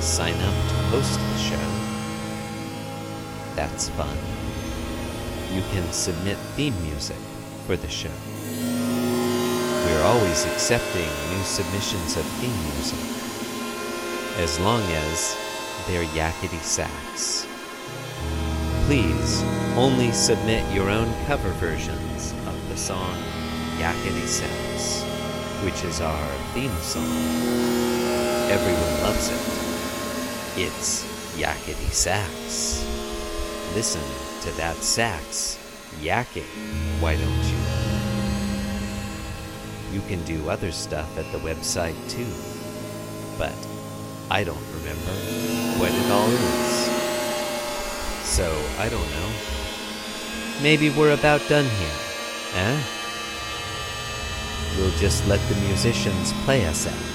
sign up to host the show. That's fun. You can submit theme music for the show. We're always accepting new submissions of theme music, as long as they're yakety sax. Please only submit your own cover versions of the song Yakety Sax, which is our theme song. Everyone loves it. It's Yakety Sax. Listen to that sax yakking, why don't you? You can do other stuff at the website too, but I don't remember what it all is. So, I don't know. Maybe we're about done here, eh? We'll just let the musicians play us out.